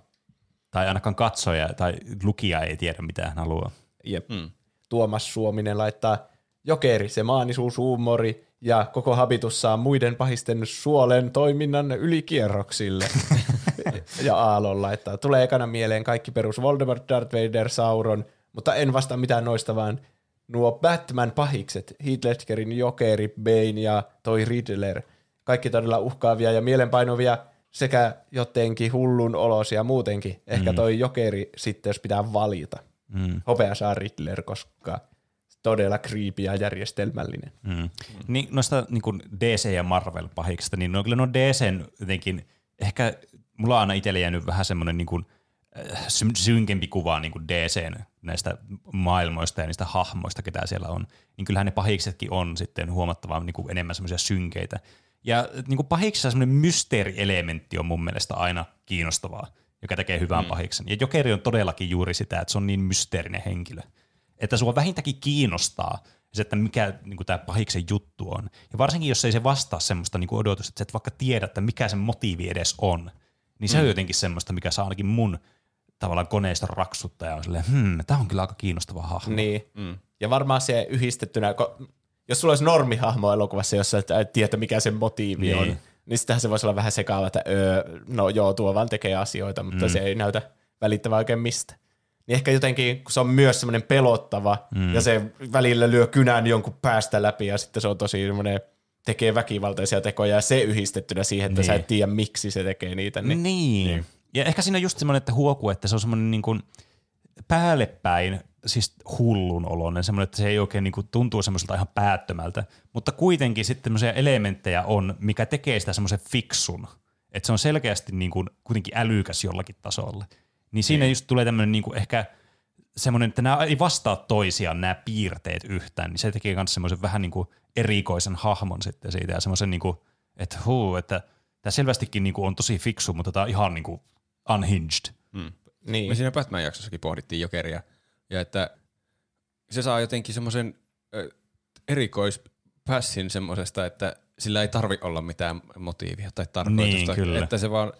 Tai ainakaan katsoja tai lukija ei tiedä, mitä hän haluaa. Jep. Mm. Tuomas Suominen laittaa Jokeri, se maanisuus, huumori ja koko habitus saa muiden pahisten suolen toiminnan ylikierroksille. ja Aallon laittaa, tulee ekana mieleen kaikki perus Voldemort, Darth Vader, Sauron, mutta en vasta mitään noista, vaan nuo Batman-pahikset, Heath Ledgerin Jokeri, Bane ja toi Riddler, kaikki todella uhkaavia ja mielenpainuvia sekä jotenkin hullun olosia muutenkin. Ehkä Mm. toi Jokeri sitten, jos pitää valita. Mm. Hopea saa Riddler, koska todella creepy ja järjestelmällinen. Mm. Niin noista niin kuin DC ja Marvel pahiksista, niin no, kyllä no DCn jotenkin, ehkä mulla on aina itselle jäänyt vähän semmoinen niin kuin, äh, sy- synkempi kuva niin kuin DCn näistä maailmoista ja niistä hahmoista, ketä siellä on, niin kyllähän ne pahiksetkin on sitten huomattavan niin kuin enemmän semmoisia synkeitä. Ja niin kuin pahiksissa semmoinen mysteerielementti on mun mielestä aina kiinnostavaa, joka tekee hyvän mm. pahiksen. Ja Jokeri on todellakin juuri sitä, että se on niin mysteerinen henkilö että sua vähintäänkin kiinnostaa se, että mikä niin tämä pahiksen juttu on. Ja varsinkin, jos ei se vastaa semmoista niin odotusta, että sä et vaikka tiedä, että mikä sen motiivi edes on, niin se mm. on jotenkin semmoista, mikä saa ainakin mun tavallaan koneista raksuttaa ja on silleen, hmm, tämä on kyllä aika kiinnostava hahmo. Niin. Mm. Ja varmaan se yhdistettynä, ko- jos sulla olisi normihahmo elokuvassa, jossa et et tiedä, mikä sen motiivi Niin. on, niin sitähän se voisi olla vähän sekaava, että öö, no joo, tuo vaan tekee asioita, mutta Mm. mm. se ei näytä välittävää oikein mistä. Niin ehkä jotenkin, kun se on myös semmoinen pelottava, Mm. ja se välillä lyö kynän jonkun päästä läpi, ja sitten se on tosi semmoinen, tekee väkivaltaisia tekoja, ja se yhdistettynä siihen, että Niin. sä et tiedä, miksi se tekee niitä. Niin, Niin. niin. Ja ehkä siinä on just semmoinen, että huokuu, että se on semmoinen niin kuin päällepäin siis hullun oloinen, semmoinen, että se ei oikein niin kuin tuntuu semmoiselta ihan päättömältä, mutta kuitenkin sitten semmoisia elementtejä on, mikä tekee sitä semmoisen fiksun, että se on selkeästi niin kuin kuitenkin älykäs jollakin tasolla. Niin siinä just tulee tämmöinen niin kuin ehkä semmoinen, että nämä ei vastaa toisiaan nämä piirteet yhtään, niin se tekee myös semmoisen vähän niin kuin erikoisen hahmon sitten siitä ja semmoisen niin kuin, että huu, että tämä selvästikin niin kuin on tosi fiksu, mutta tämä on ihan niin kuin unhinged. Mm. Niin. Me siinä Batman-jaksossakin pohdittiin Jokeria, ja että se saa jotenkin semmoisen erikoispassin semmoisesta, että sillä ei tarvi olla mitään motiivia tai tarkoitusta. Niin, kyllä. Että se vaan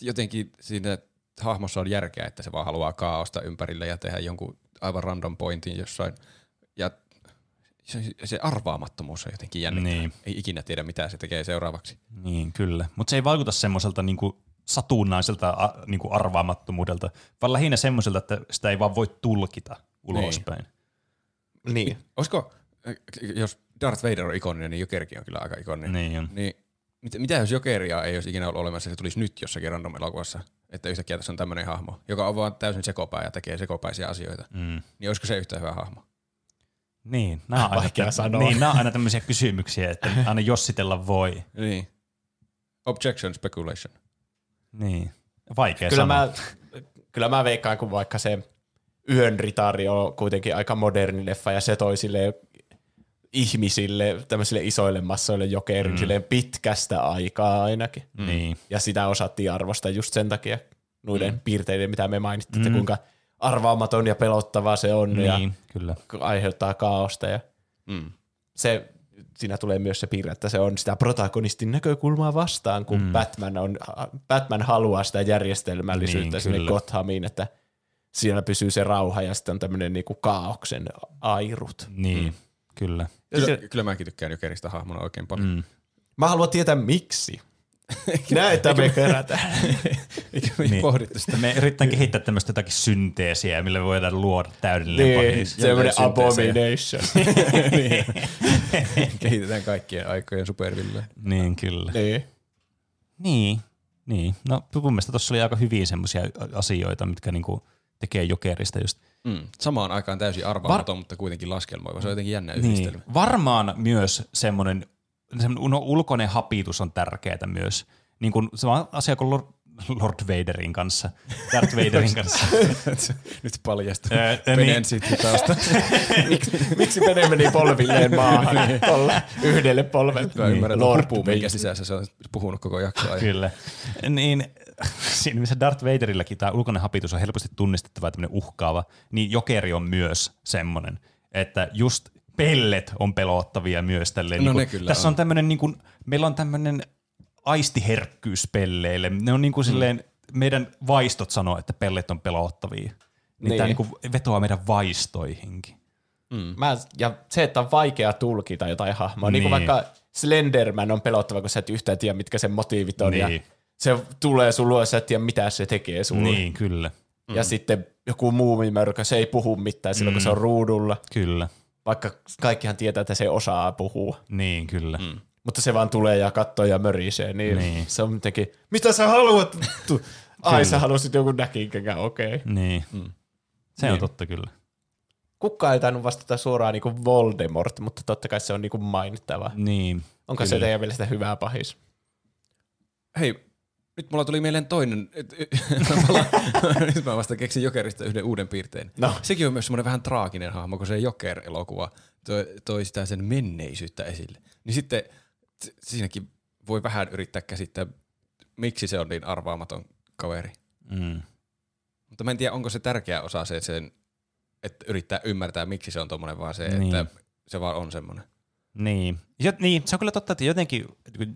jotenkin siinä hahmossa on järkeä, että se vaan haluaa kaaosta ympärille ja tehdä jonkun aivan random pointin jossain. Ja se, se arvaamattomuus on jotenkin jännittävää. Niin. Ei ikinä tiedä, mitä se tekee seuraavaksi. Niin, kyllä. Mutta se ei vaikuta semmoiselta niinku satunnaiselta a, niinku arvaamattomuudelta, vaan lähinnä semmoiselta, että sitä ei vaan voi tulkita ulospäin. Niin. Olisiko, jos Darth Vader on ikoninen, niin Jokerikin on kyllä aika ikoninen. Niin on. Niin, mitä, mitä jos Jokeria ei olisi ikinä ollut olemassa, se tulisi nyt jossakin random elokuvassa, että yhtäkkiä tässä on tämmöinen hahmo, joka on vaan täysin sekopää ja tekee sekopäisiä asioita. Mm. Niin olisiko se yhtä hyvä hahmo? Niin, nämä on, aina, Vaikea sanoa. niin, nämä on aina tämmöisiä kysymyksiä, että aina jossitella voi. Niin. Objection, speculation. Niin, vaikea kyllä sanoa. mä, kyllä mä veikkaan, kun vaikka se Yön ritari on kuitenkin aika moderni leffa ja se toi sille ihmisille, tämmöisille isoille massoille jokerin mm. silleen pitkästä aikaa ainakin. Mm. Niin. Ja sitä osattiin arvostaa just sen takia noiden mm. piirteiden, mitä me mainittiin, Mm. että kuinka arvaamaton ja pelottava se on ja Niin, kyllä. aiheuttaa kaaosta. Ja Mm. se, siinä tulee myös se piirre, että se on sitä protagonistin näkökulmaa vastaan, kun Mm. Batman, on, Batman haluaa sitä järjestelmällisyyttä Niin, niin, sinne kyllä. Gothamiin, että siellä pysyy se rauha ja sitten on tämmöinen niinku kaauksen airut. Niin, mm. Kyllä. Kyllä, se, kyllä mäkin tykkään Jokerista hahmona oikein paljon. Mm. mä haluan tietää miksi. Näitä me kerätään. Eikä me niin. pohdittu sitä. Me yritetään kehittää tämmöistä jotakin synteesiä, millä me voidaan luoda täydellinen Niin, pahis. semmoinen abomination. Kehitetään kaikkien aikojen superville. Niin, kyllä. niin. Niin, niin. No mun mielestä tuossa oli aika hyviä semmoisia asioita, mitkä niinku tekee jokerista just. Mm. Samaan aikaan täysin arvaamaton, mutta kuitenkin laskelmoiva. Se on jotenkin jännä yhdistelmä. Niin. Varmaan myös semmoinen, semmoinen ulkoinen hapitus on tärkeää myös. Niin kuin sama asia kuin Lord, Lord Vaderin kanssa, Darth Vaderin kanssa. Nyt paljastuu. Ää, Penen niin. sitten tausta. Miksi Pene meni polvilleen maahan tolle yhdelle polvelle? Ymmärrän Lord Lord minkä sisässä se on puhunut koko jakso ajan. Kyllä. Niin, siinä missä Darth Vaderilläkin tämä ulkoinen hapitus on helposti tunnistettava ja tämmöinen uhkaava, niin Jokeri on myös semmoinen, että just pellet on pelottavia myös tälleen. No niin kuin, kyllä tässä on, on. tämmöinen, niin kuin, meillä on tämmöinen aistiherkkyys pelleille. Ne on niin kuin silleen, meidän vaistot sanoo, että pellet on pelottavia. Niin, Niin. tämä niin kuin vetoaa meidän vaistoihinkin. Mä, ja se, että on vaikea tulkita jotain hahmoa. Niin. Niin. kuin vaikka Slenderman on pelottava, kun sä et yhtään tiedä, mitkä sen motiivit on. Ja Niin. Se tulee sun luo, ja sä et tiedä, mitä se tekee sulle. Niin, kyllä. Ja sitten joku muumimörkö, se ei puhu mitään silloin, kun se on ruudulla. Kyllä. Vaikka kaikkihan tietää, että se osaa puhua. Niin, kyllä. Mm. Mutta se vaan tulee ja katsoo ja mörisee. Niin, Niin. se on jotenkin, mitä sä haluat? Ai, sä halusit jonkun näkinkään, okei. Okay. Niin. Se on totta kyllä. Kukaan ei tainnut vastata suoraan niin kuin Voldemort, mutta totta kai se on niin kuin mainittava. Niin. Onko se teidän mielestä hyvä pahis? Hei, nyt mulla tuli mieleen toinen. nyt mä vasta keksin Jokerista yhden uuden piirteen. No. Sekin on myös semmoinen vähän traaginen hahmo, kun se Joker-elokuva toi, toi sitä sen menneisyyttä esille. Niin sitten siinäkin voi vähän yrittää käsittää, miksi se on niin arvaamaton kaveri. Mm. Mutta mä en tiedä, onko se tärkeä osa se, sen, että yrittää ymmärtää, miksi se on tommonen, vaan se, Niin. että se vaan on semmoinen. Niin. Jo, niin, se on kyllä totta, että jotenkin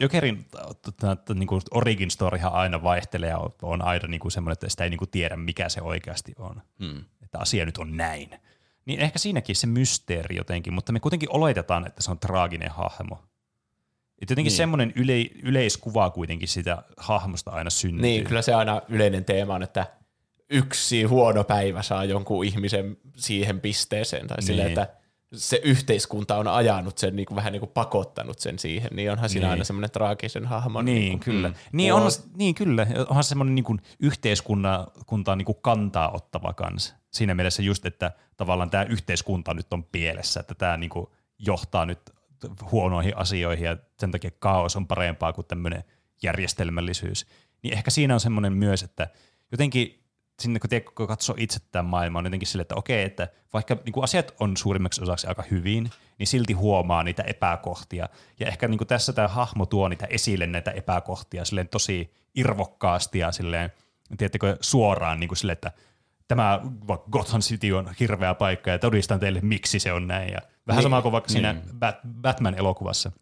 Jokerin tota, niin kuin origin storyhan aina vaihtelee ja on, aina niin kuin semmoinen, että sitä ei niin kuin tiedä, mikä se oikeasti on. Hmm. Että asia nyt on näin. Niin ehkä siinäkin se mysteeri jotenkin, mutta me kuitenkin oletetaan, että se on traaginen hahmo. Että jotenkin niin. semmoinen yle, yleiskuva kuitenkin sitä hahmosta aina syntyy. Niin, kyllä se aina yleinen teema on, että yksi huono päivä saa jonkun ihmisen siihen pisteeseen. Tai niin. Niin. että se yhteiskunta on ajanut sen, niin kuin, vähän niin kuin pakottanut sen siihen, niin onhan siinä Niin. aina semmoinen traagisen hahmon. Niin, kuin, kyllä. mm, Niin, on, niin kyllä. Onhan semmoinen niin kuin yhteiskuntaan niin kuin kantaa ottava kanssa. Siinä mielessä just, että tavallaan tämä yhteiskunta nyt on pielessä, että tämä niin kuin johtaa nyt huonoihin asioihin ja sen takia kaos on parempaa kuin tämmöinen järjestelmällisyys. Niin ehkä siinä on semmoinen myös, että jotenkin sinne kun, tiedät, kun katsoo itse tämän maailman, on jotenkin sille, että okei, että vaikka niin kuin asiat on suurimmaksi osaksi aika hyvin, niin silti huomaa niitä epäkohtia. Ja ehkä niin kuin tässä tämä hahmo tuo niitä esille näitä epäkohtia silleen tosi irvokkaasti ja silleen, tiedättekö, suoraan niin kuin sille, että tämä Gotham City on hirveä paikka ja todistan teille, miksi se on näin. Ja vähän niin, sama kuin vaikka siinä Bat- Batman-elokuvassa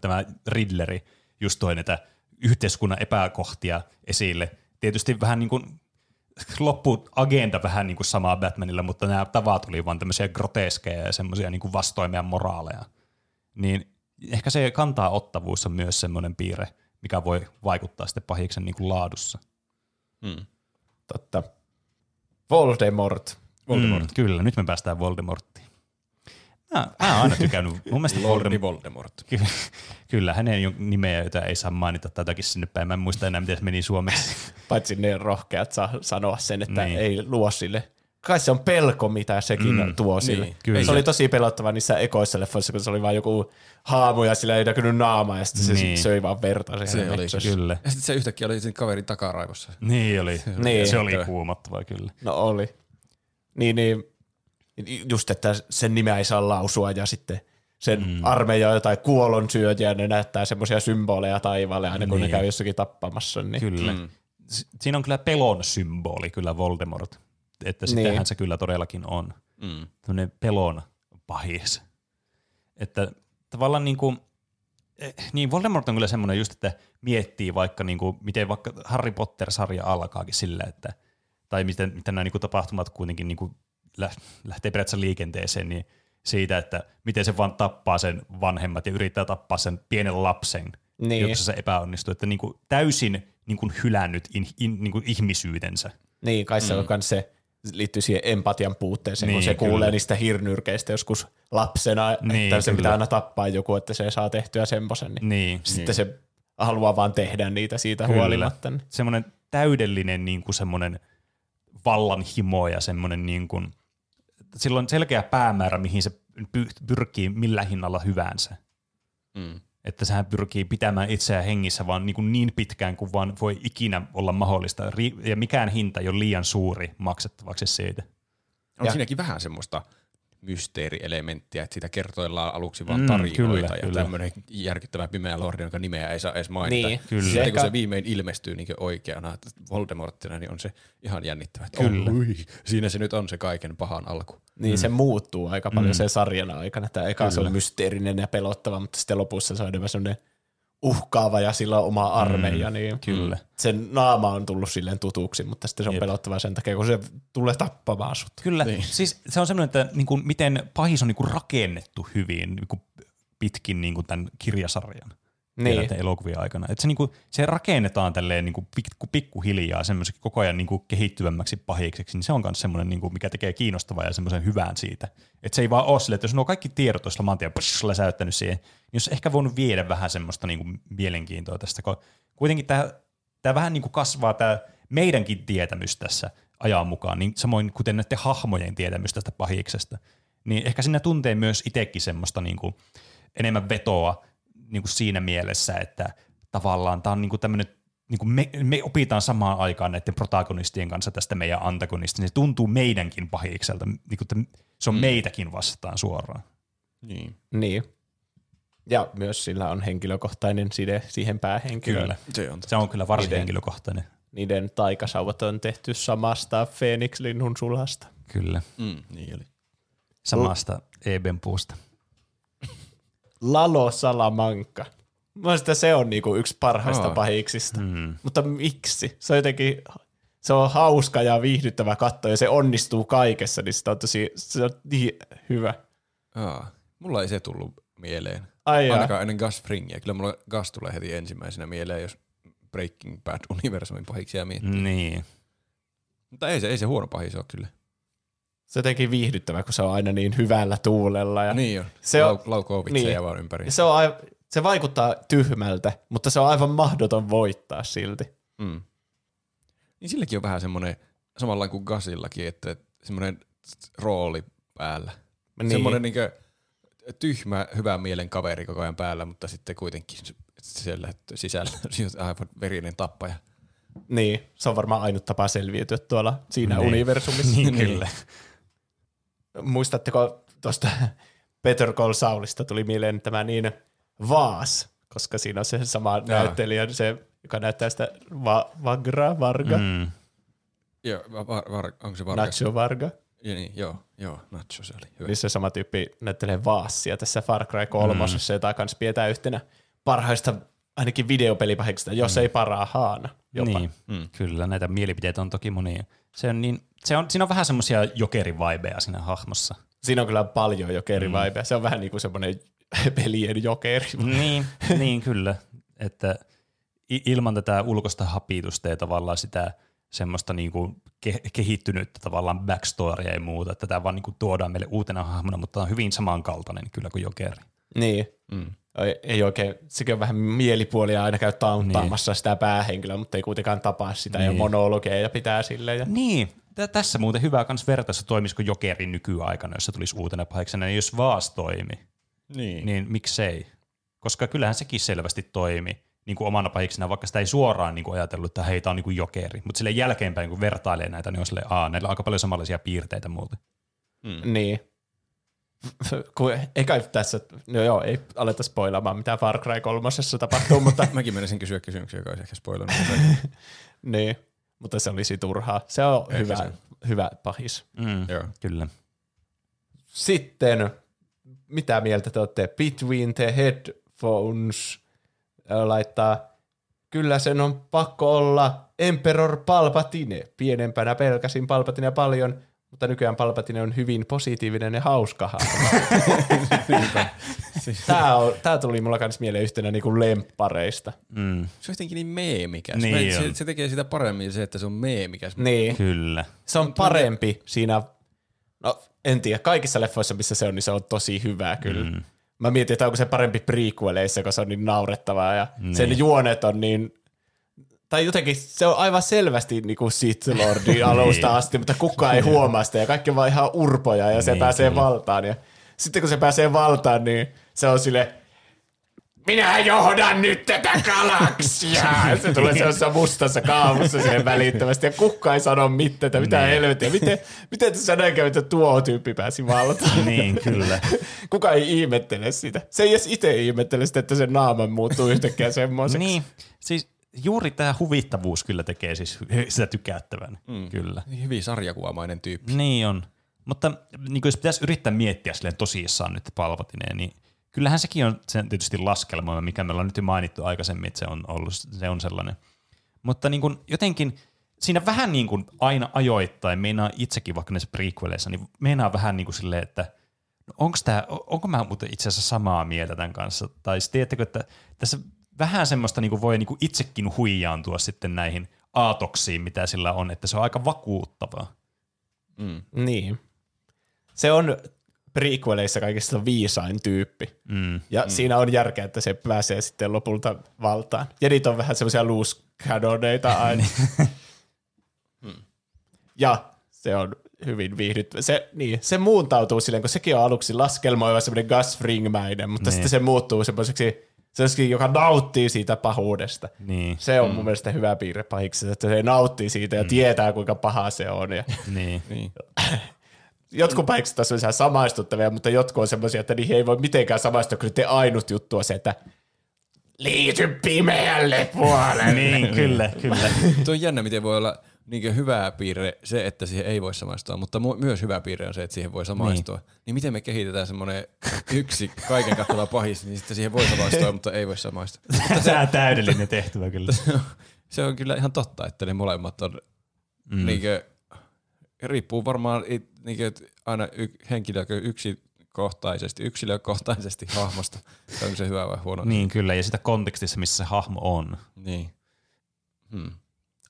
tämä Riddleri just toi näitä yhteiskunnan epäkohtia esille. Tietysti vähän niin kuin loppuagenda vähän niin kuin samaa Batmanilla, mutta nämä tavat oli vaan tämmöisiä groteskeja ja semmoisia niin meidän moraaleja. Niin ehkä se kantaa ottavuus on myös semmoinen piirre, mikä voi vaikuttaa sitten pahiksen niin kuin laadussa. Totta. Voldemort. Voldemort. Mm, kyllä, nyt me päästään Voldemorttiin. Mä, mä oon aina tykännyt. Mun mielestä Lordi Voldemort, Voldemort. Ky- Kyllä, hänen nimeä, jota ei saa mainita tai jotakin sinne päin. Mä en muista enää, miten se meni suomeksi. Paitsi ne rohkeat saa sanoa sen, että Niin. niin. ei luo sille. Kai se on pelko, mitä sekin Mm, tuo sille. niin, kyllä. Se oli tosi pelottava niissä ekoissa leffoissa, kun se oli vaan joku haamu ja sillä ei näkynyt naamaa ja sitten se Niin. niin. söi vaan verta. Se oli metsässä. kyllä. Ja sitten se yhtäkkiä oli sen kaverin takaraivossa. Niin oli. Niin. Se oli kuumottavaa kyllä. No oli. Niin, niin just, että sen nimeä ei saa lausua ja sitten sen mm. armeija on jotain kuolonsyöjiä, ne näyttää semmoisia symboleja taivaalle aina kun Niin. ne käy jossakin tappamassa. Niin. Kyllä. Mm. Siinä on kyllä pelon symboli kyllä Voldemort. Että sittenhän Niin. se kyllä todellakin on. Mm. Tämmöinen pelon pahis. Että tavallaan niin kuin, eh, niin Voldemort on kyllä semmoinen just, että miettii vaikka niin kuin, miten vaikka Harry Potter-sarja alkaakin sillä, että tai miten, miten nämä niin kuin tapahtumat kuitenkin niin kuin lähtee periaatteessa liikenteeseen, niin siitä, että miten se vaan tappaa sen vanhemmat ja yrittää tappaa sen pienen lapsen Niin. jossa se epäonnistui. Että niin kuin täysin niin kuin hylännyt in, in, niin kuin ihmisyytensä. Niin, kai se on myös se liittyy siihen empatian puutteeseen, kun Niin, se kyllä. kuulee niistä hirnyrkeistä joskus lapsena, Niin, että se kyllä. pitää aina tappaa joku, että se saa tehtyä semmoisen. Niin. Niin. Sitten se haluaa vaan tehdä niitä siitä Kyllä. huolimatta. Niin. Semmoinen täydellinen niin kuin semmoinen vallanhimo ja semmoinen niin kuin, sillä on selkeä päämäärä, mihin se py- pyrkii millä hinnalla hyvänsä. Mm. Että sehän pyrkii pitämään itseään hengissä vaan niin, kuin niin pitkään kuin vaan voi ikinä olla mahdollista. Ja mikään hinta ei ole liian suuri maksettavaksi siitä. On Ja- siinäkin vähän semmoista mysteerielementtiä, että siitä kertoillaan aluksi vaan Mm, mm, tarinoita kyllä, ja kyllä. tämmöinen järkyttävä pimeä lordi, jonka nimeä ei saa edes mainita. Niin, kyllä. Sitten kun se viimein ilmestyy niin oikeana että Voldemorttina, niin on se ihan jännittävä. Että Kyllä. Oi, siinä se nyt on se kaiken pahan alku. niin se muuttuu aika paljon sen sarjan aikana. Että eka se on mysteerinen ja pelottava, mutta sitten lopussa se on enemmän semmoinen uhkaava ja sillä on oma armeija. Niin kyllä. Sen naama on tullut silleen tutuksi, mutta sitten se on Jep. pelottava sen takia, kun se tulee tappamaan sut. Kyllä. Niin. Siis se on semmoinen, että niin kuin, miten pahis on niin kuin rakennettu hyvin niin kuin pitkin niin kuin tämän kirjasarjan. Niin. Elokuvien aikana. Että se, niin kuin, se rakennetaan tälleen niin kuin pikku, pikkuhiljaa semmoiseksi koko ajan niin kuin kehittyvämmäksi pahikseksi, niin se on myös semmoinen, niin kuin, mikä tekee kiinnostavaa ja semmoisen hyvän siitä. Että se ei vaan ole sille, että jos nuo kaikki tiedot olisi saman tien läsäyttänyt siihen, niin jos ehkä voinut viedä vähän semmoista niin kuin mielenkiintoa tästä, kun kuitenkin tämä, tämä vähän niin kuin kasvaa tämä meidänkin tietämys tässä ajan mukaan, niin samoin kuten näiden hahmojen tietämys tästä pahiksesta, niin ehkä sinne tuntee myös itsekin semmoista niin kuin enemmän vetoa niin kuin siinä mielessä, että tavallaan tämä on niin kuin tämmöinen niin kuin me, me opitaan samaan aikaan näiden protagonistien kanssa tästä meidän antagonista, niin se tuntuu meidänkin pahikselta, niin kuin, että se on mm. meitäkin vastaan suoraan. Niin. Niin. Ja myös sillä on henkilökohtainen side siihen päähenkilöön. Kyllä. Se on Se on kyllä varsin Niiden- henkilökohtainen. Niiden taikasauvat on tehty samasta Phoenix-linnun sulhasta. Kyllä. Mm, niin oli. Samasta Eben puusta. Lalo Salamanca. Mielestäni se on niinku yksi parhaista Aa. pahiksista. Mm. Mutta miksi? Se on jotenkin, se on hauska ja viihdyttävä katto ja se onnistuu kaikessa, niin sitä on tosi, se on niin hyvä. Aa, mulla ei se tullut mieleen. Ai. Ainakaan ennen Gus Fringia. Kyllä mulla Gus tulee heti ensimmäisenä mieleen, jos Breaking Bad-universumin pahiksia miettii. Niin. Mutta ei se, ei se huono pahis ole kyllä. Se jotenkin viihdyttävä, kun se on aina niin hyvällä tuulella. Ja Niin on. Se on- Lau- laukoo vitsejä niin. vaan ympäri. Ja se, on aiv- se vaikuttaa tyhmältä, mutta se on aivan mahdoton voittaa silti. Mm. Niin silläkin on vähän semmoinen, samalla kuin Gasillakin, että semmoinen rooli päällä. Niin. Semmoinen niin tyhmä, hyvän mielen kaveri koko ajan päällä, mutta sitten kuitenkin siellä sisällä on aivan verinen tappaja. Niin, se on varmaan ainut tapa selviytyä tuolla siinä Niin. universumissa. Niin, kyllä. Muistatteko tuosta Peter Call Saulista tuli mieleen tämä niin Vaas, koska siinä on se sama Jaa. näyttelijä, se, joka näyttää sitä Va- Vagra, Varga, mm. Joo, var, var, onko se Vargas? Nacho Varga. Ja niin, joo, joo, Nacho se oli hyvä. Niin se sama tyyppi näyttelee Vaasia tässä Far Cry 3, mm. jota kans pidetään yhtenä parhaista ainakin videopelipahiksista, jos mm. ei parhaana jopa. Niin, mm. kyllä. Näitä mielipiteitä on toki monia. Se on niin, se on, siinä on vähän semmoisia jokerivibeja siinä hahmossa. Siinä on kyllä paljon jokerivibeja. Se on vähän niin kuin semmoinen pelien jokeri. niin, niin, kyllä. Että ilman tätä ulkoista hapitusta ja tavallaan sitä semmoista niinku ke- kehittynyttä tavallaan backstorya ja muuta, että tämä vaan niinku tuodaan meille uutena hahmona, mutta tämä on hyvin samankaltainen kyllä kuin Jokeri. Niin. Mm. Ei, ei oikein, sekin on vähän mielipuolia aina käy tauntaamassa niin. sitä päähenkilöä, mutta ei kuitenkaan tapaa sitä niin. ja Niin. monologeja pitää silleen. Ja... Niin, Tä- tässä muuten hyvä kans vertaissa toimisiko Jokeri nykyaikana, jos se tulisi uutena pahiksena, niin jos Vaas toimi, Niin. niin miksei? Koska kyllähän sekin selvästi toimi niin kuin omana pahiksena, vaikka sitä ei suoraan niin kuin ajatellut, että heitä on niin kuin jokeri. Mutta sille jälkeenpäin, kun vertailee näitä, niin on silleen, aa, näillä on aika paljon samanlaisia piirteitä muuten. Mm. Niin. Kun, eikä tässä, no joo, ei aleta spoilaamaan, mitä Far Cry 3 tapahtuu, mutta, Mäkin menisin kysyä kysymyksiä, joka olisi ehkä spoilannut. niin, mutta se olisi turhaa. Se on Ehkä hyvä, se. hyvä pahis. Mm, Joo. Kyllä. Sitten, mitä mieltä te olette? Between the headphones laittaa, kyllä sen on pakko olla Emperor Palpatine. Pienempänä pelkäsin Palpatine paljon, mutta nykyään Palpatine on hyvin positiivinen ja hauska hahmo. Tää, on, tää tuli mulla kans mieleen yhtenä niinku lemppareista. Mm. Se on jotenkin niin meemikäs. Niin se, se, tekee sitä paremmin se, että se on meemikäs. Niin. Kyllä. Se on parempi siinä, no en tiedä, kaikissa leffoissa missä se on, niin se on tosi hyvä kyllä. Mm. Mä mietin, että onko se parempi prequeleissa, koska se on niin naurettavaa ja niin. sen juonet on niin, tai jotenkin se on aivan selvästi niin kuin Sith Lordin alusta asti, mutta kukaan ei huomaa sitä ja kaikki vaan ihan urpoja ja se Niin, pääsee kyllä. valtaan. Ja sitten kun se pääsee valtaan, niin se on sille minä johdan nyt tätä galaksia. se tulee sellaisessa mustassa kaavussa siihen välittömästi ja kukaan ei sano mitään, että mitä Niin. helvettiä. Miten, miten tässä näin kävi, että tuo tyyppi pääsi valtaan? Niin, kyllä. Kuka ei ihmettele sitä. Se ei edes itse ihmettele sitä, että sen naama muuttuu yhtäkkiä semmoiseksi. Niin, siis juuri tämä huvittavuus kyllä tekee siis sitä tykättävän. Mm. Kyllä. Hyvin sarjakuvamainen tyyppi. Niin on. Mutta niin jos pitäisi yrittää miettiä silleen tosissaan nyt Palpatineen, niin kyllähän sekin on sen tietysti laskelma, mikä me ollaan nyt jo mainittu aikaisemmin, että se on ollut se on sellainen. Mutta niin kuin jotenkin siinä vähän niin kuin aina ajoittain, meinaa itsekin vaikka näissä prequeleissa, niin meinaa vähän niin kuin silleen, että no onko, tää, onko mä muuten itse asiassa samaa mieltä tämän kanssa? Tai sitten tiedättekö, että tässä vähän semmoista niin kuin voi niin kuin itsekin huijaantua sitten näihin aatoksiin, mitä sillä on, että se on aika vakuuttavaa. Niin. Se on prequeleissa kaikista viisain tyyppi. Mm. Ja mm. siinä on järkeä, että se pääsee sitten lopulta valtaan. Jedit on vähän semmoisia loose canoneita aina. ja se on hyvin viihdyttävä. Se, niin, se muuntautuu silleen, kun sekin on aluksi laskelmoiva semmoinen Gus Fringmäinen, mutta Niin. sitten se muuttuu semmoiseksi, sellaiseksi, joka nauttii siitä pahuudesta. Niin. Se on mm. mun mielestä hyvä piirre pahiksi, että se nauttii siitä ja tietää, kuinka paha se on. Ja Niin. Niin. Jotkut pahikset taas on ihan samaistuttavia, mutta jotkut on semmoisia, että niihin ei voi mitenkään samaistua, kun te ainut juttu on se, että liity pimeälle puolelle. niin, kyllä, kyllä. Tuo on jännä, miten voi olla niin hyvä piirre se, että siihen ei voi samaistua, mutta mu- myös hyvä piirre on se, että siihen voi samaistua. Niin, niin miten me kehitetään semmoinen yksi kaiken kattava pahis, niin sitten siihen voi samaistua, mutta ei voi samaistua. Tämä on täydellinen tehtävä kyllä. Se on kyllä ihan totta, että ne molemmat on mm. niinkö, riippuu varmaan it- niinkö, aina y- henkilö yksilökohtaisesti, yksilökohtaisesti hahmosta, onko se hyvä vai huono. Niin kyllä, ja sitä kontekstissa, missä se hahmo on. Niin. Hmm.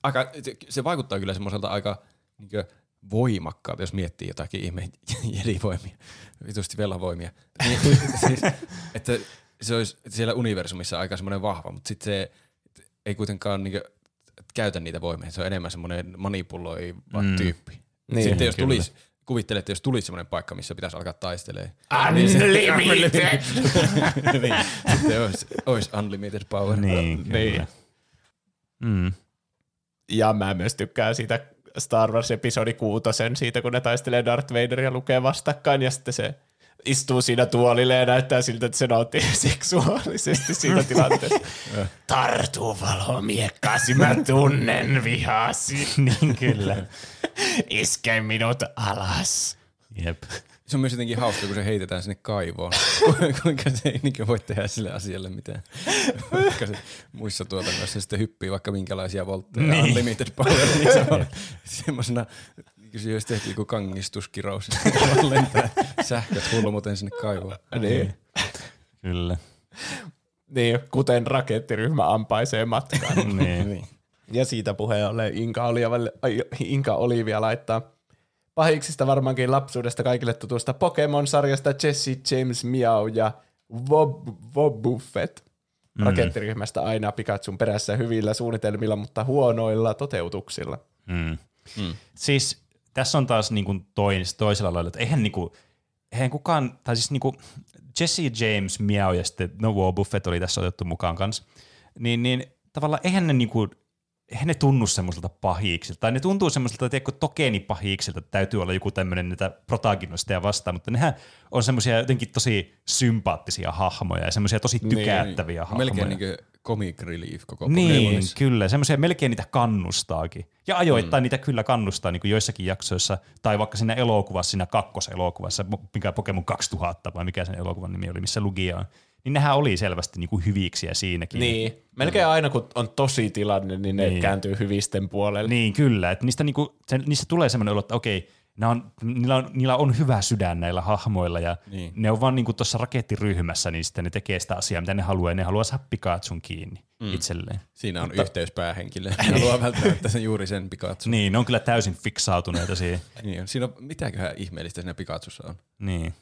Aika, se, se vaikuttaa kyllä semmoiselta aika niinkö, voimakkaalta, jos miettii jotakin ihme jedivoimia, vitusti velavoimia. Niin, siis, että se olisi siellä universumissa aika semmoinen vahva, mutta sitten se ei kuitenkaan niinkö, käytä niitä voimia. Se on enemmän semmoinen manipuloiva Mm. tyyppi. Niin, Niin, sitten jos kyllä. Tulisi, kuvittele, että jos tulisi semmoinen paikka, missä pitäisi alkaa taistelemaan, Unlimited! niin sitten olisi, olisi unlimited power. Niin, kyllä. Niin. Mm. Ja mä myös tykkään siitä Star Wars episodi kuutosen siitä, kun ne taistelee Darth Vaderia lukee vastakkain ja sitten se istuu siinä tuolille ja näyttää siltä, että se nauttii seksuaalisesti siitä tilanteesta. Tartu valomiekkaasi, mä tunnen vihasi. niin kyllä. Iske minut alas. Jep. Se on myös jotenkin hauska, kun se heitetään sinne kaivoon. Kuinka se ei niin voi tehdä sille asialle mitään. Vaikka se muissa tuotannoissa sitten hyppii vaikka minkälaisia voltteja. Niin. Unlimited power. Niin se on semmoisena, niin kuin se olisi tehty joku kangistuskirous. ja vaan lentää sähköt hulmuten sinne kaivoon. Niin. Kyllä. niin, kuten rakettiryhmä ampaisee matkaan. niin. Ja siitä puheen ollen Inka, Olivia, ai, Inka Olivia laittaa pahiksista varmaankin lapsuudesta kaikille tutusta Pokemon-sarjasta Jesse James Meow ja Wob, Wobuffet. Mm. Rakettiryhmästä aina Pikachun perässä hyvillä suunnitelmilla, mutta huonoilla toteutuksilla. Mm. Mm. Siis tässä on taas niin kuin tois, toisella lailla, että eihän, niin kuin, eihän kukaan, tai siis niin kuin Jesse James, Meow ja sitten No War Buffett oli tässä otettu mukaan kanssa, niin, niin tavallaan eihän ne niin kuin, eihän ne tunnu semmoiselta pahiksilta, tai ne tuntuu semmoiselta, tiedätkö, tokeenipahiksilta, että täytyy olla joku tämmöinen niitä protagonisteja vastaan, mutta nehän on semmoisia jotenkin tosi sympaattisia hahmoja ja semmoisia tosi tykättäviä hahmoja. Melkein niin kuin comic relief koko Niin, kyllä. Semmoisia melkein niitä kannustaakin. Ja ajoittain mm. niitä kyllä kannustaa niin kuin joissakin jaksoissa, tai vaikka siinä elokuvassa, siinä kakkoselokuvassa, mikä Pokemon 2000, vai mikä sen elokuvan nimi oli, missä Lugia on. Niin nehän oli selvästi niin kuin hyviksiä siinäkin. Niin, melkein aina kun on tosi tilanne, niin ne Niin. niin. kääntyy hyvisten puolelle. Niin, kyllä. Että niistä, niinku, se, niistä tulee semmoinen olo, että okei, on, niillä, on, niillä on hyvä sydän näillä hahmoilla ja Niin. niin. ne on vaan niinku tuossa rakettiryhmässä, niin sitten ne tekee sitä asiaa, mitä ne haluaa ja ne haluaa saada Pikachun kiinni mm. itselleen. Siinä on yhteys päähenkilöön. Ne haluaa välttämättä sen juuri sen Pikachu. Niin, ne on kyllä täysin fiksautuneita siihen. Niin. Siinä on, mitäköhän ihmeellistä siinä Pikachussa on. Niin.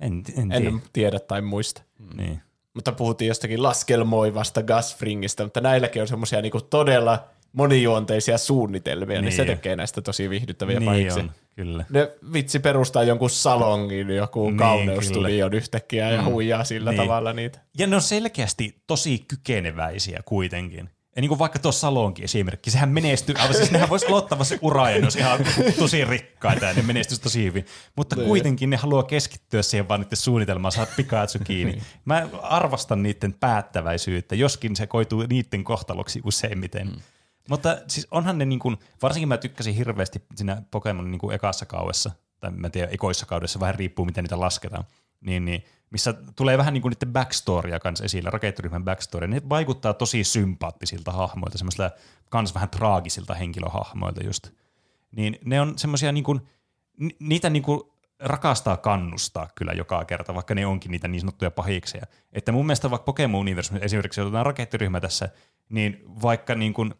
En, en tiedä. En tiedä tai muista. Niin. Mutta puhuttiin jostakin laskelmoivasta Gasfringista, mutta näilläkin on semmoisia niinku todella monijuonteisia suunnitelmia, niin, niin se Niin. tekee näistä tosi viihdyttäviä Niin pahiksi. on, kyllä. Ne vitsi perustaa jonkun salongin, joku Niin, niin, kauneustudion yhtäkkiä ja huijaa sillä Niin. tavalla niitä. Ja ne on selkeästi tosi kykeneväisiä kuitenkin. Ja niin kuin vaikka tuossa Salonkin esimerkki, sehän menestyy, aivan siis nehän voisi aloittaa vasta uraa ja ne olisi ihan tosi rikkaita ja ne menestyisi tosi hyvin. Mutta kuitenkin ne haluaa keskittyä siihen vaan niiden suunnitelmaan saada Pikachu kiinni. Mä arvostan niiden päättäväisyyttä, joskin se koituu niiden kohtaloksi useimmiten. Mm. Mutta siis onhan ne niin kuin, varsinkin mä tykkäsin hirveästi siinä Pokemon niin kuin ekassa kaudessa, tai mä en tiedä, ekoissa kaudessa, vähän riippuu miten niitä lasketaan, niin, niin missä tulee vähän niin kuin niiden backstorya kanssa esille, rakettiryhmän backstory. Ne vaikuttaa tosi sympaattisilta hahmoilta, semmoisilta kans vähän traagisilta henkilöhahmoilta just. Niin ne on semmoisia niin kuin, ni- niitä niin kuin rakastaa kannustaa kyllä joka kerta, vaikka ne onkin niitä niin sanottuja pahikseja. Että mun mielestä vaikka Pokemon Universe, esimerkiksi otetaan rakettiryhmä tässä, niin vaikka niin kuin,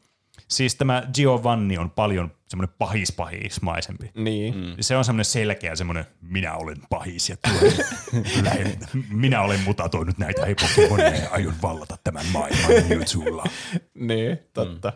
siis tämä Giovanni on paljon semmoinen pahis-pahismaisempi. Niin. Mm. Se on semmoinen selkeä semmoinen, minä olen pahis ja tulen, lähden, minä olen mutatoinut näitä hei Pokemonia ja aion vallata tämän maailman Mewtwolla. Niin, totta.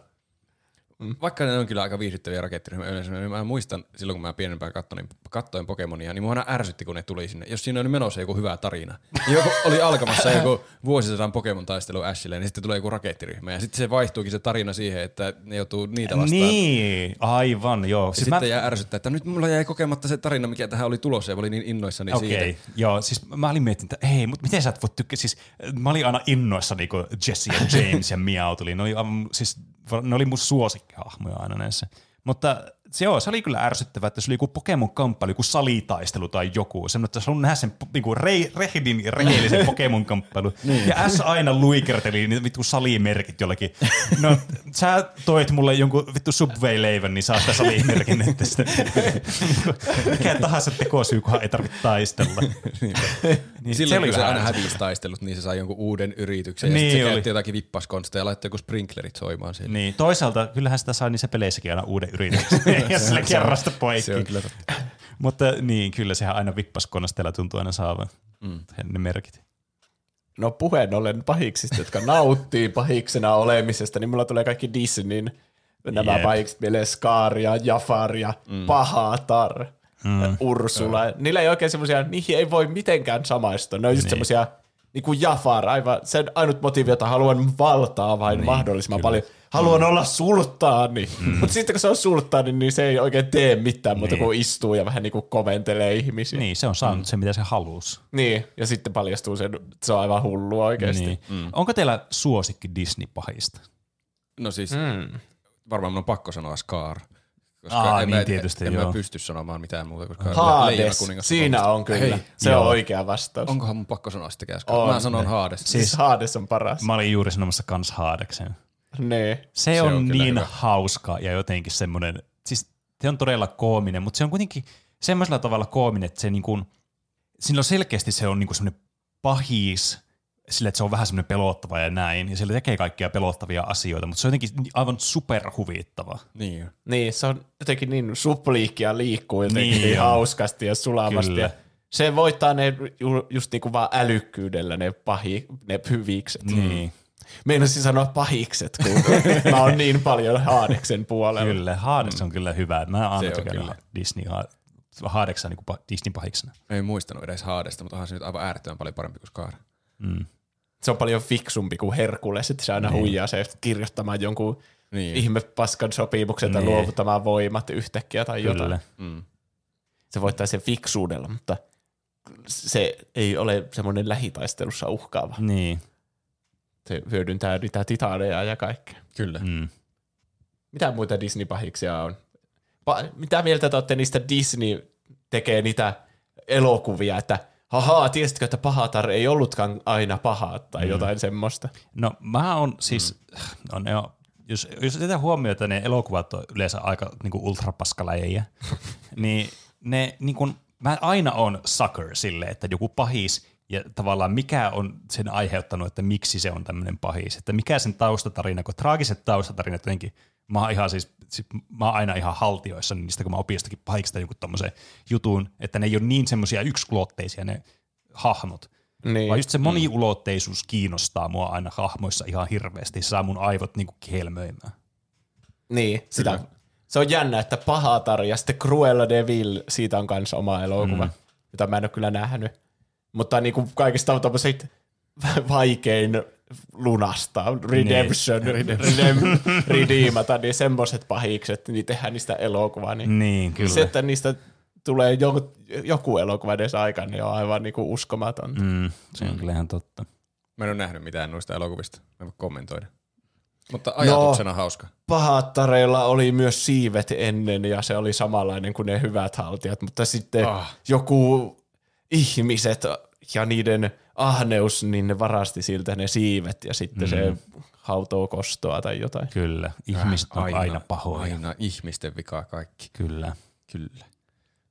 Vaikka ne on kyllä aika viihdyttäviä rakettiryhmiä yleensä, niin mä muistan silloin, kun mä pienempään katsoin, katsoin Pokemonia, niin mua aina ärsytti, kun ne tuli sinne. Jos siinä oli menossa joku hyvä tarina. Niin Joku oli alkamassa joku vuosisadan Pokemon-taistelu Ashille, niin sitten tulee joku rakettiryhmä. Ja sitten se vaihtuukin se tarina siihen, että ne joutuu niitä vastaan. Niin, aivan, joo. Ja Siis sitten mä, jää ärsyttää, että nyt mulla jäi kokematta se tarina, mikä tähän oli tulossa ja mä olin niin innoissani Okei, okay, siitä. joo, siis mä olin miettinyt, että ei, mutta miten sä et voi tykkää, siis mä olin aina innoissani, kun Jesse ja James ja Meow tuli, ne oli, aivan, siis, ne oli mun suosikkihahmoja aina näissä. Mutta se, joo, se oli kyllä ärsyttävää, että se oli joku Pokemon-kamppailu, joku salitaistelu tai joku. Semmoinen, että sä nähdä sen niinku rei, rehdin ja rehellisen Pokemon-kamppailun. niin. Ja S aina luikerteli niitä vittu salimerkit jollakin. No, sä toit mulle jonkun vittu Subway-leivän, niin saa sitä salimerkin. Että sitä, mikä tahansa tekosyy, kunhan ei tarvitse taistella. Niin Silloin kun se aina hävisi taistelut, niin se sai jonkun uuden yrityksen. Niin ja sitten se oli. käytti jotakin vippaskonsteja ja laittoi joku sprinklerit soimaan siihen. Niin, toisaalta kyllähän sitä saa niissä peleissäkin aina uuden yrityksen, ja sillä kerrasta poikki. Se on kyllä totta. Mutta niin, kyllä sehän aina vippaskonnasteella tuntuu aina saavan mm. ne merkit. No puheen ollen pahiksista, jotka nauttii pahiksena olemisesta, niin mulla tulee kaikki Disneyn nämä Jep. pahikset mieleen Scar ja Jafar ja mm. Pahatar, mm. Ursula. Niillä ei oikein semmoisia, niihin ei voi mitenkään samaistua. Ne on just niin. semmoisia, niin kuin Jafar, aivan sen ainut motiivi, jota haluan valtaa vain niin, mahdollisimman kyllä. paljon. Haluan mm. olla sulttaani. Mm. Mutta sitten kun se on sulttaani, niin se ei oikein tee mitään muuta Niin. kuin istuu ja vähän niin kuin komentelee ihmisiä. Niin, se on saanut mm. se, mitä se halusi. Niin, ja sitten paljastuu sen, että se on aivan hullu oikeasti. Niin. Mm. Onko teillä suosikki Disney-pahista? No siis, mm. varmaan mun on pakko sanoa Scar. Koska Aa, en niin mä, tietysti, en joo. mä pysty sanomaan mitään muuta, koska Hades, Leijonakuningas siinä on kyllä. Hei, se joo. on oikea vastaus. onkohan mun pakko sanoa Scar? On. Mä sanon Hades. Siis Hades on paras. Mä olin juuri sanomassa kans Haadeksen. Nee. Se, Se on, on niin hyvä. hauska ja jotenkin semmoinen, siis se on todella koominen, mutta se on kuitenkin semmoisella tavalla koominen, että se niin kuin, sillä on selkeästi se on niin kuin semmoinen pahis, sillä että se on vähän semmoinen pelottava ja näin, ja sillä tekee kaikkia pelottavia asioita, mutta se on jotenkin aivan superhuvittava. Niin. Niin, se on jotenkin niin supliikki ja liikkuu jotenkin Niin niin, niin hauskasti ja sulavasti. Kyllä. Ja se voittaa ne ju, just niinku vaan älykkyydellä ne, pahi, ne hyvikset. Niin. Meinasin sanoa pahikset, kun mä oon niin paljon Haadeksen puolella. Kyllä, Hades on kyllä hyvä. Mä aina on tykännyt. Disney Hadeksa niin Disney pahiksena. Ei muistanut edes Hadesta, mutta onhan se nyt aivan äärettömän paljon parempi kuin Scar. Se on paljon fiksumpi kuin Herkules, että se aina niin. huijaa se kirjoittamaan jonkun Niin. ihme paskan sopimuksen tai Niin. luovuttamaan voimat yhtäkkiä tai Kyllä. jotain. Mm. Se voittaa sen fiksuudella, mutta se ei ole semmoinen lähitaistelussa uhkaava. Niin. Se hyödyntää niitä titaaneja ja kaikkea. Kyllä. Mm. Mitä muita Disney-pahiksia on? Pa- mitä mieltä te olette niistä Disney tekee niitä elokuvia, että haha, tiesitkö, että pahatar ei ollutkaan aina paha tai mm. jotain semmoista. No mä on siis, mm. no ne on jos, jos otetaan huomioon, että ne elokuvat on yleensä aika niin kuin ultrapaskalajeja, niin ne niin kuin, mä aina on sucker sille, että joku pahis ja tavallaan mikä on sen aiheuttanut, että miksi se on tämmöinen pahis, että mikä sen taustatarina, kun traagiset taustatarinat jotenkin, mä oon ihan siis, mä oon aina ihan haltioissa niistä, kun mä opin jostakin pahiksesta joku tommosen jutun, että ne ei ole niin semmoisia yksikulotteisia ne hahmot, Niin. vaan just se moniulotteisuus kiinnostaa mua aina hahmoissa ihan hirveästi, saa mun aivot niinku kihelmöimään. Niin, sitä. Se on jännä, että Pahatar ja sitten Cruella de Vil, siitä on kanssa oma elokuva, mm. jota mä en ole kyllä nähnyt. Mutta niin kuin kaikista on tommoset vaikein lunasta, redemption, Niin. redem, redeemata, niin semmoiset pahikset, niin tehdään niistä elokuvaa. Niin, Niin, kyllä. Se, että niistä tulee joku, joku elokuva edes aikaan, niin on aivan niin kuin uskomatonta. Mm, se on kyllä ihan totta. Mä en ole nähnyt mitään noista elokuvista. Mä en voi kommentoida. Mutta ajatuksena hauska. Pahattareilla oli myös siivet ennen ja se oli samanlainen kuin ne hyvät haltijat, mutta sitten ah. joku ihmiset ja niiden ahneus, niin ne varasti siltä ne siivet ja sitten mm. se hautoo kostoa tai jotain. Kyllä, ihmiset on aina, aina pahoja. Aina ihmisten vikaa kaikki. Kyllä. Kyllä.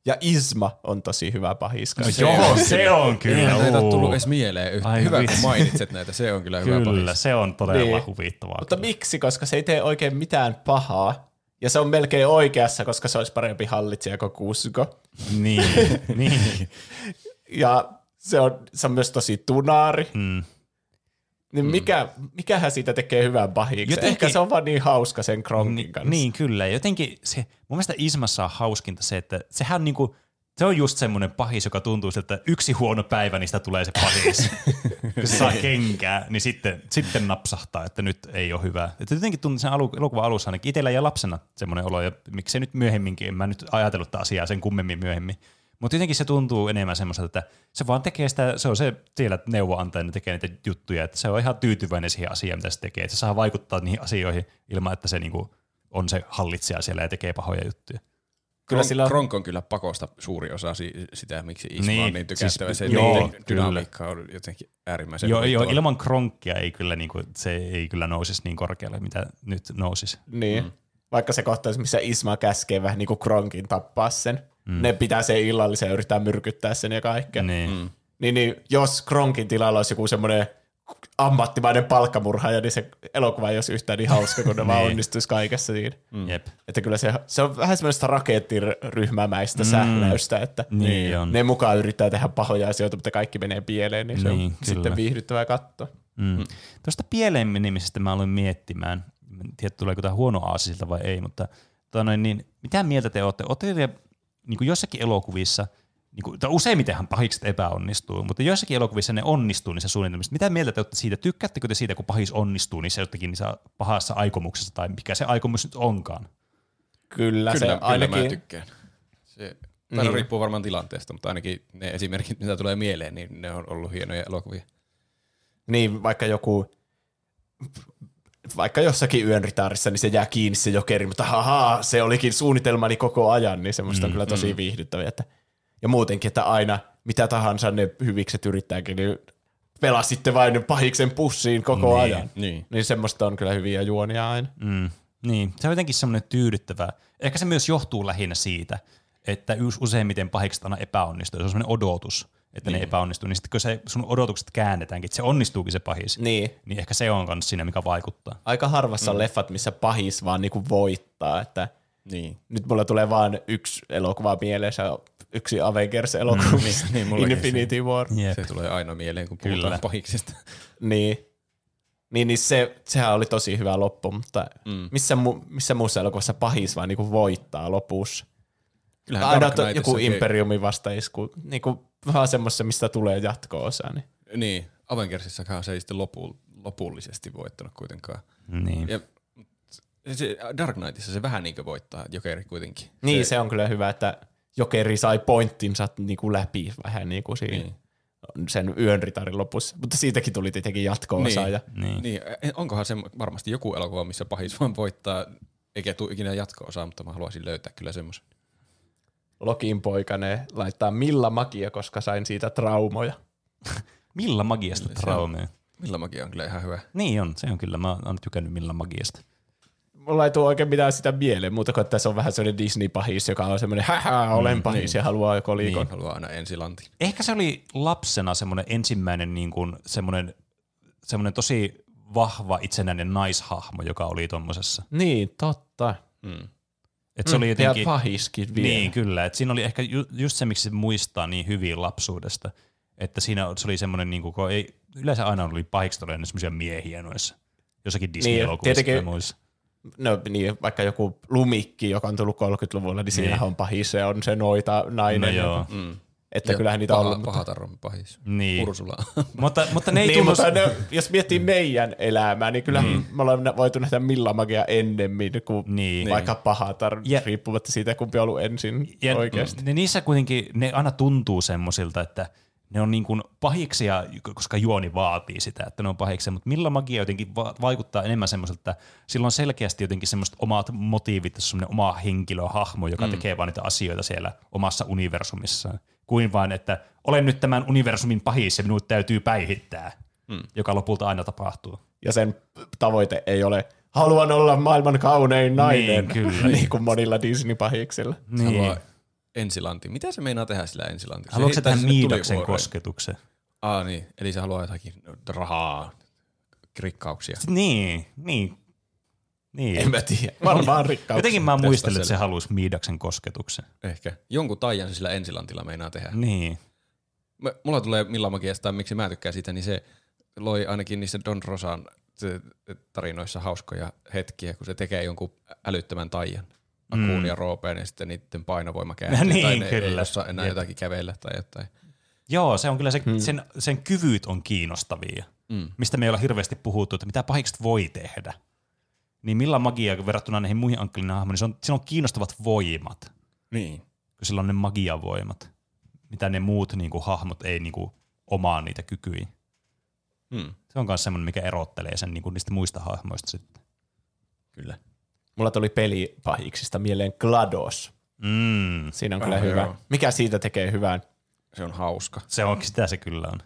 Ja Isma on tosi hyvä pahiska. No joo, se on kyllä. Eihän näitä ole tullut edes mieleen yhtä. Ai Hyvä, vitsi. kun mainitset näitä. Se on kyllä, hyvä Kyllä, se on todella Niin. huvittavaa. Mutta kyllä. miksi? Koska se ei tee oikein mitään pahaa. Ja se on melkein oikeassa, koska se olisi parempi hallitsija kuin Kusko. Niin, niin. Ja se on, se on myös tosi tunaari. Mm. Niin mikä, mikähän siitä tekee hyvän pahiksi? Jotenkin- Ehkä se on vaan niin hauska sen Kronkin Ni, kanssa. niin, kyllä. Jotenkin se, mun mielestä Ismassa on hauskinta se, että sehän on niinku, se on just semmoinen pahis, joka tuntuu siltä, että yksi huono päivä, niin sitä tulee se pahis. Kun se saa kenkää, niin sitten, sitten napsahtaa, että nyt ei ole hyvä. Että jotenkin tuntuu sen alu, elokuvan alussa ainakin itsellä ja lapsena semmoinen olo, ja miksei nyt myöhemminkin, en mä nyt ajatellut tätä asiaa sen kummemmin myöhemmin. Mutta jotenkin se tuntuu enemmän semmoiselta, että se vaan tekee sitä, se on se siellä neuvoantajana tekee niitä juttuja, että se on ihan tyytyväinen siihen asiaan, mitä se tekee. Että se saa vaikuttaa niihin asioihin ilman, että se niinku on se hallitsija siellä ja tekee pahoja juttuja. Kyllä Kronk, sillä on- Kronk on kyllä pakosta suuri osa si- sitä, miksi Isma Niin, on niin tykättävä. siis- se joo, dynamiikka on jotenkin äärimmäisen Joo, joo, ilman kronkkia ei kyllä, niinku, se ei kyllä nousisi niin korkealle, mitä nyt nousisi. Niin. Mm. Vaikka se kohtaus, missä Isma käskee vähän niin kuin Kronkin tappaa sen. Mm. Ne pitää sen illallisen ja yrittää myrkyttää sen ja kaikkea. Niin. Mm. Niin, niin jos Kronkin tilalla olisi joku semmoinen ammattimainen palkkamurhaaja, niin se elokuva ei olisi yhtään niin hauska, kun ne vaan Niin. onnistuisi kaikessa siinä. Mm. Jep. Että kyllä se, se on vähän semmoista rakettiryhmämäistä mm. sähläystä, että Niin on. ne mukaan yrittää tehdä pahoja asioita, mutta kaikki menee pieleen, niin se Niin, on kyllä. sitten viihdyttävää katsoa. Mm. Tuosta pieleen menemisestä mä aloin miettimään, en tiedä tuleeko tämä huono aasi siltä vai ei, mutta tota noin, niin, mitä mieltä te olette? Olette te niin kuin jossakin elokuvissa, niin kuin, tai useimmitenhan pahikset epäonnistuu, mutta joissakin elokuvissa ne onnistuu niissä suunnitelmissa. Mitä mieltä te olette siitä? Tykkäättekö te siitä, kun pahis onnistuu niissä jostakin niissä pahassa aikomuksessa, tai mikä se aikomus nyt onkaan? Kyllä, Kyllä, se kyllä ainakin... mä tykkään. Se, tai Niin. riippuu varmaan tilanteesta, mutta ainakin ne esimerkit, mitä tulee mieleen, niin ne on ollut hienoja elokuvia. Niin, vaikka joku, vaikka jossakin yön ritaarissa, niin se jää kiinni se jokeri, mutta haha, se olikin suunnitelmani koko ajan, niin semmoista mm, on kyllä tosi mm. viihdyttäviä. Että, ja muutenkin, että aina mitä tahansa ne hyvikset yrittääkin, niin pelaa sitten vain pahiksen pussiin koko Niin, ajan. niin. niin semmoista on kyllä hyviä juonia aina. Mm, niin, se on jotenkin semmoinen tyydyttävää. Ehkä se myös johtuu lähinnä siitä, että us- useimmiten pahikset aina epäonnistuu. Se on semmoinen odotus, että niin. ne epäonnistuu. Niin sitten kun se, sun odotukset käännetäänkin, että se onnistuukin se pahis, Niin. niin ehkä se on myös siinä, mikä vaikuttaa. Aika harvassa mm. on leffat, missä pahis vaan niinku voittaa, että Niin. nyt mulla tulee vaan yksi elokuva mielessä, yksi Avengers-elokuva, mm, niin, mullakin Infinity War. Jep. Se tulee aina mieleen, kun Kyllä. puhutaan pahiksista. Niin. Niin, niin se, sehän oli tosi hyvä loppu, mutta mm. missä, mu, missä muussa elokuvassa pahis vaan niinku voittaa lopussa? Kyllähän Aina to, joku Imperiumin vastaisku, niinku vähän semmoisessa, mistä tulee jatko-osa. Niin. Niin, Avengersissakaan se ei sitten lopu, lopullisesti voittanut kuitenkaan. Niin. Ja se Dark Knightissa se vähän niin kuin voittaa Jokeri kuitenkin. niin, se on kyllä hyvä, että Jokeri sai pointtinsa niinku läpi vähän niinku siinä. Niin. sen yön ritarin lopussa. Mutta siitäkin tuli tietenkin jatko-osa. Niin. Ja, Niin. Niin, eh, onkohan se varmasti joku elokuva, missä pahis vaan voittaa, eikä tule ikinä jatko-osaa, mutta mä haluaisin löytää kyllä semmoisen. Lokin poikane laittaa Milla Magia, koska sain siitä traumoja. Milla magiasta traumea. Millä magia on kyllä ihan hyvä. Niin on, se on kyllä. Mä oon tykännyt Milla magiasta. mulla ei tule oikein mitään sitä mieleen, muuta kuin että se on vähän sellainen Disney-pahis, joka on semmoinen, hähä, olen pahis ja haluaa kolikon. Niin, haluaa aina ensilanti. Ehkä se oli lapsena semmoinen ensimmäinen niin kuin, semmoinen, semmoinen tosi vahva itsenäinen naishahmo, joka oli tuommoisessa. Niin, totta. Et se oli Ja jotenkin, pahiskin vielä. Niin, kyllä. Et siinä oli ehkä ju, just se, miksi se muistaa niin hyvin lapsuudesta. Että siinä se oli semmoinen, niin kuin, kun ei, yleensä aina oli pahiksi todella semmoisia miehiä noissa. Jossakin Disney-elokuvissa tietenkin- tai muissa. No niin, vaikka joku lumikki, joka on tullut 30-luvulla, niin siinä on pahis, se on se noita nainen. No joo. Mm. Että Ja kyllähän niitä on paha, ollut. Mutta, Pahatarron pahis. Niin. Ursula. Mutta, mutta ne ei niin, tunnu... mutta ne, jos miettii meidän elämää, niin kyllähän mm. me ollaan voitu nähdä Millamagia ennemmin kuin Niin. vaikka pahatar, Ja- riippumatta siitä, kumpi on ollut ensin Ja oikeasti. Ne, niissä kuitenkin, ne aina tuntuu semmoisilta, että ne on niin kuin pahiksia, koska juoni vaatii sitä, että ne on pahiksia, mutta millä magia jotenkin va- vaikuttaa enemmän semmoiselta, että sillä on selkeästi jotenkin semmoiset omat motiivit, ja semmoinen oma henkilöhahmo, joka mm. tekee vaan niitä asioita siellä omassa universumissaan, kuin vain, että olen nyt tämän universumin pahis ja minut täytyy päihittää, mm. joka lopulta aina tapahtuu. Ja sen tavoite ei ole, haluan olla maailman kaunein nainen, Niin, kyllä. niin kuin monilla Disney-pahiksilla. Se haluaa ensilanti. Mitä se meinaa tehdä sillä ensilantilla? Haluatko se tähän tulivuoreen. kosketuksen? Aa niin, eli se haluaa jotakin rahaa, rikkauksia. Niin, niin. Niin. En mä tiedä. Varmaan rikkauksia. Jotenkin mä Tästä muistelin, että se halusi Miidaksen kosketuksen. Ehkä. Jonkun taian se sillä ensilantilla meinaa tehdä. Niin. Mä, mulla tulee Millamagiasta, miksi mä tykkään siitä, niin se loi ainakin niissä Don Rosan se- tarinoissa hauskoja hetkiä, kun se tekee jonkun älyttömän taian. Akuun ja roopeen ja sitten niiden painovoima kääntyy. Niin, tai ne ei kyllä. osaa enää Jep. jotakin kävellä tai jotain. Joo, se on kyllä se, hmm. sen, sen kyvyt on kiinnostavia, Mm. mistä me ei olla hirveästi puhuttu, että mitä pahikset voi tehdä. Niin millä magia verrattuna näihin muihin ankkelin hahmoihin, niin se on, siinä on kiinnostavat voimat, Niin. kun sillä on ne magiavoimat, mitä ne muut niin kuin, hahmot ei niin kuin, omaa niitä kykyjä. Mm. Se on myös semmoinen, mikä erottelee sen niin kuin, niistä muista hahmoista sitten. Kyllä. Mulla tuli pelipahiksista mieleen GLaDOS. Mm, Siinä on kyllä Ah, hyvä. joo. Mikä siitä tekee hyvän? Se on hauska. se on, sitä se kyllä on.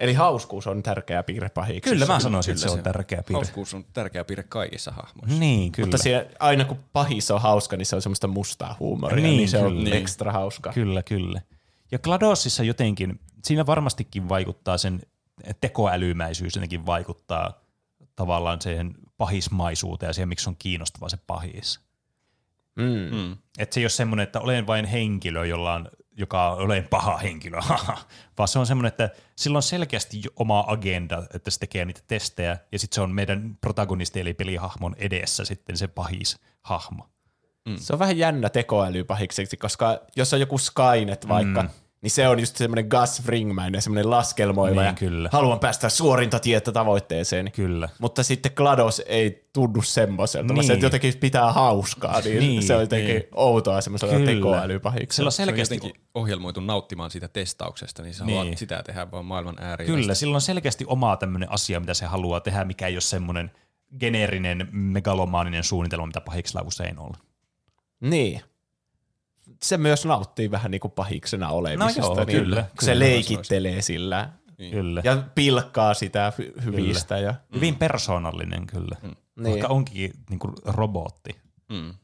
Eli hauskuus on tärkeä piirre pahiksissa. Kyllä mä sanoisin, että Kyllä se on tärkeä piirre. Hauskuus on tärkeä piirre kaikissa hahmoissa. Niin, kyllä. Mutta siinä, aina kun pahis on hauska, niin se on semmoista mustaa huumoria, niin, Niin, niin se on kyllä. ekstra hauska. Kyllä, kyllä. Ja GLaDOSissa jotenkin, siinä varmastikin vaikuttaa sen tekoälymäisyys jotenkin vaikuttaa tavallaan siihen pahismaisuuteen ja siihen, miksi on kiinnostava se pahis. Mm. Mm. Että se ei ole semmoinen, että olen vain henkilö, jolla on, joka olen paha henkilö, vaan se on semmoinen, että sillä on selkeästi oma agenda, että se tekee niitä testejä, ja sitten se on meidän protagonisti eli pelihahmon edessä sitten se pahis hahmo. Se on vähän jännä tekoälypahikseksi, koska jos on joku Skynet vaikka, mm. Niin se on just semmoinen Gus Fringmäinen, semmoinen laskelmoiva Niin, ja kyllä. haluan päästä suorinta tietä tavoitteeseen. Kyllä. Mutta sitten GLaDOS ei tunnu semmoiselta, niin. vaan se jotenkin pitää hauskaa, niin, Niin, se on jotenkin niin. outoa semmoisella Kyllä. tekoälypahiksella. Sillä on Se on selkeästi jotenkin ohjelmoitu nauttimaan siitä testauksesta, niin sä Niin. haluat sitä tehdä vaan maailman ääriin. Kyllä, sillä on selkeästi oma tämmöinen asia, mitä se haluaa tehdä, mikä ei ole semmoinen geneerinen, megalomaaninen suunnitelma, mitä pahiksella usein on. Niin. Se myös nauttii vähän niin kuin pahiksena olemisesta. joo, niin kyllä, kun Se kyllä, leikittelee sillä Niin. Kyllä. ja pilkkaa sitä hy- hyvistä. Ja, Hyvin persoonallinen kyllä, mm. Niin. vaikka onkin niin kuin robotti. Mm.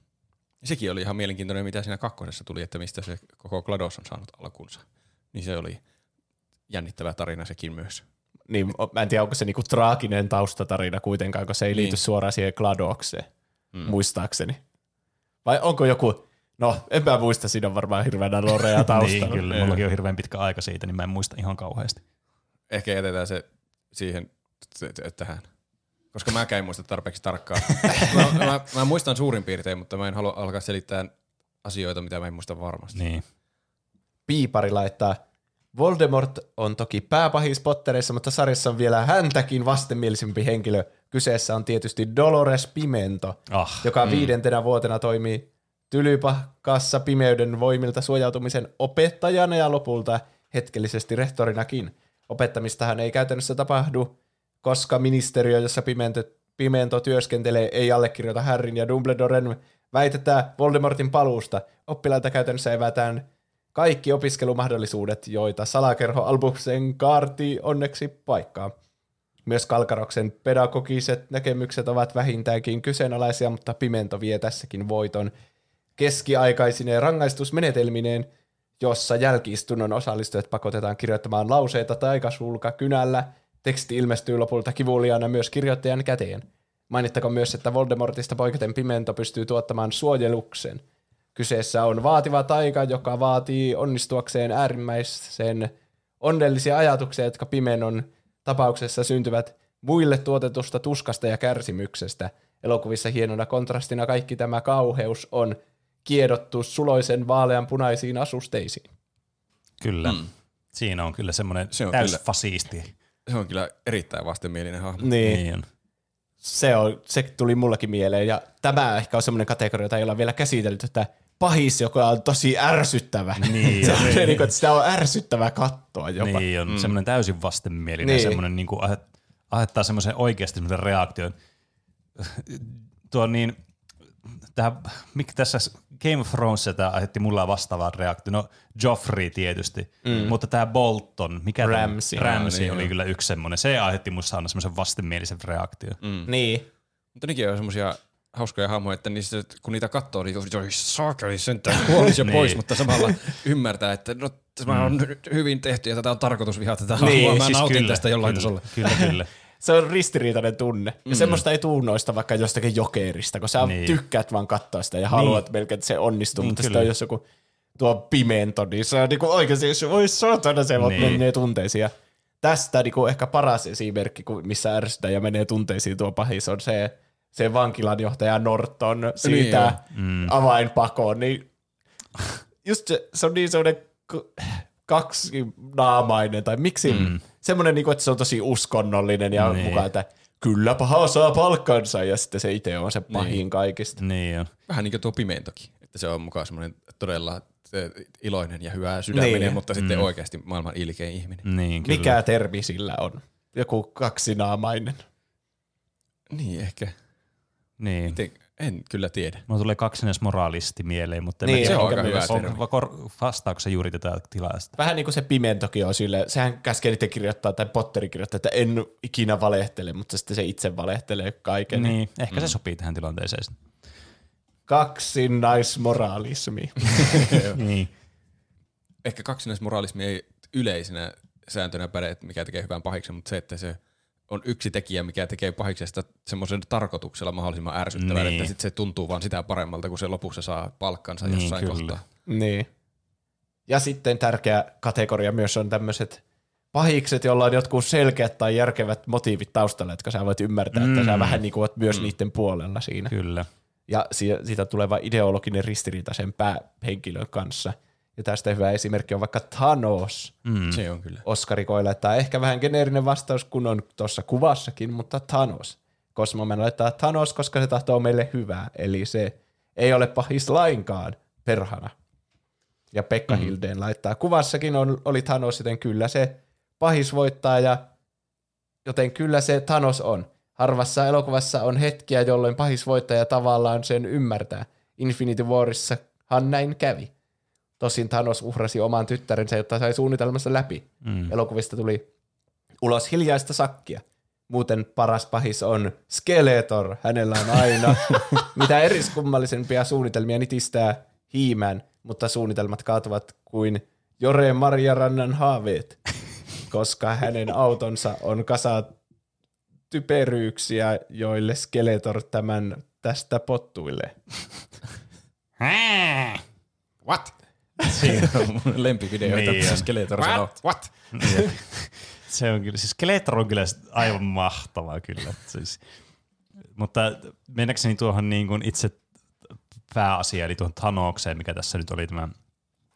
Sekin oli ihan mielenkiintoinen, mitä siinä kakkosessa tuli, että mistä se koko GLaDOS on saanut alkunsa. Niin se oli jännittävä tarina sekin myös. niin, mä en tiedä, onko se niinku traaginen taustatarina kuitenkaan, kun se ei liity Niin. suoraan siihen GLaDOkseen, mm. muistaakseni. Vai onko joku, no enpä muista, siinä on varmaan hirveänä lorea taustalla. Niin, kyllä. Mullakin on hirveän pitkä aika siitä, niin mä en muista ihan kauheasti. Ehkä jätetään se siihen tähän. Koska mä en muista tarpeeksi tarkkaan. mä, mä, mä, muistan suurin piirtein, mutta mä en halua alkaa selittää asioita, mitä mä en muista varmasti. Niin. Piipari laittaa, Voldemort on toki pääpahis Potterissa, mutta sarjassa on vielä häntäkin vastenmielisempi henkilö. Kyseessä on tietysti Dolores Pimento, Ah, joka viidentenä vuotena toimii Tylypahkassa pimeyden voimilta suojautumisen opettajana ja lopulta hetkellisesti rehtorinakin. Opettamistahan ei käytännössä tapahdu, koska ministeriö, jossa Pimento, Pimento työskentelee, ei allekirjoita Harryn ja Dumbledoren väitetään Voldemortin paluusta. Oppilailta käytännössä evätään kaikki opiskelumahdollisuudet, joita salakerho Albuksen kaarti onneksi paikkaa. Myös Kalkaroksen pedagogiset näkemykset ovat vähintäänkin kyseenalaisia, mutta Pimento vie tässäkin voiton keskiaikaisine rangaistusmenetelmineen, jossa jälkiistunnon osallistujat pakotetaan kirjoittamaan lauseita taikasulka kynällä. Teksti ilmestyy lopulta kivuliaana myös kirjoittajan käteen. Mainittakoon myös, että Voldemortista poiketen Pimento pystyy tuottamaan suojeluksen. Kyseessä on vaativa taika, joka vaatii onnistuakseen äärimmäisen onnellisia ajatuksia, jotka Pimenon tapauksessa syntyvät muille tuotetusta tuskasta ja kärsimyksestä. Elokuvissa hienona kontrastina kaikki tämä kauheus on kiedottu suloisen vaalean punaisiin asusteisiin. Kyllä. Mm. Siinä on kyllä semmoinen Se on täys kyllä- fasiisti. Se on kyllä erittäin vastenmielinen hahmo. Niin. Niin on. Se, on, se tuli mullekin mieleen, ja tämä ehkä on semmoinen kategoria, jota ei olla vielä käsitelty, että pahis, joka on tosi ärsyttävä. Niin, se on. on niin kuin, että sitä on ärsyttävä kattoa jopa. Niin on, mm. semmoinen täysin vastenmielinen, Niin. niin. semmoinen niin kuin aiheuttaa semmoisen oikeasti semmoisen reaktion. Tuo niin, tää, mikä tässä Game of Thrones tämä aiheutti mulla vastaavaa reaktio. No Joffrey tietysti, mm. mutta tämä Bolton, mikä Ramsay. Ramsay Niin, oli joo. kyllä yksi semmoinen. Se aiheutti musta aina semmoisen vastenmielisen reaktion. Mm. Niin. Mutta nekin on semmosia hauskoja hahmoja, että niissä, kun niitä katsoo, niin oi saakeli sentään kuolisi jo pois, Niin. mutta samalla ymmärtää, että no, tämä on nyt hyvin tehty ja tätä on tarkoitus vihata tätä Niin, hahmoa. Mä siis nautin kyllä, tästä jollain kyllä, tasolla. Kyllä, kyllä. Se on ristiriitainen tunne. Ja semmoista ei tuu noista vaikka jostakin jokerista, kun sä Niin. tykkäät vaan katsoa sitä ja haluat melkein, että se onnistuu, Niin, mutta kyllä. sitten jos joku tuo pimento, niin se on niinku oikeasti, jos voi saatana se niin. Niin. menee tunteisiin. Ja tästä niinku ehkä paras esimerkki, missä ärsyttää ja menee tunteisiin tuo pahis, on se, se vankilanjohtaja Norton siitä Niin niin avainpakoon. Niin just se, se on niin semmoinen kaksinaamainen, tai miksi mm. Semmoinen, niinku, että se on tosi uskonnollinen ja niin. Niin. mukaan, että kyllä paha saa palkkansa, ja sitten se itse on se pahin niin. kaikista. Niin on. Vähän niin kuin tuo pimentokin, että se on mukaan semmoinen todella se, iloinen ja hyvä sydäminen, Niin. mutta sitten oikeasti maailman ilkein ihminen. Niin, kyllä. Mikä termi sillä on? Joku kaksinaamainen. Niin ehkä. Niin. Te, en kyllä tiedä. Mulla tulee kaksines moraalisti mieleen, mutta Niin, se on aika hyvä on, juuri tätä tilasta? Vähän niin kuin se pimentokin on sille, sehän käskee itse kirjoittaa, tai Potteri kirjoittaa, että en ikinä valehtele, mutta sitten se itse valehtelee kaiken. Niin, ehkä se sopii tähän tilanteeseen. Kaksinaismoraalismi. niin. Ehkä kaksinaismoralismi ei yleisenä sääntönä päde, että mikä tekee hyvän pahiksen, mutta se, että se on yksi tekijä, mikä tekee pahiksesta semmoisen tarkoituksella mahdollisimman ärsyttävän, Niin. että sit se tuntuu vaan sitä paremmalta, kun se lopussa saa palkkansa Niin, jossain kyllä. kohtaa. Niin. Ja sitten tärkeä kategoria myös on tämmöiset pahikset, joilla on jotkut selkeät tai järkevät motiivit taustalla, jotka sä voit ymmärtää, mm. että sä vähän niin kuin oot myös mm. niiden puolella siinä. Kyllä. Ja si- siitä tuleva ideologinen ristiriita sen päähenkilön kanssa. Ja tästä hyvä esimerkki on vaikka Thanos. Mm. Se on kyllä. Oskari laittaa ehkä vähän geneerinen vastaus, kun on tuossa kuvassakin, mutta Thanos. Cosmoman laittaa Thanos, koska se tahtoo meille hyvää, eli se ei ole pahis lainkaan, perhana. Ja Pekka mm. Hildeen laittaa, kuvassakin on, oli Thanos, joten kyllä se pahis voittaa, ja joten kyllä se Thanos on. Harvassa elokuvassa on hetkiä, jolloin pahis voittaja tavallaan sen ymmärtää. Infinity Warissahan näin kävi. Tosin Thanos uhrasi oman tyttärensä, jotta sai suunnitelmassa läpi. Mm. Elokuvista tuli ulos hiljaista sakkia. Muuten paras pahis on Skeletor. Hänellä on aina mitä eriskummallisempia suunnitelmia nitistää hiimään, mutta suunnitelmat kaatuvat kuin Jore Marjarannan haaveet, koska hänen autonsa on kasa typeryyksiä, joille Skeletor tämän tästä pottuille. What? Siinä on mun lempivideoita, Niin on. Skeletor sanoo, what? Se on kyllä, siis Skeletor on kyllä aivan mahtava kyllä. Siis, mutta mennäkseni tuohon niin kuin itse pääasia, eli tuohon Thanokseen, mikä tässä nyt oli tämä,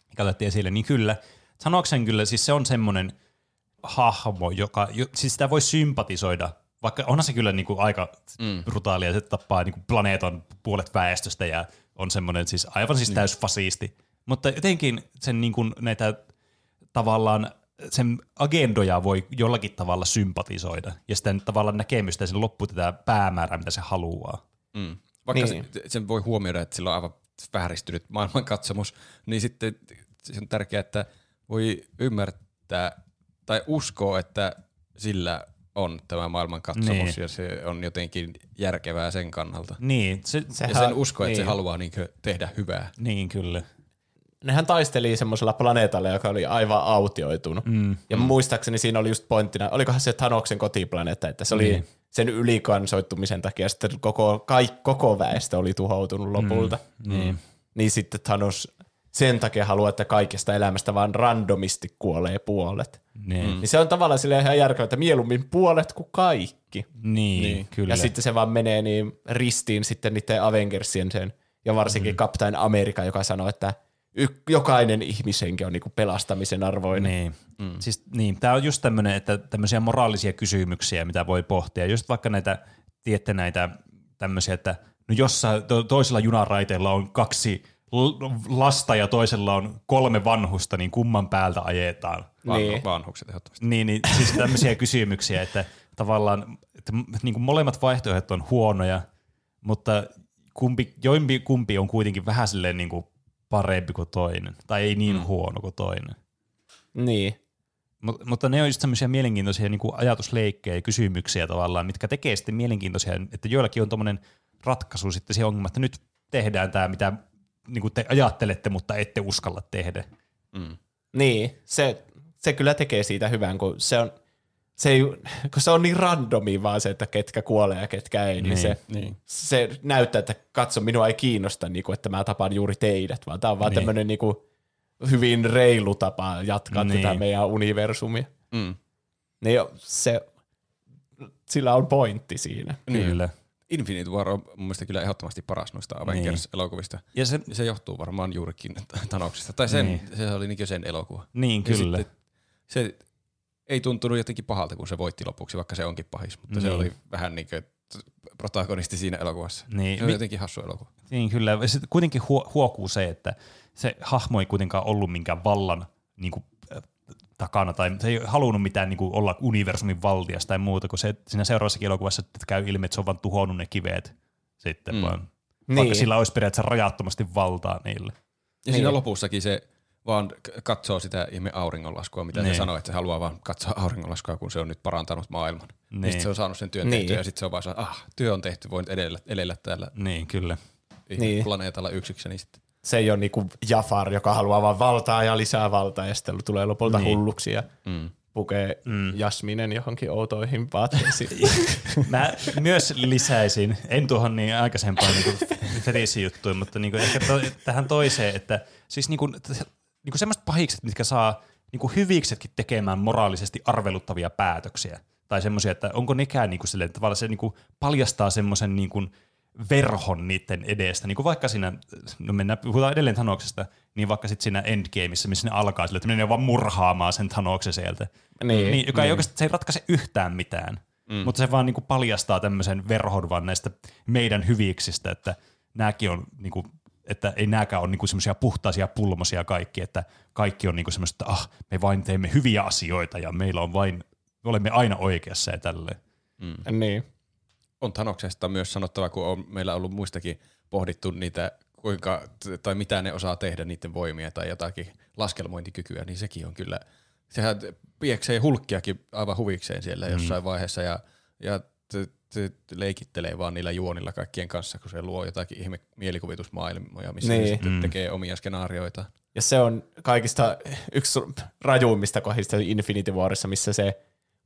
mikä otettiin esille, niin kyllä, Thanoksen kyllä, siis se on semmoinen hahmo, joka, jo- siis sitä voi sympatisoida, vaikka onhan se kyllä niin kuin aika mm. brutaalia, se tappaa niin kuin planeetan puolet väestöstä ja on semmoinen siis aivan siis täys fasiisti. Mutta jotenkin sen niin kuin näitä tavallaan sen agendoja voi jollakin tavalla sympatisoida ja sitten tavallaan näkemystä ja sen loppu tätä päämäärää, mitä se haluaa. Mm. Vaikka Niin. niin. sen voi huomioida, että sillä on aivan vääristynyt maailmankatsomus, niin sitten se on tärkeää, että voi ymmärtää tai uskoo, että sillä on tämä maailman katsomus Niin. ja se on jotenkin järkevää sen kannalta. Niin, se, Ja sen usko, että se niin. haluaa niinkö tehdä hyvää. niin kyllä. Nehän taisteli semmoisella planeetalla, joka oli aivan autioitunut. Mm, ja mm. muistaakseni siinä oli just pointtina, olikohan se Thanoksen kotiplaneetta, että se oli Niin. sen ylikansoittumisen takia sitten koko, kaik, koko väestö oli tuhoutunut lopulta. Mm, niin. Niin sitten Thanos sen takia haluaa, että kaikesta elämästä vaan randomisti kuolee puolet. Niin, Niin se on tavallaan silleen ihan järkevää, että mieluummin puolet kuin kaikki. niin, niin kyllä. Ja sitten se vaan menee niin ristiin sitten niiden Avengersien sen, ja varsinkin mm. Captain America, joka sanoo, että y- jokainen ihmishenki on niinku pelastamisen arvoinen. Niin. Mm. Siis, niin, tämä on just tämmöinen, että tämmöisiä moraalisia kysymyksiä, mitä voi pohtia. Just vaikka näitä, tiedätte näitä tämmöisiä, että no jossain to- toisella junaraiteella on kaksi lasta ja toisella on kolme vanhusta, niin kumman päältä ajetaan? Van, Niin. Vanhukset ehdottomasti. Niin, niin siis tämmöisiä kysymyksiä, että tavallaan että niin kuin molemmat vaihtoehdot on huonoja, mutta kumpi, joimpi kumpi on kuitenkin vähän silleen niin kuin parempi kuin toinen, tai ei niin mm. huono kuin toinen. Niin. Mut, mutta ne on just semmoisia mielenkiintoisia niin kuin ajatusleikkejä ja kysymyksiä tavallaan, mitkä tekee sitten mielenkiintoisia, että joillakin on tommonen ratkaisu sitten siihen ongelmaan, että nyt tehdään tämä, mitä niin kuin te ajattelette, mutta ette uskalla tehdä. Niin, se, se kyllä tekee siitä hyvän, kun se on, se ei, kun se on niin randomi vaan se, että ketkä kuolee ja ketkä ei, niin, Niin, se, niin. se näyttää, että katso, minua ei kiinnosta, niin kuin, että mä tapaan juuri teidät, vaan tämä on vaan Niin. niin. tämmöinen niin kuin, hyvin reilu tapa jatkaa Niin. niin. tätä meidän universumia. Mm. Niin jo, se, sillä on pointti siinä. Kyllä. Infinite War on mun mielestä kyllä ehdottomasti paras noista Avengers-elokuvista. Ja se, Ja se johtuu varmaan juurikin Thanoksesta. Tai sen, Niin. niin. se oli niinkö sen elokuva. niin Ja kyllä. sitten se ei tuntunut jotenkin pahalta, kun se voitti lopuksi, vaikka se onkin pahis. Mutta niin. se Niin. oli vähän niin kuin protagonisti siinä elokuvassa. Niin. Se on Mi- jotenkin hassu elokuva. Niin kyllä. Sitten kuitenkin huo- huokuu se, että se hahmo ei kuitenkaan ollut minkään vallan niin kuin, äh, takana, tai se ei halunnut mitään niin kuin, olla universumin valtias tai muuta, kun se siinä seuraavassakin elokuvassa että käy ilmi, että se on vaan tuhonnut ne kiveet sitten mm. vaan. Niin. Vaikka Niin. sillä olisi periaatteessa rajattomasti valtaa niille. Ja Niin. siinä lopussakin se vaan katsoo sitä ihme auringonlaskua, mitä Niin. se sanoo, että se haluaa vaan katsoa auringonlaskua, kun se on nyt parantanut maailman. Niin. Niin. Sitten se on saanut sen työn Niin. tehtyä ja sitten se on vaan se, ah, työ on tehty, voin edellä, edellä täällä Niin, kyllä. niin. Planeetalla yksikseni sitten. Se ei ole niinku Jafar, joka haluaa vaan valtaa ja lisää valtaa, ja sitten tulee lopulta niin. hulluksi ja mm. pukee mm. Jasminen johonkin outoihin vaatteisiin. Mä myös lisäisin, en tuohon niin aikaisempaan niin fetissijuttuun, mutta niin kuin ehkä to, tähän toiseen, että siis niin kuin, niin kuin semmoiset pahikset, mitkä saa niin kuin hyviksetkin tekemään moraalisesti arveluttavia päätöksiä. Tai semmoisia, että onko nekään niin kuin silleen, tavallaan se niin kuin paljastaa semmoisen niin kuin verhon niiden edestä. Niin kuin vaikka siinä, no mennään, puhutaan edelleen Thanoksesta, niin vaikka sitten siinä Endgameissa, missä ne alkaa sille, että menee vaan murhaamaan sen Thanoksen sieltä. Niin, niin, joka ei oikeasti, se ei ratkaise yhtään mitään. Mm. Mutta se vaan niinku paljastaa tämmöisen verhon vaan näistä meidän hyviksistä, että nämäkin on niinku, että ei nääkään ole niinku semmoisia puhtaisia pulmosia kaikki, että kaikki on niinku semmoista, että ah, me vain teemme hyviä asioita ja meillä on vain, me olemme aina oikeassa ja tälleen. niin. On Thanoksesta myös sanottava, kun on meillä ollut muistakin pohdittu niitä, kuinka, tai mitä ne osaa tehdä, niiden voimia tai jotakin laskelmointikykyä, niin sekin on kyllä, sehän pieksee hulkkiakin aivan huvikseen siellä mm. jossain vaiheessa ja, ja leikittelee vaan niillä juonilla kaikkien kanssa, kun se luo jotakin ihme mielikuvitusmaailmoja, missä niin. Se sitten mm. tekee omia skenaarioita. Ja se on kaikista yksi rajuimmista kohdista Infinity Warissa, missä se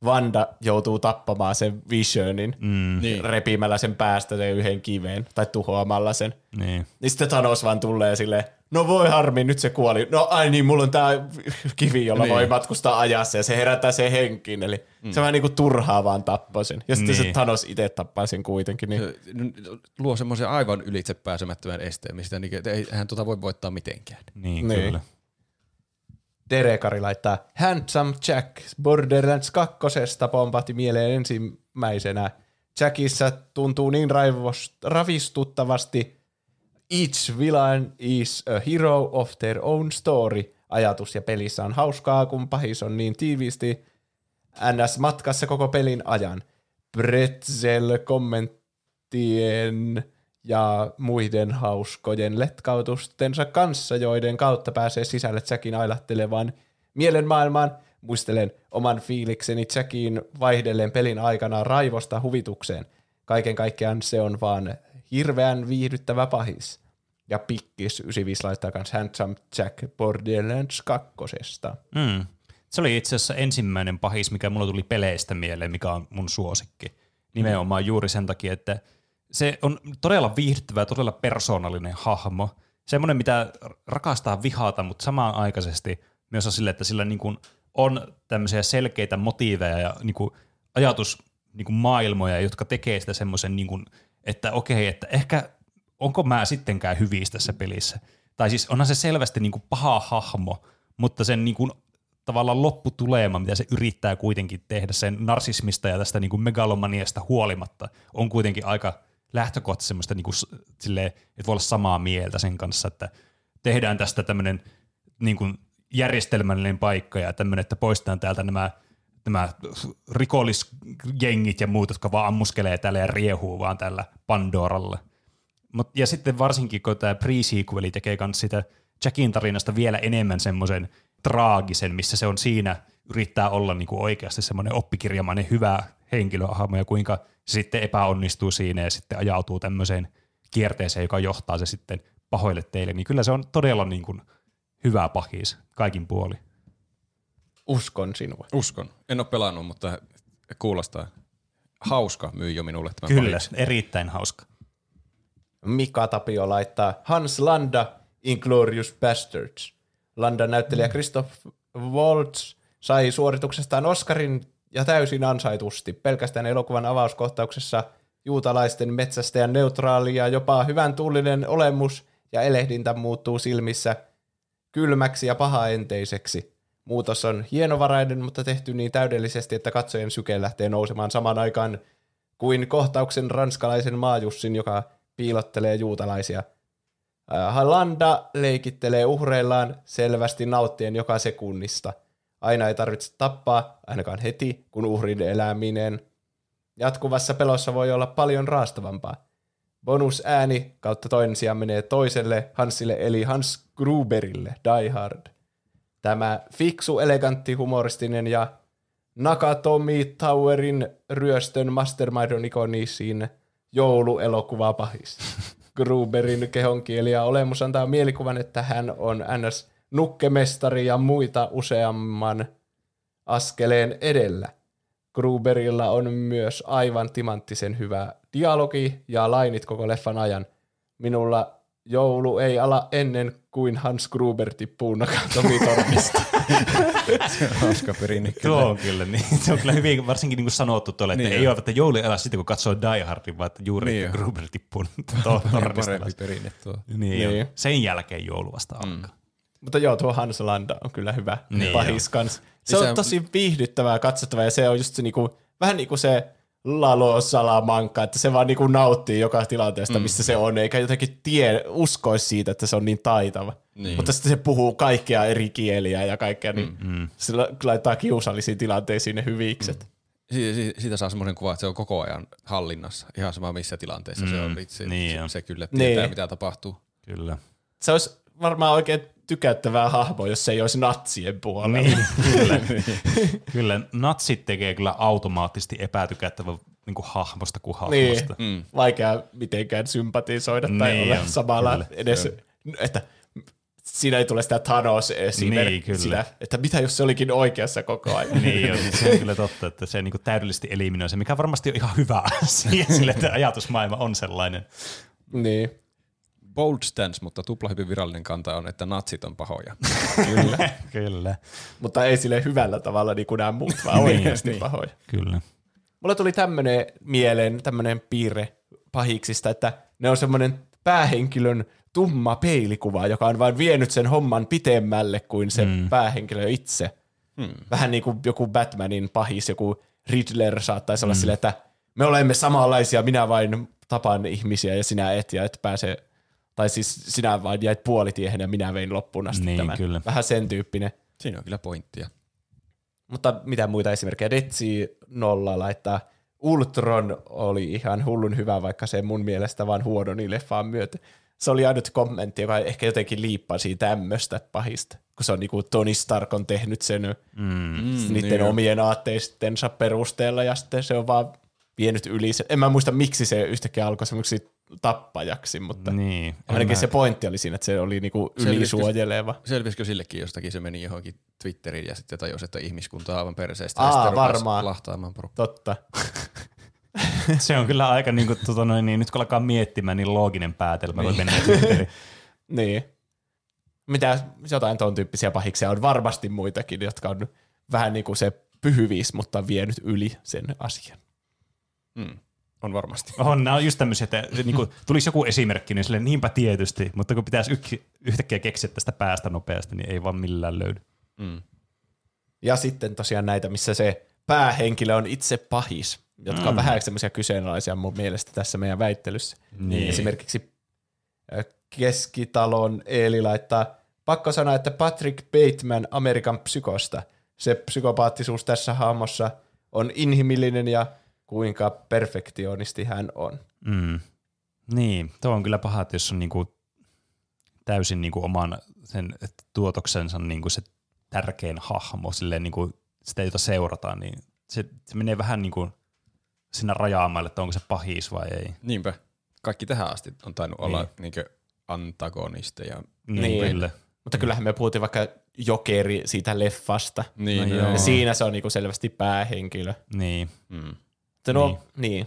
Wanda joutuu tappamaan sen Visionin mm. Niin. repimällä sen päästä sen yhden kiveen tai tuhoamalla sen. Niin. Niin sitten Thanos vaan tulee silleen, no voi harmi, nyt se kuoli. No ai niin, mulla on tää kivi, jolla niin. voi matkustaa ajassa ja se herättää sen henkiin. Eli mm. se vähän niinku turhaa vaan tappoi sen. Ja sitten Niin. se Thanos itse tappaa sen kuitenkin. Niin. Se luo semmoisen aivan ylitse pääsemättömän esteen, mistä niin, eihän tuota voi voittaa mitenkään. Niin, Niin. kyllä. Derekari laittaa Handsome Jack Borderlands 2. pompahti mieleen ensimmäisenä. Jackissa tuntuu niin raivos, ravistuttavasti Each villain is a hero of their own story. Ajatus ja pelissä on hauskaa, kun pahis on niin tiiviisti NS-matkassa koko pelin ajan. Pretzel kommenttien ja muiden hauskojen letkautustensa kanssa, joiden kautta pääsee sisälle Jackin ailahtelevan mielenmaailmaan, muistelen oman fiilikseni Jackiin vaihdelleen pelin aikana raivosta huvitukseen. Kaiken kaikkiaan se on vaan hirveän viihdyttävä pahis. Ja Pikkis 95 laittaa kans Handsome Jack Borderlands 2. Mm. Se oli itse asiassa ensimmäinen pahis, mikä mulla tuli peleistä mieleen, mikä on mun suosikki. Nimenomaan juuri sen takia, että se on todella viihdyttävä todella persoonallinen hahmo. Semmoinen, mitä rakastaa vihata, mutta samaan aikaisesti myös on sille, että sillä niin kuin on tämmöisiä selkeitä motiiveja ja niin kuin ajatus niin kuin maailmoja, jotka tekee sitä semmoisen, niin kuin, että okei, että ehkä onko mä sittenkään hyvissä tässä pelissä. Tai siis onhan se selvästi niin kuin paha hahmo, mutta sen niin kuin tavallaan lopputulema, mitä se yrittää kuitenkin tehdä sen narsismista ja tästä niin kuin megalomaniasta huolimatta, on kuitenkin aika lähtökohtaisesti semmoista, niin kuin, silleen, että voi olla samaa mieltä sen kanssa, että tehdään tästä tämmöinen niin kuin järjestelmällinen paikka ja tämmöinen, että poistetaan täältä nämä, nämä rikollisjengit ja muut, jotka vaan ammuskelee täällä ja riehuu vaan tällä Pandoralla. Mut, ja sitten varsinkin, kun tämä pre-sequeli tekee myös sitä Jackin tarinasta vielä enemmän semmoisen traagisen, missä se on siinä, yrittää olla niinku oikeasti semmoinen oppikirjamainen hyvä henkilöhahmo ja kuinka sitten epäonnistuu siinä ja sitten ajautuu tämmöiseen kierteeseen, joka johtaa se sitten pahoille teille, niin kyllä se on todella niin kuin hyvä pahis kaikin puoli. Uskon sinua. Uskon. En ole pelannut, mutta kuulostaa. Hauska myy jo minulle tämä Kyllä, pahis. erittäin hauska. Mika Tapio laittaa Hans Landa, Inglorious Bastards. Landa näyttelijä Christoph Waltz sai suorituksestaan Oscarin ja täysin ansaitusti. Pelkästään elokuvan avauskohtauksessa juutalaisten metsästäjän neutraali ja jopa hyvän tuulinen olemus ja elehdintä muuttuu silmissä kylmäksi ja pahaenteiseksi. Muutos on hienovarainen, mutta tehty niin täydellisesti, että katsojen syke lähtee nousemaan samaan aikaan kuin kohtauksen ranskalaisen maajussin, joka piilottelee juutalaisia. Äh, Landa leikittelee uhreillaan selvästi nauttien joka sekunnista. Aina ei tarvitse tappaa, ainakaan heti, kun uhrin eläminen. Jatkuvassa pelossa voi olla paljon raastavampaa. Bonusääni kautta toinen sija menee toiselle Hansille eli Hans Gruberille, Die Hard. Tämä fiksu, elegantti, humoristinen ja Nakatomi Towerin ryöstön Mastermind on ikonisiin jouluelokuva pahis. Gruberin kehonkieli ja olemus antaa mielikuvan, että hän on ns. Nukkemestari ja muita useamman askeleen edellä. Gruberilla on myös aivan timanttisen hyvä dialogi ja lainit koko leffan ajan. Minulla joulu ei ala ennen kuin Hans Gruber tippuu Nakatomi-tornista. Se on hauska perinne. Tuo on kyllä, niin. se on kyllä hyvin varsinkin niin kuin sanottu tuolle, että Niin ei ole, että joulu ei ala sitten, kun katsoo Die Hardin, vaan että juuri Niin on. Gruber tippuu to- tornista. Parempi perinne tuo. Niin, Niin. niin. Sen jälkeen joulu vasta alkaa. Mutta joo, tuo Hans Landa on kyllä hyvä Niin niin pahis kans. Se on tosi viihdyttävää katsottavaa ja se on just se niinku, vähän niin kuin se Lalo Salamanca, että se vaan niinku nauttii joka tilanteesta, missä se on, eikä jotenkin tie, uskoisi siitä, että se on niin taitava. Niin. Mutta sitten se puhuu kaikkea eri kieliä ja kaikkea, niin mm. se la- laittaa kiusallisiin tilanteisiin ne hyvikset. Siitä, siitä, siitä saa semmoisen kuvan, että se on koko ajan hallinnassa, ihan sama missä tilanteessa mm, se on. Se, niin se, se kyllä tietää, Niin. mitä tapahtuu. Kyllä. Se olisi varmaan oikein tykättävää hahmo, jos se ei olisi natsien puolella. Niin, kyllä. kyllä. Natsit tekee kyllä automaattisesti epätykättävän niin kuin hahmosta kuin Niin, hahmosta. mm. vaikea mitenkään sympatisoida tai Niin olla on, samalla kyllä. edes, että siinä ei tule sitä Thanos esimerkkiä, Niin, kyllä. sitä, että mitä jos se olikin oikeassa koko ajan. Niin on, se on kyllä totta, että se niin kuin täydellisesti eliminoi se, mikä varmasti on ihan hyvä asia sille, että ajatusmaailma on sellainen. niin. Bold stance, mutta tupla hyvin virallinen kanta on, että natsit on pahoja. Kyllä. Kyllä, Mutta ei sille hyvällä tavalla niin kuin nämä muut, vaan Niin, oikeasti niin. pahoja. kyllä. Mulla tuli tämmöinen mieleen, tämmöinen piirre pahiksista, että ne on semmoinen päähenkilön tumma peilikuva, joka on vain vienyt sen homman pitemmälle kuin se mm. päähenkilö itse. Hmm. Vähän niin kuin joku Batmanin pahis, joku Riddler saattaisi olla mm. silleen, että me olemme samanlaisia, minä vain tapan ihmisiä ja sinä et ja et pääse, tai siis sinä vain jäit puolitiehen ja minä vein loppuun asti Niin, tämän. kyllä. Vähän sen tyyppinen. Siinä on kyllä pointtia. Mutta mitä muita esimerkkejä? Detsi nolla laittaa. Ultron oli ihan hullun hyvä, vaikka se mun mielestä vaan huononi leffaan myötä. se oli ainut kommentti, joka ehkä jotenkin liippasi tämmöistä pahista, kun se on niinku Tony Stark on tehnyt sen mm, niiden niin omien aatteistensa perusteella ja sitten se on vaan vienyt yli sen. En mä muista, miksi se yhtäkkiä alkoi semmoiksi tappajaksi, mutta Niin. ainakin se pointti oli siinä, että se oli niinku ylisuojeleva. Selvisikö sillekin jostakin, se meni johonkin Twitteriin ja sitten tajusi, että ihmiskunta on aivan perseestä. Aa, ja varmaan. Lahtaamaan porukkaa. Totta. Se on kyllä aika, niin kuin, tota noin, niin, nyt kun alkaa miettimään, niin looginen päätelmä voi mennä Twitteriin. Niin. Mitä jotain ton tyyppisiä pahiksia on varmasti muitakin, jotka on vähän niin kuin se pyhyviis, mutta vienyt yli sen asian. Mm. On varmasti. On, nämä on just tämmöisiä, että se, niin kuin, tulisi joku esimerkki, niin sille niinpä tietysti, mutta kun pitäisi yksi, yhtäkkiä keksiä tästä päästä nopeasti, niin ei vaan millään löydy. Mm. Ja sitten tosiaan näitä, missä se päähenkilö on itse pahis, jotka on vähän semmoisia kyseenalaisia mun mielestä tässä meidän väittelyssä. Niin. Esimerkiksi keskitalon Eeli laittaa, pakko sanoa, että Patrick Bateman Amerikan psykosta. Se psykopaattisuus tässä hahmossa on inhimillinen ja kuinka perfektionisti hän on. Mm. Niin, tuo on kyllä paha, että jos on niinku täysin niinku oman sen tuotoksensa niinku se tärkein hahmo, silleen niinku sitä, jota seurataan, niin se, se menee vähän niinku sinne rajaamalle, että onko se pahis vai ei. Niinpä. Kaikki tähän asti on tainnut niin. olla niinkö antagonisteja. Niin, Niin. kyllä. Mutta kyllähän me puhuttiin vaikka Jokeri siitä leffasta. Niin, No no joo. Ja siinä se on niinku selvästi päähenkilö. Niin. Mm. Mutta no, Niin. niin. niin.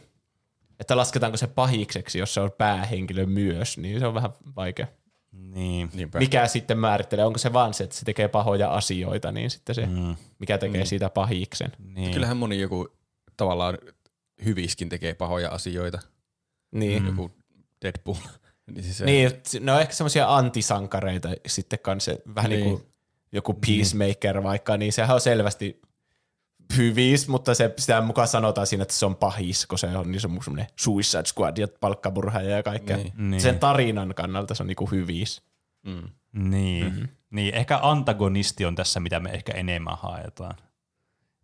Että lasketaanko se pahikseksi, jos se on päähenkilö myös, niin se on vähän vaikea. Niin. Niinpä. Mikä sitten määrittelee, onko se vaan se, että se tekee pahoja asioita, niin sitten se, Mm. mikä tekee Mm. siitä pahiksen. Niin. Kyllähän moni joku tavallaan hyviskin tekee pahoja asioita. Niin. Mm. Joku Deadpool. niin siis se, Niin, ne on ehkä semmoisia antisankareita sitten kanssa, vähän niin, Niin. kuin joku Peacemaker vaikka, niin sehän on selvästi hyvis, mutta se, sitä mukaan sanotaan siinä, että se on pahis, kun se on niin semmoinen Suicide Squad ja palkkamurhaaja ja kaikkea. Niin. Niin. Sen tarinan kannalta se on niinku hyvis. Mm. Niin. Mm-hmm. niin. Ehkä antagonisti on tässä, mitä me ehkä enemmän haetaan.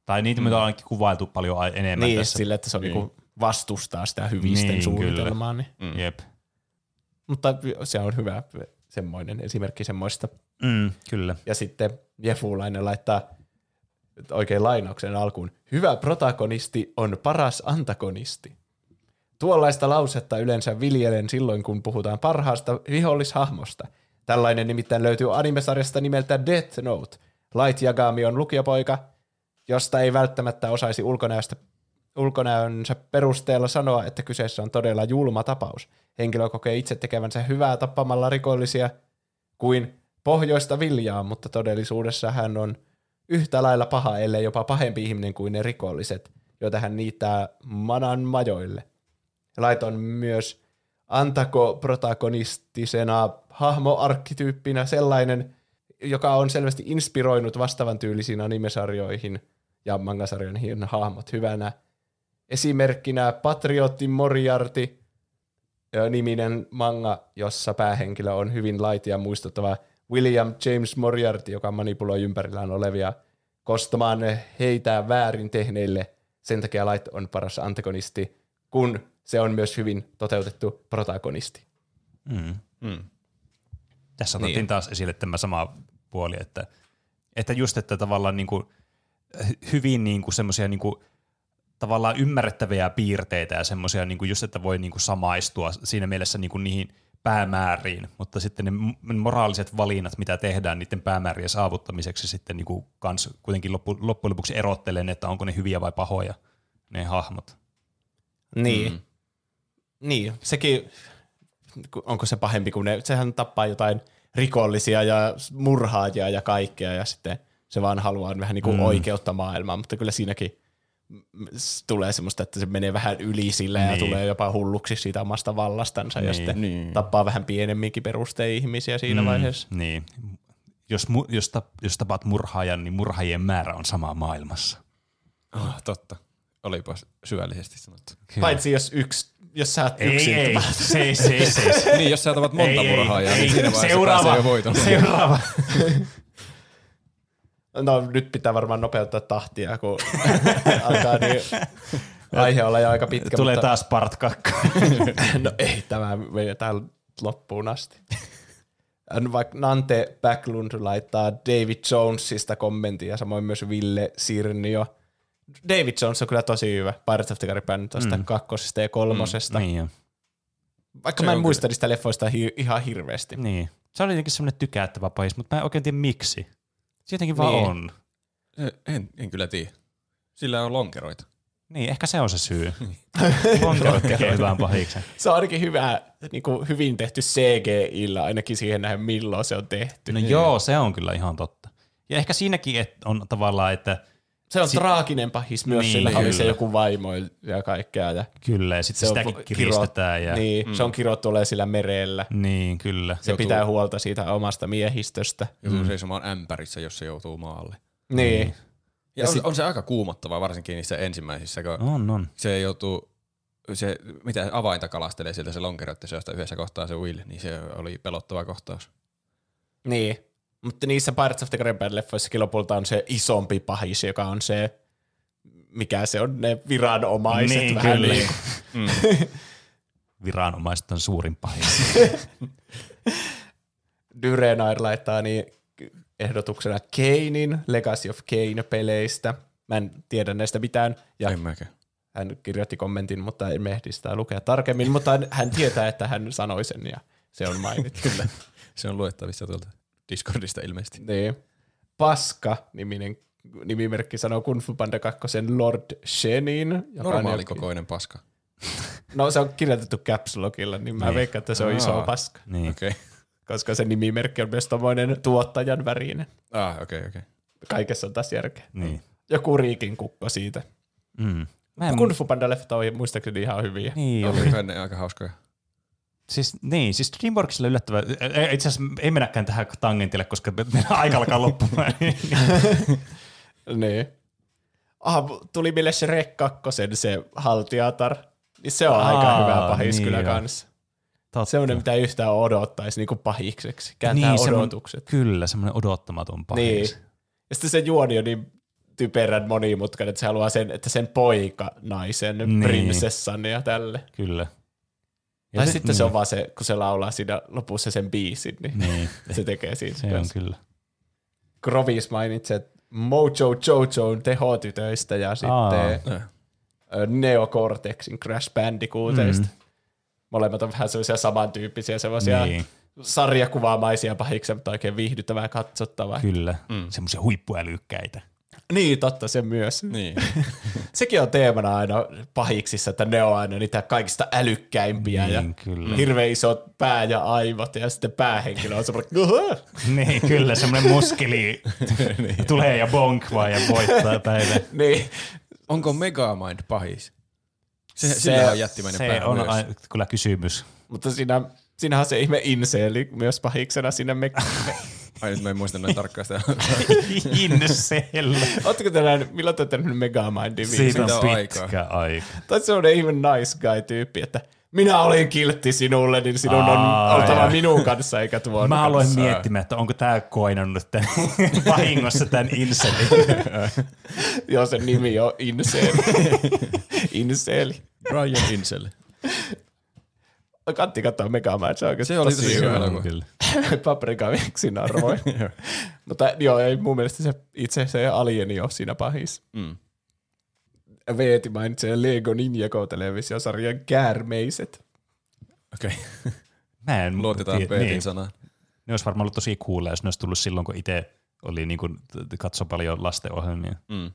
Tai niitä, mitä on ainakin kuvailtu paljon enemmän Niin, tässä. sillä, että se on Niin. niinku vastustaa sitä hyvisten Niin, suunnitelmaa. Niin. Mm. Jep. Mutta se on hyvä semmoinen esimerkki semmoista. Mm, kyllä. Ja sitten Jefulainen laittaa oikein lainauksen alkuun. Hyvä protagonisti on paras antagonisti. Tuollaista lausetta yleensä viljelen silloin, kun puhutaan parhaasta vihollishahmosta. Tällainen nimittäin löytyy animesarjasta nimeltä Death Note. Light Yagami on lukiopoika, josta ei välttämättä osaisi ulkonäöstä, ulkonäönsä perusteella sanoa, että kyseessä on todella julma tapaus. Henkilö kokee itse tekevänsä hyvää tappamalla rikollisia kuin pohjoista viljaa, mutta todellisuudessa hän on yhtä lailla paha, ellei jopa pahempi ihminen kuin ne rikolliset, joita hän niittää manan majoille. Lait on myös antako-protagonistisena hahmoarkkityyppinä sellainen, joka on selvästi inspiroinut vastaavan tyylisiin animesarjoihin ja mangasarjoihin hahmot hyvänä. Esimerkkinä Patriotti Moriarty, niminen manga, jossa päähenkilö on hyvin laitia muistuttava William James Moriarty, joka manipuloi ympärillään olevia kostamaan heitä väärin tehneille. Sen takia Light on paras antagonisti, kun se on myös hyvin toteutettu protagonisti. Mm. Mm. Tässä otettiin niin. taas esille tämä sama puoli, että, että just, että tavallaan niin kuin, hyvin niin kuin semmoisia niin kuin, tavallaan ymmärrettäviä piirteitä ja semmoisia niin kuin just, että voi niin kuin samaistua siinä mielessä niin kuin niihin päämääriin, mutta sitten ne moraaliset valinnat, mitä tehdään niiden päämäärien saavuttamiseksi sitten niin kuin kans kuitenkin loppu, loppujen lopuksi erottelen, että onko ne hyviä vai pahoja ne hahmot. Niin. Mm. Niin, sekin, onko se pahempi kuin ne, sehän tappaa jotain rikollisia ja murhaajia ja kaikkea ja sitten se vaan haluaa vähän niin kuin mm. oikeutta maailmaan, mutta kyllä siinäkin tulee semmoista, että se menee vähän yli sillä niin. ja Niin. tulee jopa hulluksi siitä omasta vallastansa ja Niin. sitten Niin. tappaa vähän pienemminkin perustein ihmisiä siinä mm. vaiheessa. Niin. Jos, mu, jos, tap, jos tapaat murhaajan, niin murhaajien määrä on sama maailmassa. Oh, totta. Olipa syvällisesti sanottu. Paitsi jos yksi, jos sä oot Ei, yksin ei, tapaat- se, se, se, niin, jos sä tavat monta Ei, ei, murhaajaa, ei. niin siinä vaiheessa Seuraava. pääsee jo voiton. Seuraava. No nyt pitää varmaan nopeuttaa tahtia, kun alkaa niin aihe olla jo aika pitkä. Tulee mutta... taas part. No ei, tämä, me täällä loppuun asti. Vaikka Nante Backlund laittaa David Jonesista kommentin ja samoin myös Ville Sirnio. David Jones on kyllä tosi hyvä Pirates of the Caribbean tuosta mm. kakkosesta ja kolmosesta. Mm, Niin jo. Vaikka Se mä en muista niistä leffoista hi- ihan hirveästi. Niin. Se oli jotenkin semmoinen tykättävä pahis, mutta mä en oikein tiedä miksi. Se jotenkin vaan Niin. on. Se- En, en kyllä tiedä. Sillä on lonkeroita. Niin, ehkä se on se syy. Lonkerot tekee hyvän pahiksen. Se on ainakin hyvä, niin kuin hyvin tehty CGI-llä, ainakin siihen nähden milloin se on tehty. No joo, se on kyllä ihan totta. Ja ehkä siinäkin et on tavallaan, että Se on Si- traaginen pahis myös, Niin, niin, sillä oli se joku vaimo ja kaikkea. Ja kyllä, ja sitten se sitäkin kiristetään. kirot- ja, Niin, mm. se on kirottu ole sillä merellä. niin, kyllä. Se Joutuu- pitää huolta siitä omasta miehistöstä. Joutuu mm. seisomaan ämpärissä, jos se joutuu maalle. Niin. Ja, on, on, se aika kuumottavaa, varsinkin niissä ensimmäisissä, kun On, on. se joutuu, se, mitä avainta kalastelee sieltä se lonkerotti seosta yhdessä kohtaa se Will, niin se oli pelottava kohtaus. Niin. Mutta niissä Pirates of the Caribbean leffoissakin lopulta on se isompi pahis, joka on se, mikä se on, ne viranomaiset. Niin, vähän kyllä. niin kuin- Viranomaiset on suurin pahis. Dyrenair laittaa niin ehdotuksena Kanein, Legacy of Kane-peleistä. Mä en tiedä näistä mitään. Ja En mäkään. hän kirjoitti kommentin, mutta en mehdi sitä lukea tarkemmin, mutta hän- hän tietää, että hän sanoi sen ja se on mainittu. Kyllä. Se on luettavissa tuolta Discordista ilmeisesti. niin. Paska-niminen nimimerkki sanoo Kung Fu Panda 2 Lord Shenin. Normaali kokoinen paska. No se on kirjoitettu caps lockilla, niin mä Niin. veikkaan, että se on iso Aa. paska. niin. Okay. Koska se nimimerkki on myös tommoinen tuottajan värinen. Ah, okei, okay, okei. Okay. Kaikessa on taas järkeä. niin. Joku riikin kukko siitä. Mm. Mä en, Kung Fu Panda leffat on muistaakseni ihan hyviä. niin, oli. Oli ne aika hauskoja. Siis, niin, siis Dreamworksilla yllättävä. Itse asiassa ei mennäkään tähän tangentille, koska meidän aika alkaa loppumaan. Niin. Ah, tuli meille Shrek 2, se haltiatar. Niin se on aika Aa, hyvä pahis niin kyllä joo. kanssa. Totta. Semmoinen, mitä ei yhtään odottaisi niin kuin pahikseksi. Kääntää niin, odotukset. Kyllä, semmoinen odottamaton pahis. Niin. Ja sitten se juoni on niin typerän monimutkainen, että se haluaa sen, että sen poika naisen, niin. prinsessan ja tälle. Kyllä. Ja Tai se- sitten se niin. on vaan se, kun se laulaa siinä lopussa sen biisin, niin, Niin, se tekee siitä. se on kanssa. kyllä. Grovis mainitsi Mojo Jojo'n tehotytöistä ja sitten Neocortexin Crash Bandicooteista. Mm. Molemmat on vähän sellaisia samantyyppisiä, sellaisia Niin. niin. sarjakuvaamaisia pahiksia, mutta oikein viihdyttävää katsottavaa. Kyllä. Mm. Semmoisia huippuälykkäitä. Niin, totta, se myös. Niin. Sekin on teemana aina pahiksissa, että ne on aina niitä kaikista älykkäimpiä Niin, ja kyllä. hirveän isot pää ja aivot ja sitten päähenkilö on semmoinen, "Uhuh." niin, kyllä, semmoinen muskeli tulee ja bonk vaan ja voittaa päivän. niin, Onko Megamind pahis? Se, Se- sillä on jättimäinen Se pää on myös. a, kyllä kysymys. mutta siinä, siinähän on se ihme inseeli myös pahiksena siinä me- Ai nyt mä en muista noin tarkkaan sitä. Insel. Oletteko te nähnyt, milloin te olette nähnyt Megamindin Siitä on Siitä on pitkä aika. Tai se on ihme nice guy tyyppi, että minä olin kiltti sinulle, niin sinun on Aa, oltava minun kanssa eikä tuon Mä aloin kanssa. miettimään, että onko tämä koinannut tämän vahingossa tämän inselin. Joo, sen nimi on Inseeli. Inseeli. Brian Insel. Kantti katsoa Megamind, se on oikeasti Se oli tosi hyvä elokuva. kyllä. Paprika viksin arvoin. Mutta joo, ei mun mielestä se itse se alieni ole siinä pahis. Mm. Veeti mainitsee Lego Ninjago-televisiosarjan käärmeiset. Okei. Mä en Luotetaan tie- Peetin niin. sanaan. Ne olisi varmaan ollut tosi coolia, jos ne olisi tullut silloin, kun itse oli niin kuin, katso paljon lastenohjelmia. Mm.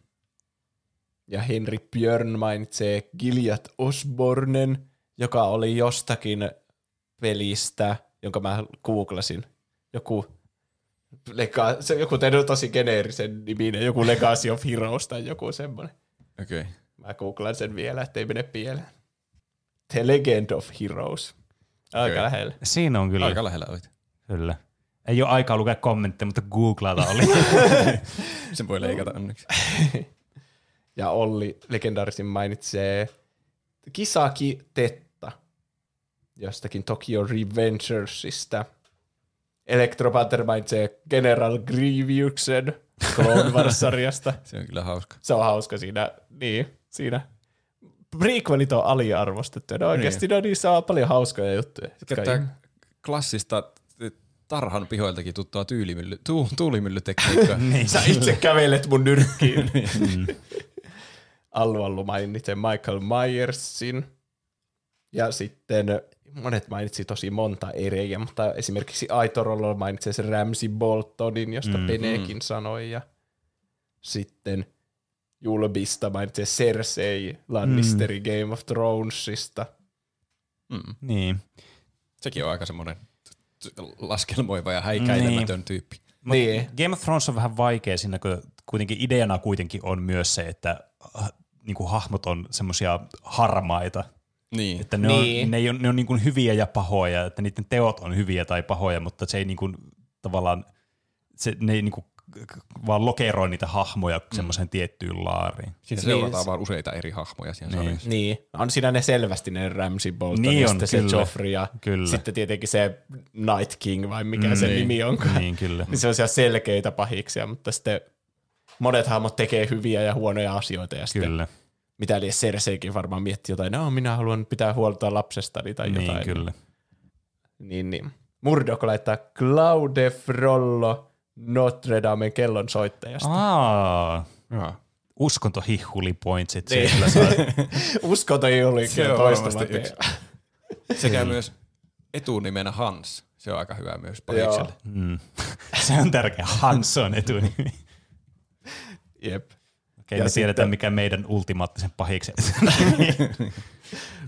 Ja Henri Björn mainitsee Gilead Osbornen, joka oli jostakin pelistä, jonka mä googlasin. Joku, lega, se, joku tehnyt tosi geneerisen niminen, joku Legacy of Heroes tai joku semmoinen. Okei. Okay. Mä googlan sen vielä, ettei mene pieleen. The Legend of Heroes. Aika okay. lähellä. Siinä on kyllä. Aika lähellä olit. Kyllä. Ei ole aikaa lukea kommentteja, mutta googlata oli. Sen voi leikata onneksi. Ja Olli legendaarisin mainitsee Kisaki Tetta jostakin Tokyo Revengersista. Electro Panther mainitsee General Grievousen Clone Wars-sarjasta. Se on kyllä hauska. Se on hauska siinä, niin, siinä. Prequelit on aliarvostettu. Ne oikeasti niin. niissä on paljon hauskoja juttuja. Tämä klassista tarhan pihoiltakin tuttua tyylimylly, tu, tuulimyllytekniikkaa. Niin, Sä itse kävelet mun nyrkkiin. Allu Allu mainitsi Michael Myersin. Ja sitten monet mainitsi tosi monta eriä, mutta esimerkiksi Aitorollo mainitsi sen Ramsey Boltonin, josta mm, Penekin sanoi. Ja sitten Julbista mainitsi Cersei Lannisteri mm. Game of Thronesista. niin. Sekin on aika semmoinen laskelmoiva ja häikäilemätön tyyppi. Mut Niin. Game of Thrones on vähän vaikea siinä, kun kuitenkin ideana kuitenkin on myös se, että äh, niin kuin hahmot on semmoisia harmaita. Niin. Että ne Niin. on, ne ei ole, ne on niin kuin hyviä ja pahoja, että niiden teot on hyviä tai pahoja, mutta se ei niin kuin, tavallaan, se, ne ei niin kuin, vaan lokeroi niitä hahmoja semmoiseen tiettyyn laariin. Siinä Niin, seurataan se- vaan useita eri hahmoja siinä Niin. sarjassa. Niin, on siinä ne selvästi ne Ramsey Bolton Niin ja on, sitten kyllä. se Joffrey ja Kyllä. sitten tietenkin se Night King vai mikä se nimi onkaan. Niin, kyllä. Niin se on siellä selkeitä pahiksia, mutta sitten monet hahmot tekee hyviä ja huonoja asioita ja sitten Kyllä, mitä liian Cerseikin varmaan miettii jotain, no minä haluan pitää huolta lapsestani tai niin jotain. kyllä. Niin, niin. Murdoch laittaa Claude Frollo Notre Damen kellonsoittajasta. Aa, Joo. uskontohihhuli pointsit. Niin. Se kyllä yksi. Sekä myös etunimenä Hans. Se on aika hyvä myös pahikselle. mm. se on tärkeä. Hans on etunimi. Jep. Okei, Ja me sitten- tiedetään, mikä meidän ultimaattisen pahiksen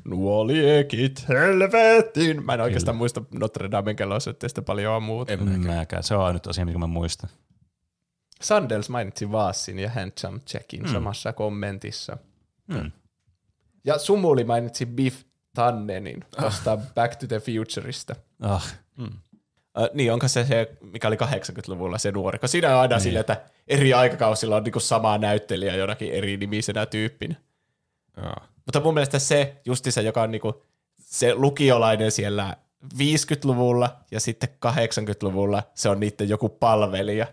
Nuo liekit helvettiin. Mä en oikeastaan muista Notre Damen kellonsoittajasta paljon muuta. En mäkään. Mäkään. Se on ainut asia, mikä mä muistan. Sandels mainitsi Vaassin ja Handsome Jackin Hmm. samassa kommentissa. Mm. Ja Sumuli mainitsi Biff Tannenin tuosta Back to the Futureista. Ah, Uh, niin, onko se se, mikä oli 80-luvulla se nuori? Kun siinä on aina niin. silleen, että eri aikakausilla on niinku sama näyttelijä jonakin eri nimisenä tyyppinä. Joo. Mutta mun mielestä se, justi se, joka on niinku se lukiolainen siellä 50-luvulla ja sitten 80-luvulla se on niiden joku palvelija.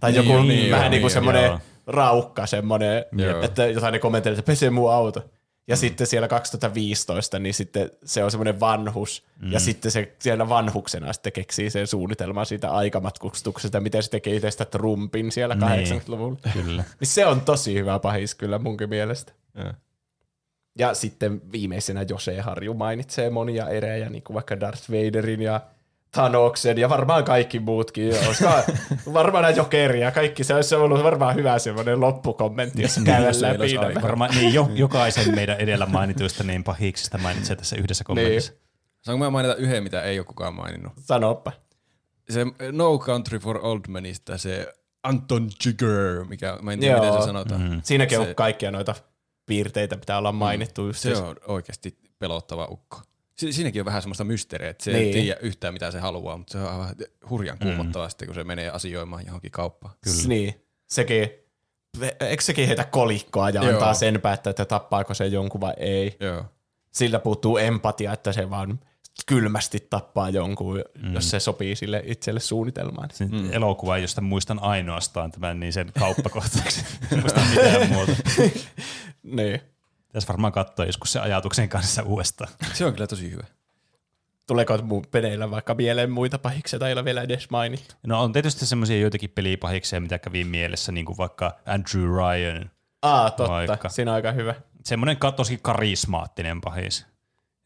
Tai Niin joku niin vähän on, niinku niin on, semmoinen joo. raukka, semmoinen, Joo. että jotain ne kommentelee, että pesee mun auto. Ja mm. sitten siellä 2015, niin sitten se on semmoinen vanhus, mm. ja sitten se siellä vanhuksena sitten keksii sen suunnitelman siitä aikamatkustuksesta, miten se tekee itsestä trumpin siellä Niin. 80-luvulla. kyllä. Niin se on tosi hyvä pahis kyllä munkin mielestä. Joo. Ja sitten viimeisenä Jose Harju mainitsee monia erejä, niin kuin vaikka Darth Vaderin ja Thanoksen ja varmaan kaikki muutkin. Olisiko varmaan näitä jokeria, kaikki. Se olisi ollut varmaan hyvä semmoinen loppukommentti, jos käydään se ei läpi nämä. Varmaan niin, jo, jokaisen meidän edellä mainituista niin pahiksista mainitsee tässä yhdessä kommentissa. Saanko mä mainita yhden, mitä ei ole kukaan maininnut? Sanoppa. Se No Country for Old Menistä, se Anton Chigurh, mikä, mä en tiedä Joo. miten se sanotaan. Mm. Siinäkin Se- on kaikkia noita piirteitä, pitää olla mainittu. Just Se on oikeasti pelottava ukko. Si- siinäkin on vähän semmoista mysteeriä, että se Niin. ei tiedä yhtään mitä se haluaa, mutta se on aivan hurjan kuumottavaa sitten, kun se menee asioimaan johonkin kauppaan. Kyllä. Niin, sekin, eikö sekin heitä kolikkoa ja Joo. antaa sen päättää, että tappaako se jonkun vai ei. Joo. Sillä puuttuu empatia, että se vaan kylmästi tappaa jonkun, mm. jos se sopii sille itselle suunnitelmaan. Mm. elokuva, josta muistan ainoastaan tämän, niin sen kauppakohtauksen. En muista mitään muuta. Niin. Tässä varmaan katsoa joskus se ajatuksen kanssa uudestaan. Se on kyllä tosi hyvä. Tuleeko mun peneillä vaikka mieleen muita pahiksia tai ei ole vielä edes mainittu? No on tietysti semmoisia joitakin pelipahiksia, mitä kävi mielessä, niin kuin vaikka Andrew Ryan. Aa, totta. Vaikka. Siinä on aika hyvä. Semmoinen tosi karismaattinen pahis.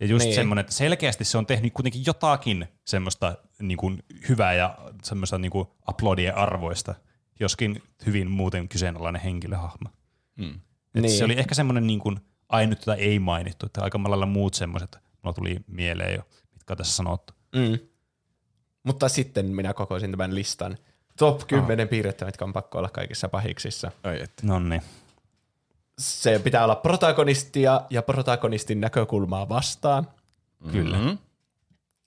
Ja just Niin. niin. semmoinen, että selkeästi se on tehnyt kuitenkin jotakin semmoista niin kuin hyvää ja semmoista niin kuin aplodien arvoista, joskin hyvin muuten kyseenalainen henkilöhahmo. Mm. Et Niin. Se oli ehkä semmoinen niin kuin ainut, jota ei mainittu, että aika lailla muut semmoiset mulla tuli mieleen jo, mitkä on tässä sanottu. Mm. Mutta sitten minä kokoisin tämän listan. Top 10 piirrettä, mitkä on pakko olla kaikissa pahiksissa. No niin. Se pitää olla protagonistia ja protagonistin näkökulmaa vastaan. Kyllä. Mm-hmm.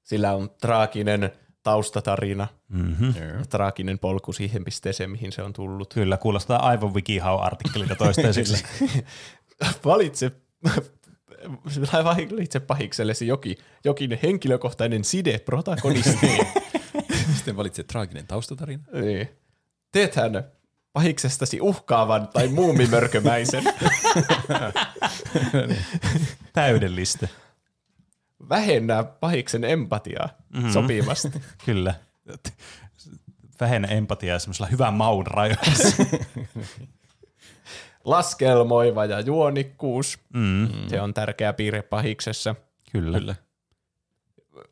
Sillä on traaginen taustatarina, Mm-hmm. traaginen polku siihen pisteeseen, mihin se on tullut. Kyllä, kuulostaa aivan WikiHow-artikkelilta toistaiseksi. Valitse, valitse pahiksellesi jokin, jokin henkilökohtainen side protagonistiin. Sitten valitset traaginen taustatarina. niin. Teethän pahiksestasi uhkaavan tai muumimörkömäisen. Täydellistä. vähennää pahiksen empatiaa mm-hmm. sopivasti. Kyllä. Vähennä empatiaa semmoisella hyvän maun rajoissa. Laskelmoiva ja juonikkuus. Mm. Se on tärkeä piirre pahiksessa. Kyllä. Kyllä.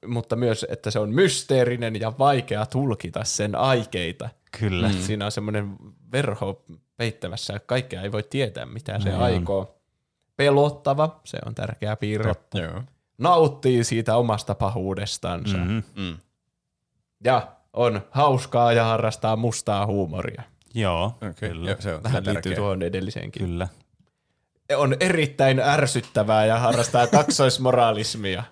Mutta myös, että se on mysteerinen ja vaikea tulkita sen aikeita. Kyllä. Mm. Siinä on semmoinen verho peittämässä, ja kaikkea ei voi tietää, mitä se on. aikoo. Pelottava, se on tärkeä piirre. Totta. Joo. Nauttii siitä omasta pahuudestansa. Mhm. Mm. Ja on hauskaa ja harrastaa mustaa huumoria. Joo, Okei, kyllä. joo, se on Vähän kyllä liittyy tärkeä. tuohon edelliseenkin. Kyllä. On erittäin ärsyttävää ja harrastaa kaksoismoraalismia.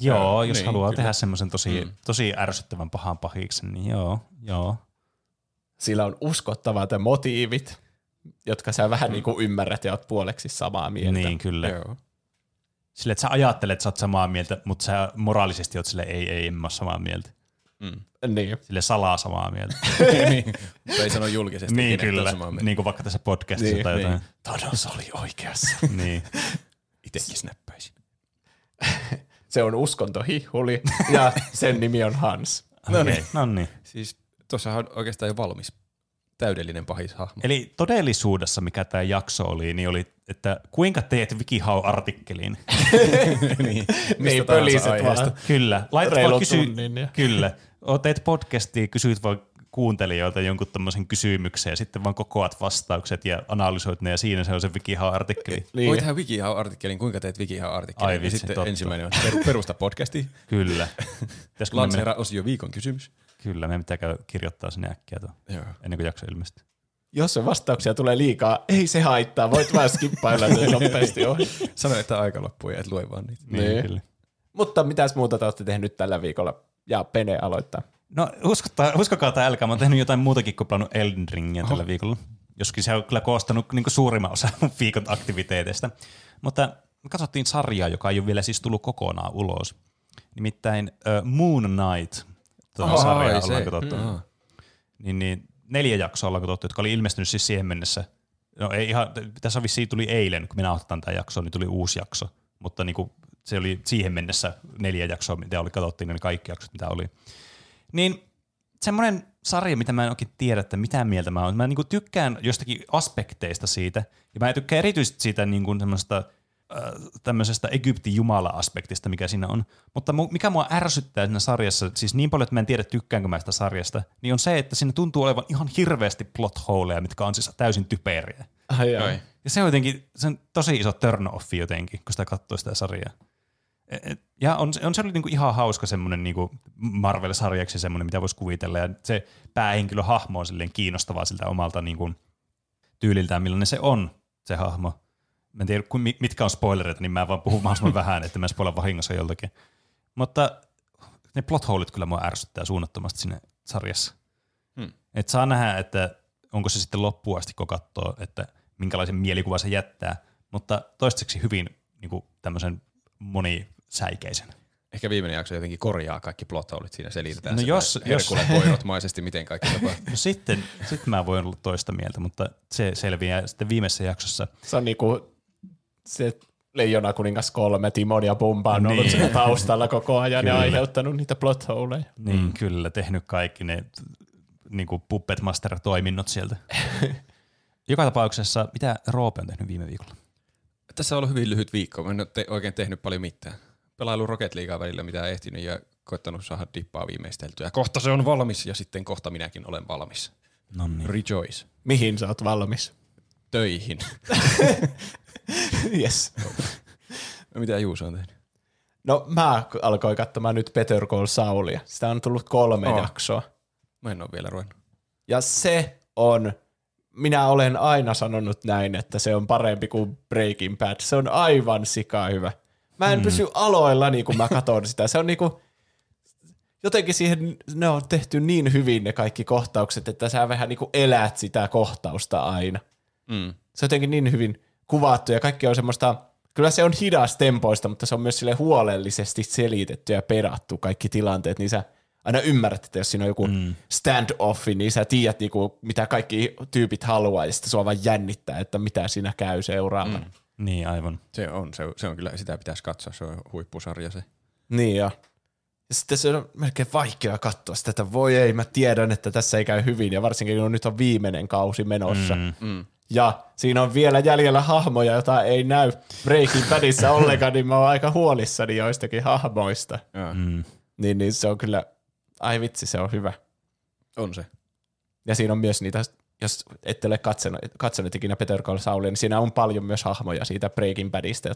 Joo, jos niin, haluaa kyllä. tehdä semmoisen tosi, tosi ärsyttävän pahan pahiksen, niin joo, joo. Sillä on uskottavat motiivit, jotka sä vähän niin kuin ymmärrät ja oot puoleksi samaa mieltä. Niin, kyllä. Joo. Sille, että sä ajattelet, että sä oot samaa mieltä, mutta sä moraalisesti oot sille, ei, ei, en mä samaa mieltä. Niin. Sille salaa samaa mieltä. niin. Mutta ei sano julkisesti. niin, kyllä. samaa mieltä. Niin kuin vaikka tässä podcastissa Niin, tai jotain. niin. Thanos oli oikeassa. Niin. Itekin snappäisin. Se on uskontohihuli ja sen nimi on Hans. No niin. No niin. Siis tuossahan on oikeastaan jo valmis täydellinen pahishahmo. Eli todellisuudessa, mikä tämä jakso oli, niin oli, että kuinka teet WikiHow-artikkelin? Niin niin. Mistä tahansa pöliset aiheesta. vaan. Kyllä. Laitat vaan kysy... tunnin ja- Kyllä. Oot teet podcastia, kysyt vaan kuuntelijoilta jonkun tämmöisen kysymyksen ja sitten vaan kokoat vastaukset ja analysoit ne ja siinä se on se WikiHow-artikkeli. Niin. Voi tehdä WikiHow-artikkelin, kuinka teet WikiHow-artikkelin. Ai ja vitsi, sitten totta. ensimmäinen on peru- perusta podcasti. Kyllä. Lanseera osio viikon kysymys. Kyllä, meidän pitää käydä kirjoittaa sinne äkkiä tuo, Joo. ennen kuin jakso ilmestyy. Jos se vastauksia tulee liikaa, ei se haittaa. Voit vaan skippailla ne nopeasti ohi. Sano, että aika loppuu ja et lue vaan niitä. Niin, Niin. kyllä. Mutta mitäs muuta te olette tehnyt tällä viikolla? Ja Pene aloittaa. No uskottaa, uskokaa tai älkää, mä oon tehnyt jotain muutakin kuin pelannut Elden Ringia tällä viikolla. Joskin se on kyllä koostanut niin suurimman osa mun viikon aktiviteeteista. Mutta me katsottiin sarjaa, joka ei ole vielä siis tullut kokonaan ulos. Nimittäin uh, Moon Knight. Tuota Ai, sarjaa se. ollaan katsottu. Mm. Niin, niin, neljä jaksoa ollaan katsottu, jotka oli ilmestynyt siis siihen mennessä. No ei ihan, tässä vissiin tuli eilen, kun minä otetaan tämä jakso, niin tuli uusi jakso. Mutta niin kuin, se oli siihen mennessä neljä jaksoa, mitä oli katsottiin, ne kaikki jaksot, mitä oli. Niin semmoinen sarja, mitä mä en oikein tiedä, että mitä mieltä mä oon. Mä niinku tykkään jostakin aspekteista siitä, ja mä tykkään erityisesti siitä niinku semmoista tämmöisestä Egyptin jumala-aspektista, mikä siinä on. Mutta mu- mikä mua ärsyttää siinä sarjassa, siis niin paljon, että mä en tiedä tykkäänkö mä sitä sarjasta, niin on se, että siinä tuntuu olevan ihan hirveästi plot holeja, mitkä on siis täysin typeriä. Ai, Ai. Ja se on jotenkin, se on tosi iso turn offi jotenkin, kun sitä katsoo sitä sarjaa. E- et- Ja on, on se oli niinku ihan hauska semmoinen niinku Marvel-sarjaksi semmoinen, mitä voisi kuvitella. Ja se päähenkilö hahmo on silleen kiinnostavaa siltä omalta niinku tyyliltään, millainen se on, se hahmo. Mä en tiedä, mitkä on spoilereita, niin mä vaan puhun mahdollisimman vähän, että mä spoilan vahingossa joltakin. Mutta ne plot holet kyllä mua ärsyttää suunnattomasti siinä sarjassa. Hmm. Et saa nähdä, että onko se sitten loppuun asti, kun katsoo, että minkälaisen mielikuvan se jättää, mutta toistaiseksi hyvin niin kuin tämmöisen monisäikeisen. Ehkä viimeinen jakso jotenkin korjaa kaikki plot holet siinä selitetään. No se jos- näin Herkulen poirotmaisesti, miten kaikki tapahtuu. No sitten sit mä voin olla toista mieltä, mutta se selviää sitten viimeisessä jaksossa. Se on niinku se Leijona kuningas kolme, Timon ja Pumba on ollut Niin. siinä taustalla koko ajan Kyllä. ja aiheuttanut niitä plot holeja. Niin mm. kyllä, tehnyt kaikki ne niin kuin Puppet Master-toiminnot sieltä. Joka tapauksessa, mitä Roope on tehnyt viime viikolla? Tässä on ollut hyvin lyhyt viikko. Mä en ole te- oikein tehnyt paljon mitään. Pelailu Rocket Leaguea välillä, mitä ehtinyt ja koittanut saada dippaa viimeisteltyä. Kohta se on valmis ja sitten kohta minäkin olen valmis. No niin. Rejoice. Mihin sä oot valmis? Töihin. yes. No, mitä Juuso on tehnyt? No mä alkoin katsomaan nyt Better Call Saulia. Sitä on tullut kolme Oh. jaksoa. Mä en ole vielä ruvennut. Ja se on, minä olen aina sanonut näin, että se on parempi kuin Breaking Bad. Se on aivan sika hyvä. Mä en mm. pysy aloillani, kun mä katson sitä. Se on niinku, jotenkin siihen, ne on tehty niin hyvin ne kaikki kohtaukset, että sä vähän niinku elät sitä kohtausta aina. Mm. Se on jotenkin niin hyvin kuvattu ja kaikki on semmoista, kyllä se on hidas tempoista, mutta se on myös sille huolellisesti selitetty ja perattu kaikki tilanteet, niin sä aina ymmärrät, että jos siinä on joku mm. stand-offi, niin sä tiedät niinku, mitä kaikki tyypit haluaa ja sitten sua vaan jännittää, että mitä siinä käy seuraavana. Mm. Niin, aivan. Se on, se, se on kyllä, sitä pitäisi katsoa, se on huippusarja se. Niin ja. ja sitten se on melkein vaikea katsoa sitä, että voi ei, mä tiedän, että tässä ei käy hyvin, ja varsinkin kun nyt on viimeinen kausi menossa. Mm. Mm. Ja siinä on vielä jäljellä hahmoja, joita ei näy Breaking Badissa ollenkaan, niin mä oon aika huolissani joistakin hahmoista. Mm. Niin, niin se on kyllä, ai vitsi, se on hyvä. On se. Ja siinä on myös niitä, jos ette ole katsonut, katsonut ikinä Peter Call Saulia, niin siinä on paljon myös hahmoja siitä Breaking Badista, ja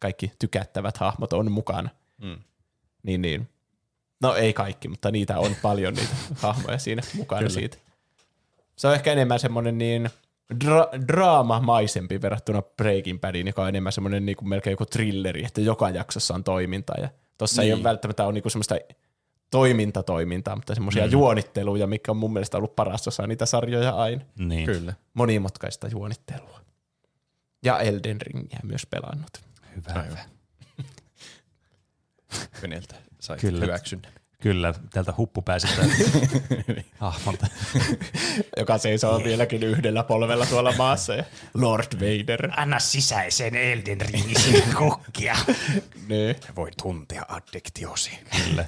kaikki tykättävät hahmot on mukana. Mm. Niin, niin. No ei kaikki, mutta niitä on paljon niitä hahmoja siinä mukana Kyllä. siitä. Se on ehkä enemmän semmoinen niin dra- draamamaisempi verrattuna Breaking Badiin, joka on enemmän semmoinen niin kuin melkein joku thrilleri, että joka jaksossa on toimintaa. Ja tossa niin. ei ole välttämättä ole niin kuin semmoista toimintatoimintaa, mutta semmoisia mm. juonitteluja, mikä on mun mielestä ollut paras osa niitä sarjoja aina. Niin. Kyllä. Monimutkaista juonittelua. Ja Elden Ringiä myös pelannut. Hyvä. hyvä. Veneltä sai Kyllä. hyväksyn. Kyllä, tältä huppupäisestä hahmolta. Joka seisoo vieläkin yhdellä polvella tuolla maassa. Ja Lord Vader. Anna sisäiseen Elden Ringin kokkia. Niin. Voi tuntea addiktiosi. Kyllä.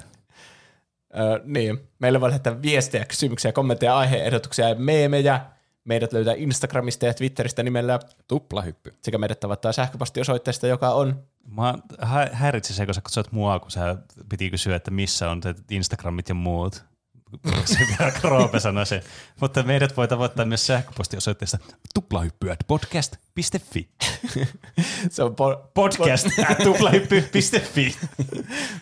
Ö, niin. Meille voi lähettää viestejä, kysymyksiä, kommentteja, aiheehdotuksia ja meemejä. Meidät löytää Instagramista ja Twitteristä nimellä Tuplahyppy. sekä meidät tavoittaa sähköpostiosoitteesta, joka on Mä hä- häiritsi se, kun sä katsoit mua, kun sä piti kysyä, että missä on Instagramit ja muut. Se vielä Roope sanoi se. Mutta meidät voi tavoittaa myös sähköpostiosoitteesta tuplahyppyät podcast.fi. se on po- Podcast tuplahyppy.fi.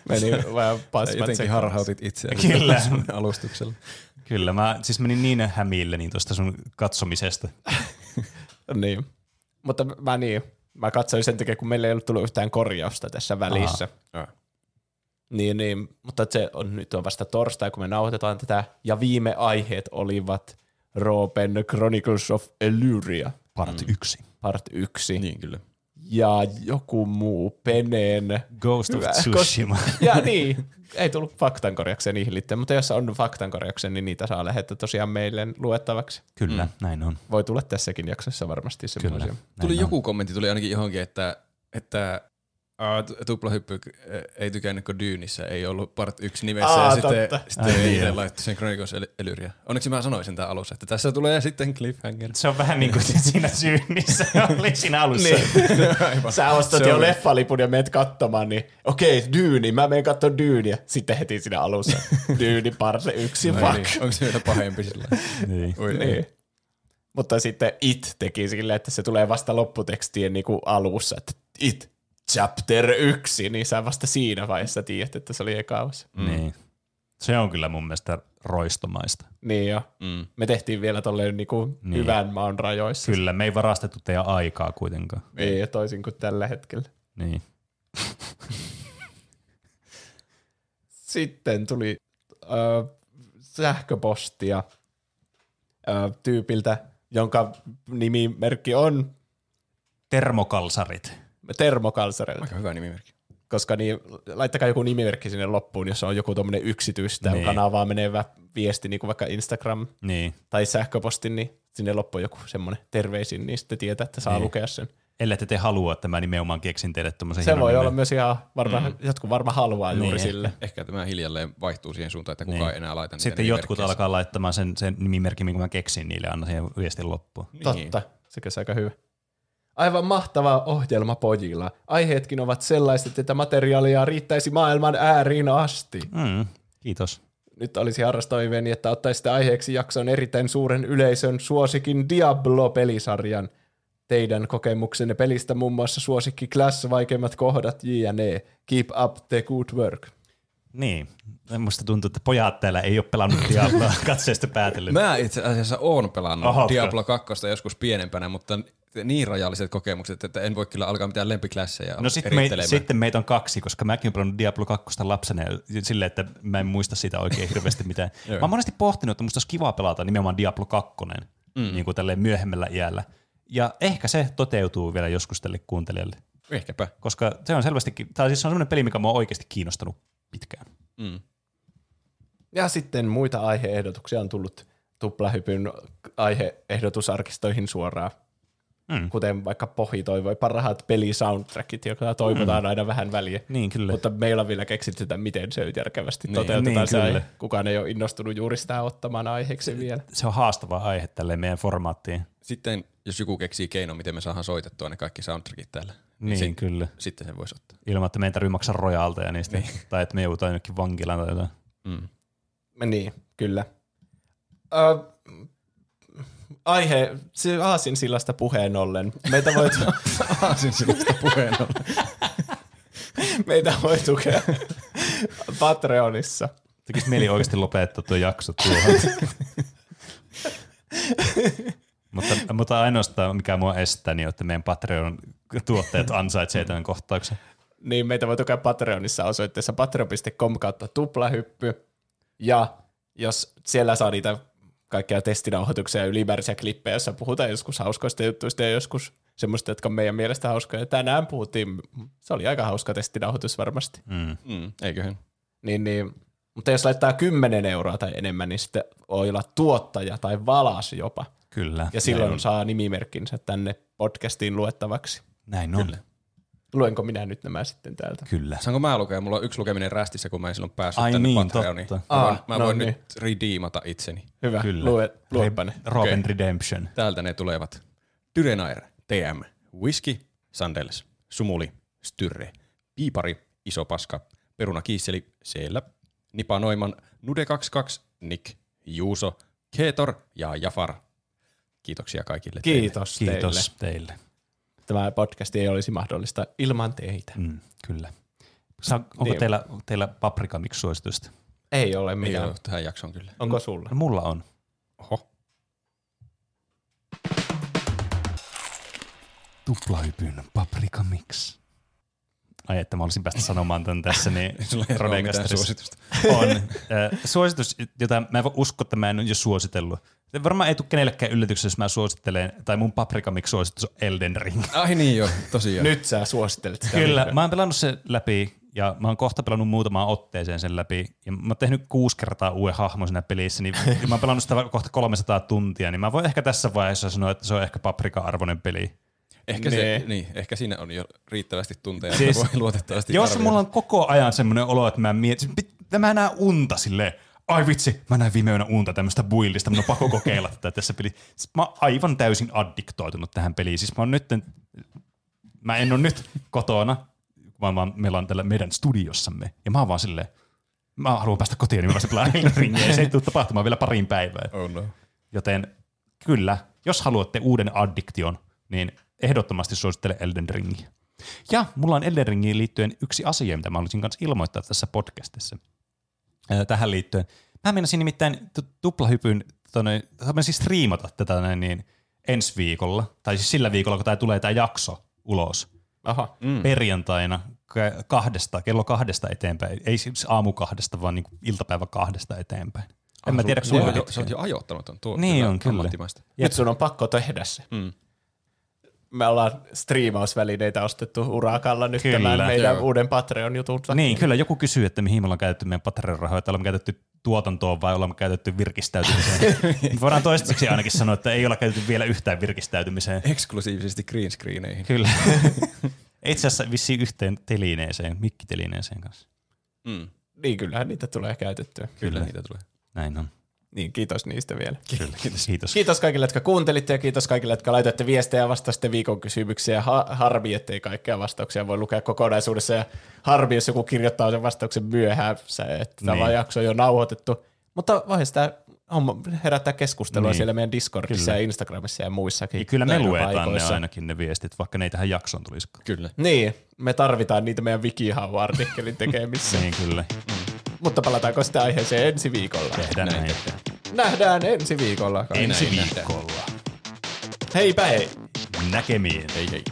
meni vähän pasmat Jotenkin harhautit itseäsi Kyllä. alustuksella. Kyllä, mä siis menin niin hämilleni tuosta sun katsomisesta. Niin. Mutta mä niin, mä katsoin sen takia, kun meillä ei ollut tullut yhtään korjausta tässä välissä. Aha. Niin, niin, mutta se on nyt on vasta torstai, kun me nauhoitetaan tätä, ja viime aiheet olivat Roopen Chronicles of Illyria, Part 1. part 1, Niin kyllä. Ja joku muu, Peneen. Ghost of Tsushima. Ja niin, ei tullut faktankorjauksia niihin liittyen, mutta jos on faktankorjauksia, niin niitä saa lähettää tosiaan meille luettavaksi. Kyllä, näin on. Voi tulla tässäkin jaksossa varmasti semmoisia. Tuli on. joku kommentti, tuli ainakin johonkin, että, että tu- tuplahyppy eh, ei tykännyt, kun Dyynissä ei ollut part 1 nimessä, Aa, ja sitten, sitten ei niin. laittoi sen Chronicles El- Elyria. Onneksi mä sanoin sen tää alussa, että tässä tulee sitten cliffhanger. Se on vähän niin kuin siinä syynissä oli siinä alussa. Niin. Sä ostat jo leffalipun ja menet katsomaan, niin okei, Dyyni, mä menen katsomaan Dyyniä. Sitten heti siinä alussa, Dyyni parte yksi, Ai fuck. niin, onko se vielä pahempi sillä? Niin. Oi, Niin. Mutta sitten It teki silleen, että se tulee vasta lopputekstien niinku alussa, että It, chapter yksi, niin sä vasta siinä vaiheessa tiedät, että se oli eka osa. Mm. Niin. Se on kyllä mun mielestä roistomaista. Niin jo. Mm. Me tehtiin vielä tolleen niinku Niin. hyvän maan rajoissa. Kyllä, me ei varastettu teidän aikaa kuitenkaan. Ei, toisin kuin tällä hetkellä. Niin. Sitten tuli ö, sähköpostia ö, tyypiltä, jonka nimimerkki on Termokalsarit. Termokalsarelta. Aika hyvä nimimerkki. Koska niin, laittakaa joku nimimerkki sinne loppuun, jos on joku tuommoinen yksityistä Niin. kanavaa menevä viesti, niin kuin vaikka Instagram Niin. tai sähköposti, niin sinne loppuun joku semmoinen terveisin, niin sitten tietää, että saa Niin. lukea sen. Ellei te halua, että mä nimenomaan keksin teille tommosen Se voi nimen. olla myös ihan varma, mm. jotkut varmaan haluaa juuri Niin, sille. Ehkä tämä hiljalleen vaihtuu siihen suuntaan, että kukaan Niin. ei enää laita niitä Sitten jotkut alkaa laittamaan sen, sen nimimerkin, minkä mä keksin niille, anna siihen viestin loppuun. Niin. Totta, sekä se aika hyvä. Aivan mahtava ohjelma pojilla. Aiheetkin ovat sellaiset, että materiaalia riittäisi maailman ääriin asti. Mm, kiitos. Nyt olisi harrastoiveeni, että ottaisitte aiheeksi jakson erittäin suuren yleisön suosikin Diablo-pelisarjan. Teidän kokemuksenne pelistä muun muassa suosikki Class, vaikeimmat kohdat, jne. Keep up the good work. Niin. Musta tuntuu, että pojat täällä ei ole pelannut Diabloa katseesta päätellen. Mä itse asiassa oon pelannut Oho, Diablo 2 joskus pienempänä, mutta niin rajalliset kokemukset, että en voi kyllä alkaa mitään lempiklässejä No sitten, me, sitten meitä on kaksi, koska mäkin olen pelannut Diablo 2 lapsena silleen, että mä en muista sitä oikein hirveästi mitään. mä oon monesti pohtinut, että musta olisi kiva pelata nimenomaan Diablo 2 mm. niin kuin tälleen myöhemmällä iällä. Ja ehkä se toteutuu vielä joskus tälle kuuntelijalle, Ehkäpä. koska se on selvästikin, tai siis se on semmoinen peli, mikä mua on oikeasti kiinnostanut pitkään. Mm. Ja sitten muita aiheehdotuksia on tullut tuplahypyn aiheehdotusarkistoihin suoraan. Mm. Kuten vaikka Pohi toivoi parhaat pelisoundtrackit, joka toivotaan mm. aina vähän väliä. Niin, kyllä. Mutta meillä on vielä keksitty, että miten se järkevästi Niin, toteutetaan. niin, se kyllä. ei- Kukaan ei ole innostunut juuri sitä ottamaan aiheeksi vielä. Se on haastava aihe tälle meidän formaattiin. Sitten jos joku keksii keino, miten me saadaan soitettua ne kaikki soundtrackit täällä, Niin, sit- kyllä. sitten sen voisi ottaa. Ilman, että meidän tarvitsee maksaa rojalteja niistä. Niin. Tai että me joudutaan jonnekin vankilaan tai jotain. Niin, kyllä. Ö, aihe, se aasin sillasta puheen ollen. Meitä voi, Aasin sinusta puheen ollen. meitä voi tukea Patreonissa. Tekisi mieli oikeasti lopettaa tuo jakso tuohon. mutta, mutta ainoastaan mikä mua estää, niin on, että meidän Patreon tuotteet ansaitsee tämän kohtauksen. Niin meitä voi tukea Patreonissa osoitteessa patreon.com kautta tuplahyppy. Ja jos siellä saa niitä kaikkia testinauhoituksia ja ylimääräisiä klippejä, joissa puhutaan joskus hauskoista jutuista ja joskus semmoista, jotka on meidän mielestä hauskoja. Tänään puhuttiin, se oli aika hauska testinauhoitus varmasti. Mm. Mm, eiköhän. Niin, niin, mutta jos laittaa 10 euroa tai enemmän, niin sitten voi olla tuottaja tai valas jopa. Kyllä. Ja silloin saa nimimerkkinsä tänne podcastiin luettavaksi. Näin on. Kyllä. Luenko minä nyt nämä sitten täältä? Kyllä. Saanko mä lukea? Mulla on yksi lukeminen rästissä, kun mä en silloin päässyt Ai tänne niin, Patreoniin. totta. Mä voin, Aa, mä no voin niin. nyt redeemata itseni. Hyvä, Kyllä. Lue, luepa ne. Robin Okei. Redemption. Täältä ne tulevat. Dyrenair, TM, Whisky, Sandels, Sumuli, Styrre, Piipari, Iso Paska, Peruna Kiisseli, Siellä, Nipa Noiman, Nude22, Nick, Juuso, Keetor ja Jafar. Kiitoksia kaikille teille. Kiitos, Kiitos teille. Tämä podcast ei olisi mahdollista ilman teitä. Mm, kyllä. Sa- onko Niin. teillä, teillä paprika miksi suositusta? Ei ole Ei mitään. ole tähän jaksoon kyllä. Onko sulla? No, mulla on. Oho. Tuplahypyn paprika mix. Ai, että mä olisin päästä sanomaan tämän tässä, niin ei Rodecasterissa suositusta. on. Äh, suositus, jota mä en voi uskoa, että mä en ole jo suositellut. Se Varmaan ei tule kenellekään yllätyksessä, jos mä suosittelen, tai mun paprika mix suositus on Elden Ring. Ai niin joo, tosiaan. Nyt sä suosittelet sitä. Kyllä, mä oon pelannut sen läpi ja mä oon kohta pelannut muutamaan otteeseen sen läpi. Ja mä oon tehnyt kuusi kertaa uuden hahmon siinä pelissä, niin ja mä oon pelannut sitä kohta 300 tuntia, niin mä voin ehkä tässä vaiheessa sanoa, että se on ehkä paprika-arvoinen peli. Ehkä, Nee. se, niin, ehkä siinä on jo riittävästi tunteja, Siis- siis, voi luotettavasti Jos arvioida. mulla on koko ajan semmoinen olo, että mä mietin, että mä näen unta silleen, ai vitsi, mä näin viime yönä unta tämmöistä buildista, mun on pakko kokeilla tätä tässä pelissä. Siis mä oon aivan täysin addiktoitunut tähän peliin. Siis mä oon nyt, mä en ole nyt kotona, vaan, vaan meillä on tällä meidän studiossamme. Ja mä oon vaan silleen, mä haluan päästä kotiin, niin mä Elden Ringiä, ja se ei tule tapahtumaan vielä parin päivään. Oh no. Joten kyllä, jos haluatte uuden addiktion, niin ehdottomasti suosittelen Elden Ringiä. Ja mulla on Elden Ringiin liittyen yksi asia, mitä mä haluaisin kanssa ilmoittaa tässä podcastissa. Tähän liittyen. Mä menisin nimittäin tu- tuplahypyn, tonne, mä menisin striimata tätä näin niin ensi viikolla, tai siis sillä viikolla, kun tämä tulee tämä jakso ulos. Aha. Mm. Perjantaina kahdesta, kello kahdesta eteenpäin. Ei siis aamu kahdesta, vaan niin iltapäivä kahdesta eteenpäin. En mä tiedä, kun sulla Sä on oot jo- ajoittanut ton. Tuo, Niin hyvä, on, kyllä. Nyt sun on pakko tehdä se. Mm. Me ollaan striimausvälineitä ostettu urakalla nyt Kyllä. tämän meidän Joo. uuden Patreon-jutun takia. Niin, kyllä joku kysyy, että mihin me ollaan käytetty meidän Patreon-rahoja, että ollaan käytetty tuotantoon vai ollaan käytetty virkistäytymiseen. Me voidaan toistaiseksi ainakin sanoa, että ei olla käytetty vielä yhtään virkistäytymiseen. Eksklusiivisesti green screeneihin. Kyllä. Itse asiassa vissiin yhteen telineeseen, mikkitelineeseen kanssa. Mm. Niin, kyllähän niitä tulee käytettyä. Kyllä niitä tulee. Näin on. Niin, kiitos niistä vielä. Kyllä. Kiitos. Kiitos. Kiitos kaikille, jotka kuuntelitte ja kiitos kaikille, jotka laitoitte viestejä ja vastasitte viikon kysymyksiä. Ha- harmi, ettei kaikkea vastauksia voi lukea kokonaisuudessa ja harmi, jos joku kirjoittaa sen vastauksen myöhässä, että tämä Niin. jakso on jo nauhoitettu. Mutta voi sitä homma herättää keskustelua Niin. siellä meidän Discordissa Kyllä. ja Instagramissa ja muissakin. Ja kyllä me luetaan paikoissa. ne ainakin ne viestit, vaikka ne ei tähän jaksoon tulisi. Kyllä. Niin, me tarvitaan niitä meidän WikiHow-artikkelin tekemiseen. Niin kyllä. Mutta palataanko sitä aiheeseen ensi viikolla? Tehdään näin. näin. Nähdään ensi viikolla. Ensi näin nähdään. viikolla. Heipä hei! Näkemiin. Hei hei.